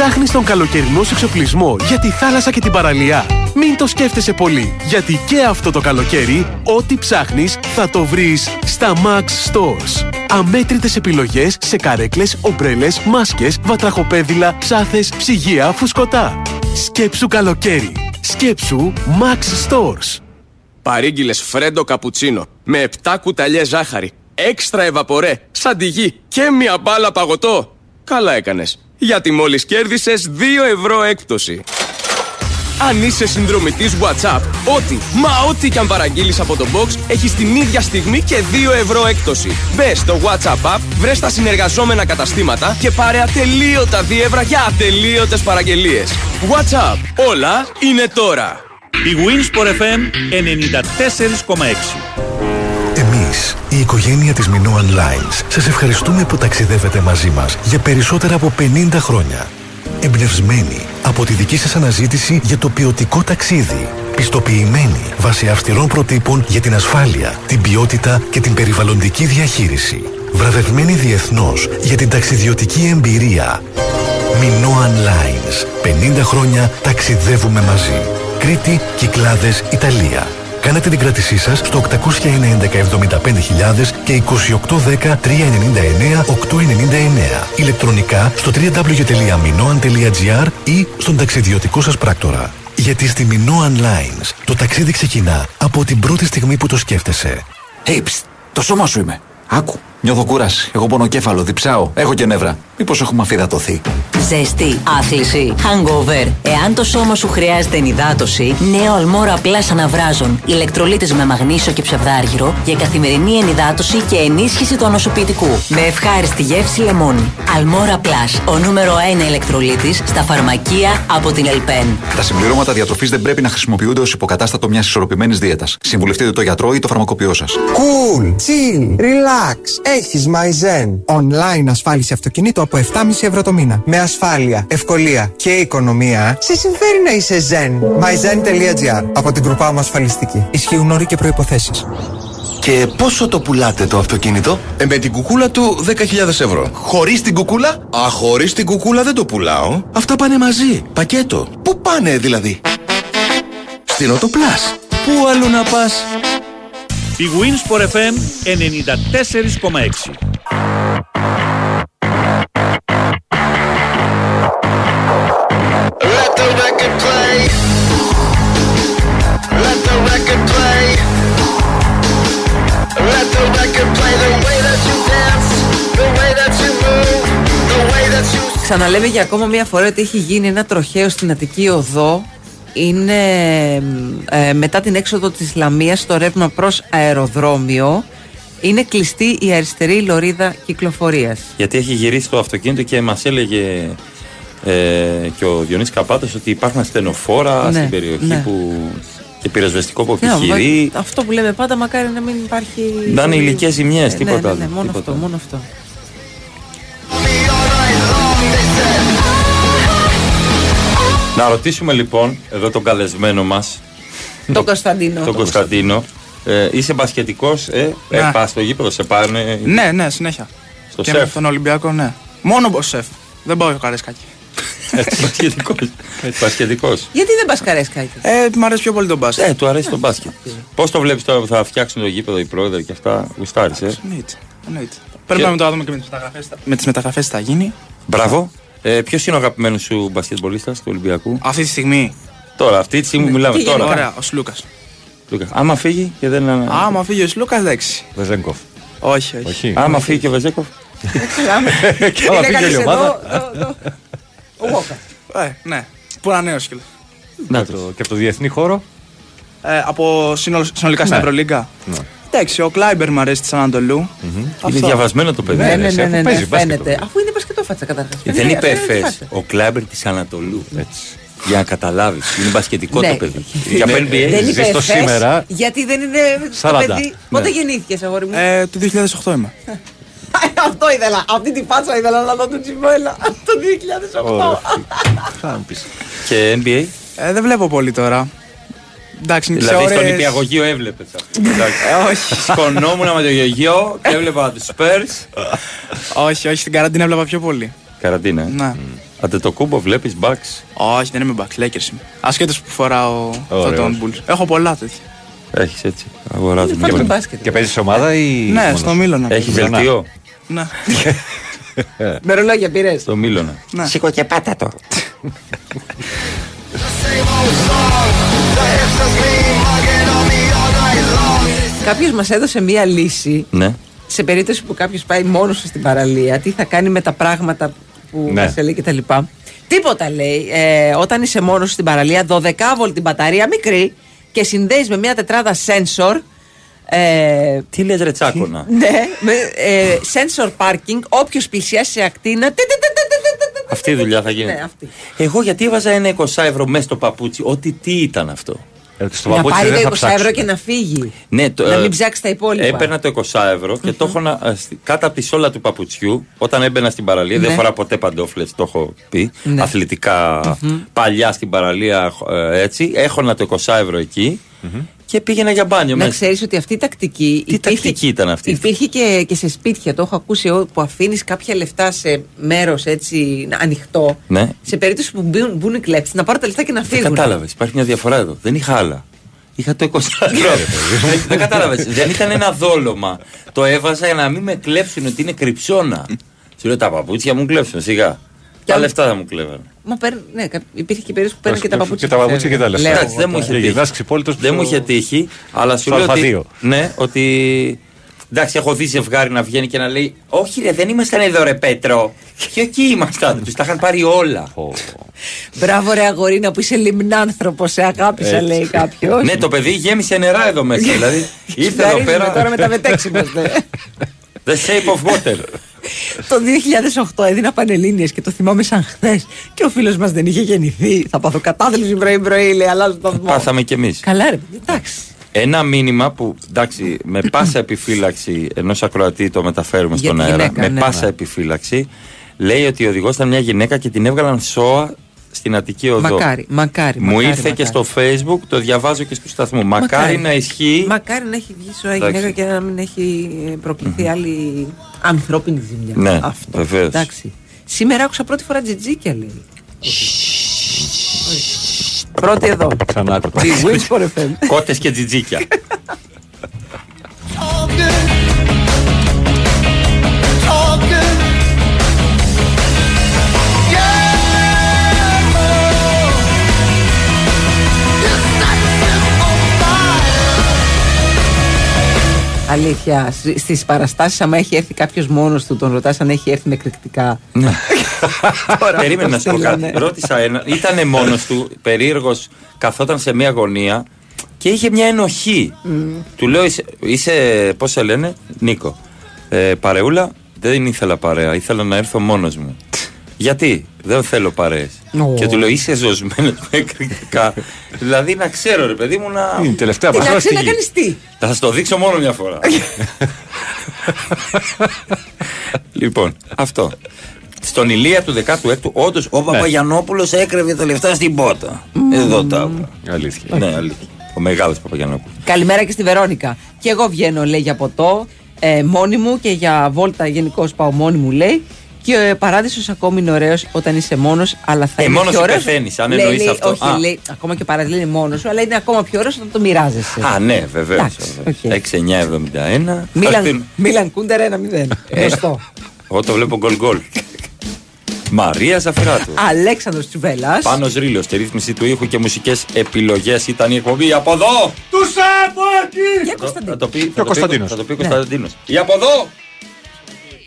Ψάχνεις τον καλοκαιρινό σου εξοπλισμό για τη θάλασσα και την παραλία. Μην το σκέφτεσαι πολύ, γιατί και αυτό το καλοκαίρι, ό,τι ψάχνεις θα το βρεις στα Max Stores. Αμέτρητες επιλογές σε καρέκλες, ομπρέλες, μάσκες, βατραχοπέδιλα, ψάθες, ψυγεία, φουσκωτά. Σκέψου καλοκαίρι. Σκέψου Max Stores. Παρήγγειλες φρέντο καπουτσίνο με 7 κουταλιές ζάχαρη, έξτρα ευαπορέ, σαν τη γη και μια μπάλα παγωτό. Καλά έκανες, γιατί μόλις κέρδισες 2 ευρώ έκπτωση. Αν είσαι συνδρομητής WhatsApp, ό,τι, μα ό,τι και αν παραγγείλεις από το box, έχεις την ίδια στιγμή και 2 ευρώ έκπτωση. Μπες στο WhatsApp app, βρες τα συνεργαζόμενα καταστήματα και πάρε ατελείωτα δίευρα για ατελείωτες παραγγελίες. WhatsApp, όλα είναι τώρα. Η Winsport FM 94,6 Εμείς, η οικογένεια της Minoan Lines, σας ευχαριστούμε που ταξιδεύετε μαζί μας για περισσότερα από 50 χρόνια. Εμπνευσμένοι από τη δική σας αναζήτηση για το ποιοτικό ταξίδι. Πιστοποιημένοι βάσει αυστηρών προτύπων για την ασφάλεια, την ποιότητα και την περιβαλλοντική διαχείριση. Βραβευμένοι διεθνώς για την ταξιδιωτική εμπειρία. Minoan Lines. 50 χρόνια ταξιδεύουμε μαζί. Κρήτη, Κυκλάδες, Ιταλία. Κάνετε την κράτησή σας στο 811 και 2810 399 899. Ηλεκτρονικά στο www.minoan.gr ή στον ταξιδιωτικό σας πράκτορα. Γιατί στη Minoan Lines το ταξίδι ξεκινά από την πρώτη στιγμή που το σκέφτεσαι. Hey, ψ, το σώμα σου είμαι. Άκου. Νιώθω κούραση. Εγώ πονοκέφαλο, διψάω. Έχω και νεύρα. Μήπως έχουμε αφιδατωθεί. Ζέστη, άθληση, hangover. Εάν το σώμα σου χρειάζεται ενυδάτωση, νέο Αλμόρα Plus αναβράζων. Ηλεκτρολίτες με μαγνήσιο και ψευδάργυρο για καθημερινή ενυδάτωση και ενίσχυση του ανοσοποιητικού. Με ευχάριστη γεύση λεμόνι. Αλμόρα Plus, ο νούμερο 1 ηλεκτρολίτης στα φαρμακεία από την Ελπέν. Τα συμπληρώματα διατροφής δεν πρέπει να χρησιμοποιούνται ως υποκατάστατο μιας ισορροπημένης δίαιτας. Συμβουλευτείτε το γιατρό ή το φαρμακοποιό σας. Cool, chill, relax. Έχεις MyZen. Online ασφάλιση αυτοκινήτου από 7,5 ευρώ το μήνα. Με ασφάλεια, ευκολία και οικονομία. Σε συμφέρει να είσαι Zen. MyZen.gr Από την κρουπά μου ασφαλιστική. Ισχύουν όροι και προϋποθέσεις. Και πόσο το πουλάτε το αυτοκίνητο; Ε, με την κουκούλα του 10.000 ευρώ. Χωρίς την κουκούλα; Α, χωρίς την κουκούλα δεν το πουλάω. Αυτά πάνε μαζί. Πακέτο. Πού πάνε δηλαδή; Στην Οτοπλάς. Πού αλλού να πας; Η Winsport FM 94,6 Ξαναλέμε για ακόμα μια φορά ότι έχει γίνει ένα τροχαίο στην Αττική Οδό. Είναι ε, μετά την έξοδο της Λαμίας στο ρεύμα προς αεροδρόμιο. Είναι κλειστή η αριστερή λωρίδα κυκλοφορίας. Γιατί έχει γυρίσει το αυτοκίνητο και μας έλεγε ε, και ο Διονύσης Καπάτος ότι υπάρχουν ασθενοφόρα Ναι, στην περιοχή ναι. που και πυροσβεστικό που Ναι, επιχειρεί. μα- αυτό που λέμε πάντα, μακάρι να μην υπάρχει. Να είναι ηλικές ζημιές, Ε, τίποτα ναι, ναι, ναι, άλλο, μόνο τίποτα. αυτό, μόνο αυτό. Να ρωτήσουμε λοιπόν εδώ τον καλεσμένο μας Το Κωνσταντίνο. τον Κωνσταντίνο. Ε, είσαι μπασκετικός, ε, Ναι. ε, πας στο γήπεδο, σε πάρουν Ναι, ναι, συνέχεια. στο και σεφ. με τον Ολυμπιακό, ναι. Μόνο ο σεφ. Δεν πάω στο καρέσκάκι. Έτσι, μπασκετικός. Έτσι, μπασκετικός. Γιατί δεν πας καρέσκάκι. Ε, μου αρέσει πιο πολύ τον μπάσκετ. Ε, του αρέσει το μπάσκετ. Πώς το βλέπεις τώρα που θα φτιάξουν το γήπεδο οι πρόεδροι και αυτά, γουστάρεις, ε; Εννοείται. Εννοείται. Πρέπει να το δούμε και με τις μεταγραφές. Με τις μεταγραφές θα γίνει. Μπράβο. Ε, Ποιος είναι ο αγαπημένος σου μπασκετμπολίστας του Ολυμπιακού, Αυτή τη στιγμή. Τώρα, αυτή τη στιγμή που μιλάμε Τι τώρα. γενικά; Ωραία, ο Σλούκας. Λούκας. Άμα φύγει και δεν. Άμα φύγει ο Σλούκας, εντάξει. Βεζέγκοφ. Όχι, όχι. Όχι. Άμα φύγει και ο Βεζέκοφ. Και άμα φύγει όλη η ομάδα. Ο Γόκα. Ε, ναι. Που είναι νέος κιόλα. Να το- Και από το διεθνή χώρο. Ε, από συνολ- συνολικά στην Ναι. Ευρωλίγκα. Ναι. Εντάξει, ο Κλάιμπερ μου αρέσει της Ανατολού. Είναι διαβασμένο το παιδί. Ναι, ναι, ναι, ναι, παίζει ναι, μπάσκετ. φαίνεται. Αφού είναι μπασκετόφατσα καταρχάς. Δεν είπε εφές. Ο Κλάμπερ της Ανατολού. Για να καταλάβεις. Είναι μπασκετικό Ναι. το παιδί. Για Δεν NBA. είπε Ζεις το εφές, σήμερα. Γιατί δεν είναι το 40. παιδί. Πότε Ναι. γεννήθηκες, αγόρι μου; Ε, του 2008 είμαι. Αυτό ήθελα. Αυτή την πάτσα ήθελα να δω τον Τσιμπέλα. Το 2008. Και NBA. Ε, δεν βλέπω πολύ τώρα. Εντάξει, είναι Δηλαδή σε στον ώρες... υπηαγωγείο έβλεπες. Ε, όχι. Σκονόμουν με το γεγείο και έβλεπα του Spurs. όχι, όχι, στην καραντίνα έβλεπα πιο πολύ. Καραντίνα. ε; Ναι. Αντε το κούμπο βλέπεις μπαξ. Όχι, δεν είμαι back, Lakers είμαι. Ασχέτως που φοράω Ωραίος. τον Bulls. Έχω πολλά τέτοια. Έχεις έτσι. Αγοράζω Είναι φαν του μπάσκετ. Και παίζεις ομάδα ή. Ναι, μόνος; στο Μίλωνα. Έχεις Μιλώνα. βελτιό. Ναι. Με ρολόγια πήρες; Στο Μίλωνα. Ναι. Σήκω και πάτα το. Κάποιος μας έδωσε μία λύση Ναι. σε περίπτωση που κάποιος πάει μόνος του στην παραλία, τι θα κάνει με τα πράγματα που Ναι. μας έλεγε και τα λοιπά. Τίποτα λέει. Ε, όταν είσαι μόνος στην παραλία, 12 την μπαταρία μικρή και συνδέεις με μια τετράδα sensor. Ε, Τι λες, ρε τσάκωνα; ναι, με ε, sensor parking. Όποιος πλησιάσει σε ακτίνα. Αυτή η δουλειά θα γίνει. Ναι, αυτή. Εγώ γιατί έβαζα ένα 20 ευρώ μέσα στο παπούτσι. Ότι τι ήταν αυτό. Ε, στο Να παπούτσι πάρει δεν το θα 20 ευρώ ψάξουν. και να φύγει. Ναι, το, Να ε, μην ψάξει τα υπόλοιπα. Έπαιρνα το 20 ευρώ και το έχω να- ε, στη- κάτω από τη σόλα του παπουτσιού όταν έμπαινα στην παραλία. Ναι. Δεν φορά ποτέ παντόφλες, το έχω πει. Ναι. αθλητικά παλιά στην παραλία ε, έτσι. Έχωνα το 20 ευρώ εκεί και πήγαινα για μπάνιο Να μέσα. ξέρεις ότι αυτή η τακτική. Τι τακτική ήταν αυτή; Υπήρχε και, και σε σπίτια, το έχω ακούσει εγώ, που αφήνεις κάποια λεφτά σε μέρος έτσι ανοιχτό. Ναι. Σε περίπτωση που μπουν, μπουν οι κλέφτες, να πάρουν τα λεφτά και να Δεν φύγουν. κατάλαβες. Υπάρχει μια διαφορά εδώ. Δεν είχα άλλα. Είχα το 20 ευρώ. Δεν- Δεν κατάλαβες. Δεν ήταν ένα δόλωμα. Το έβαζα για να μην με κλέψουν ότι είναι κρυψώνα. Σου λέω τα παπούτσια μου κλέψουν σιγά. Τα λεφτά θα μου κλέβανε. Μα παίρν, ναι, κα- υπήρχε και περίπτωση που παίρνει και τα παπούτσια. Και τα παπούτσια και τα λεφτά. Λέω Εντάξει, εγώ δεν μου τώρα. είχε Και τύχει. γυρνάς ξυπόλυτος Δεν μου στο- είχε τύχει, αλλά σου στο λέω ότι. Α2. Ναι, ότι. Εντάξει, έχω δει ζευγάρι να βγαίνει και να λέει Όχι, ρε, δεν ήμασταν εδώ, ρε Πέτρο. Και εκεί ήμασταν. Τους τα είχαν πάρει όλα. Μπράβο, ρε αγορίνα που είσαι λιμνάνθρωπος, σε αγάπησα, Έτσι. λέει κάποιος. ναι, το παιδί γέμισε νερά εδώ μέσα. δηλαδή ήρθε εδώ πέρα. Τώρα με τα μετέξι είμαστε. The shape of water. Το 2008 έδινα πανελλήνιες και το θυμάμαι σαν χθες. Και ο φίλος μας δεν είχε γεννηθεί. Θα πάθω κατάθλιψη πρωί-πρωί, λέει, αλλάζω το σταθμό. Πάθαμε κι εμείς. Καλά, ρε, παιδί, εντάξει. Ένα μήνυμα που εντάξει, με πάσα επιφύλαξη ενός ακροατή το μεταφέρουμε Για στον τη αέρα. γυναίκα, με ναι. πάσα επιφύλαξη λέει ότι ο οδηγός ήταν μια γυναίκα και την έβγαλαν σώα στην Αττική Οδό. Μακάρι, μακάρι. Μου μακάρι, ήρθε και μακάρι. στο facebook, το διαβάζω και στου σταθμού. Μακάρι, να ισχύει. Μακάρι να έχει βγει σωρά Εντάξει. γυναίκα και να μην έχει ε, προκληθεί άλλη ανθρώπινη ζημιά. Ναι, Αυτό. βεβαίως. Εντάξει. Σήμερα άκουσα πρώτη φορά τζιτζίκια, λέει. Πρώτη εδώ. Ξανά άκουγα. Τη Wins for FM. Κότες και τζιτζίκια. Αλήθεια, στις παραστάσεις, άμα έχει έρθει κάποιος μόνος του, τον ρωτάς αν έχει έρθει με εκρηκτικά. Ναι. Τώρα Περίμενε να αυτό σου πω κάτι. στείλανε. Ρώτησα ένα. Ήταν μόνος του, περίεργος, καθόταν σε μία γωνία και είχε μια ενοχή. Του λέω, είσαι, είσαι πώς σε λένε, Νίκο. Ε, παρεούλα, δεν ήθελα παρέα. Ήθελα να έρθω μόνος μου. Γιατί, δεν θέλω παρέες. Ω. Και του λέω, είσαι ζωσμένος με εκρηκτικά. δηλαδή να ξέρω, ρε παιδί μου, να. Είναι η τελευταία Τι να προσφορά στη ξέρει να γη. κάνεις τι; Θα σας το δείξω μόνο μια φορά. λοιπόν, αυτό. Στον Ηλία του 16ου, όντως ο Παπαγιανόπουλος έκρεβε τα λεφτά στην πότα. Εδώ τα άκουα. Αλήθεια. Ναι, αλήθεια. Ο μεγάλος Παπαγιανόπουλος. Καλημέρα και στη Βερόνικα. Και εγώ βγαίνω, λέει, για ποτό ε, μόνη μου και για βόλτα γενικώς πάω μόνη μου, λέει. Και ο παράδεισος ακόμη είναι ωραίος όταν είσαι μόνος, αλλά θα Ε, είναι μόνος πιο σου ωραίος. πεθαίνεις, αν Λέει, εννοείς λέει, αυτό. Όχι, Α. λέει, ακόμα και ο παράδεισο είναι μόνος σου, αλλά είναι ακόμα πιο ωραίος όταν το μοιράζεσαι. Α, ναι, βεβαίως. Εντάξει, οκ. 6-9-71. Μίλαν, Μίλαν Κούντερ 1-0. Ε. Γνωστό. Εγώ το βλέπω γκολ γκολ. Μαρία Ζαφυράτου. Αλέξανδρος Τσουβέλλας. Πάνω Ρήλο, στη ρύθμιση του ήχου και μουσικές επιλογές ήταν η εκπομπή από εδώ. Τους από εκεί! Και Θα το πει, θα ο το πει- Κωνσταντίνος. Θα το πει ο Ναι. Κωνσταντίνος. Ή από εδώ!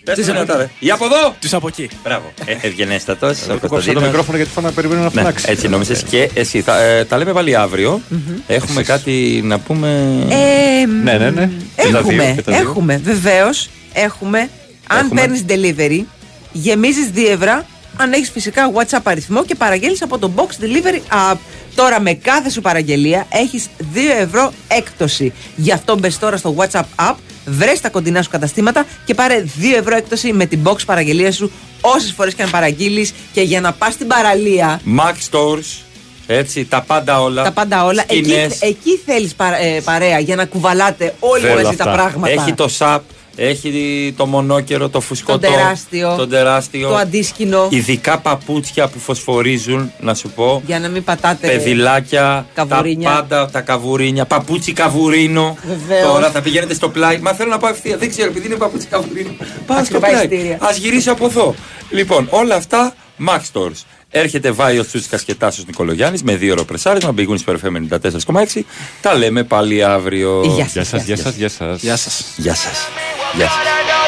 Πες το δυνατά, ρε. Ή από εδώ! Τους από εκεί. Μπράβο. Ε, ευγενέστατος. Ο Κόψα το Κωνσταντίνος. μικρόφωνο γιατί φάνα να περιμένω να Ναι, φωνάξει. έτσι νόμιζες και εσύ. Θα, ε, τα λέμε πάλι αύριο. Έχουμε κάτι να πούμε; Ε, Ναι, ναι, ναι. Και τα δύο, Έχουμε, και τα δύο. έχουμε, βεβαίως. Έχουμε. Αν Έχουμε. παίρνεις delivery, γεμίζεις δίευρα. Αν έχεις φυσικά WhatsApp αριθμό και παραγγέλνεις από το Box Delivery App. Τώρα με κάθε σου παραγγελία έχεις 2 ευρώ έκπτωση. Γι' αυτό μπες τώρα στο WhatsApp App, βρες τα κοντινά σου καταστήματα και πάρε 2 ευρώ έκπτωση με την box παραγγελία σου όσες φορές και αν παραγγείλεις. Και για να πας στην παραλία, Mac Stores. Έτσι, τα πάντα όλα. τα πάντα όλα, εκεί, Σκηνές. εκεί θέλεις παρέα για να κουβαλάτε όλοι Θέλω μαζί τα αυτά. πράγματα. Έχει το SAP, Έχει το μονόκερο, το φουσκωτό. Το τεράστιο. Το τεράστιο. Το αντίσκηνο. Ειδικά παπούτσια που φωσφορίζουν, να σου πω. Για να μην πατάτε. Παιδιλάκια, Καβουρίνια. τα πάντα, τα καβουρίνια, παπούτσι καβουρίνο. Βεβαίως. Τώρα θα πηγαίνετε στο πλάι. Μα θέλω να πάω ευθεία. Δεν ξέρω, επειδή είναι παπούτσι καβουρίνο. Πάω στο Ακριβά πλάι. εισιτήρια. Α γυρίσω από εδώ. Λοιπόν, όλα αυτά Max Stores. Έρχεται Βάιο Τσούτσικας και Τάσος Νικολογιάννης με δύο ώρο πρεσάρισμα. Μπηγούν στο FM 94,6. Τα λέμε πάλι αύριο. Γεια σας, Γεια σας, γεια σας, γεια σας. Γεια σας.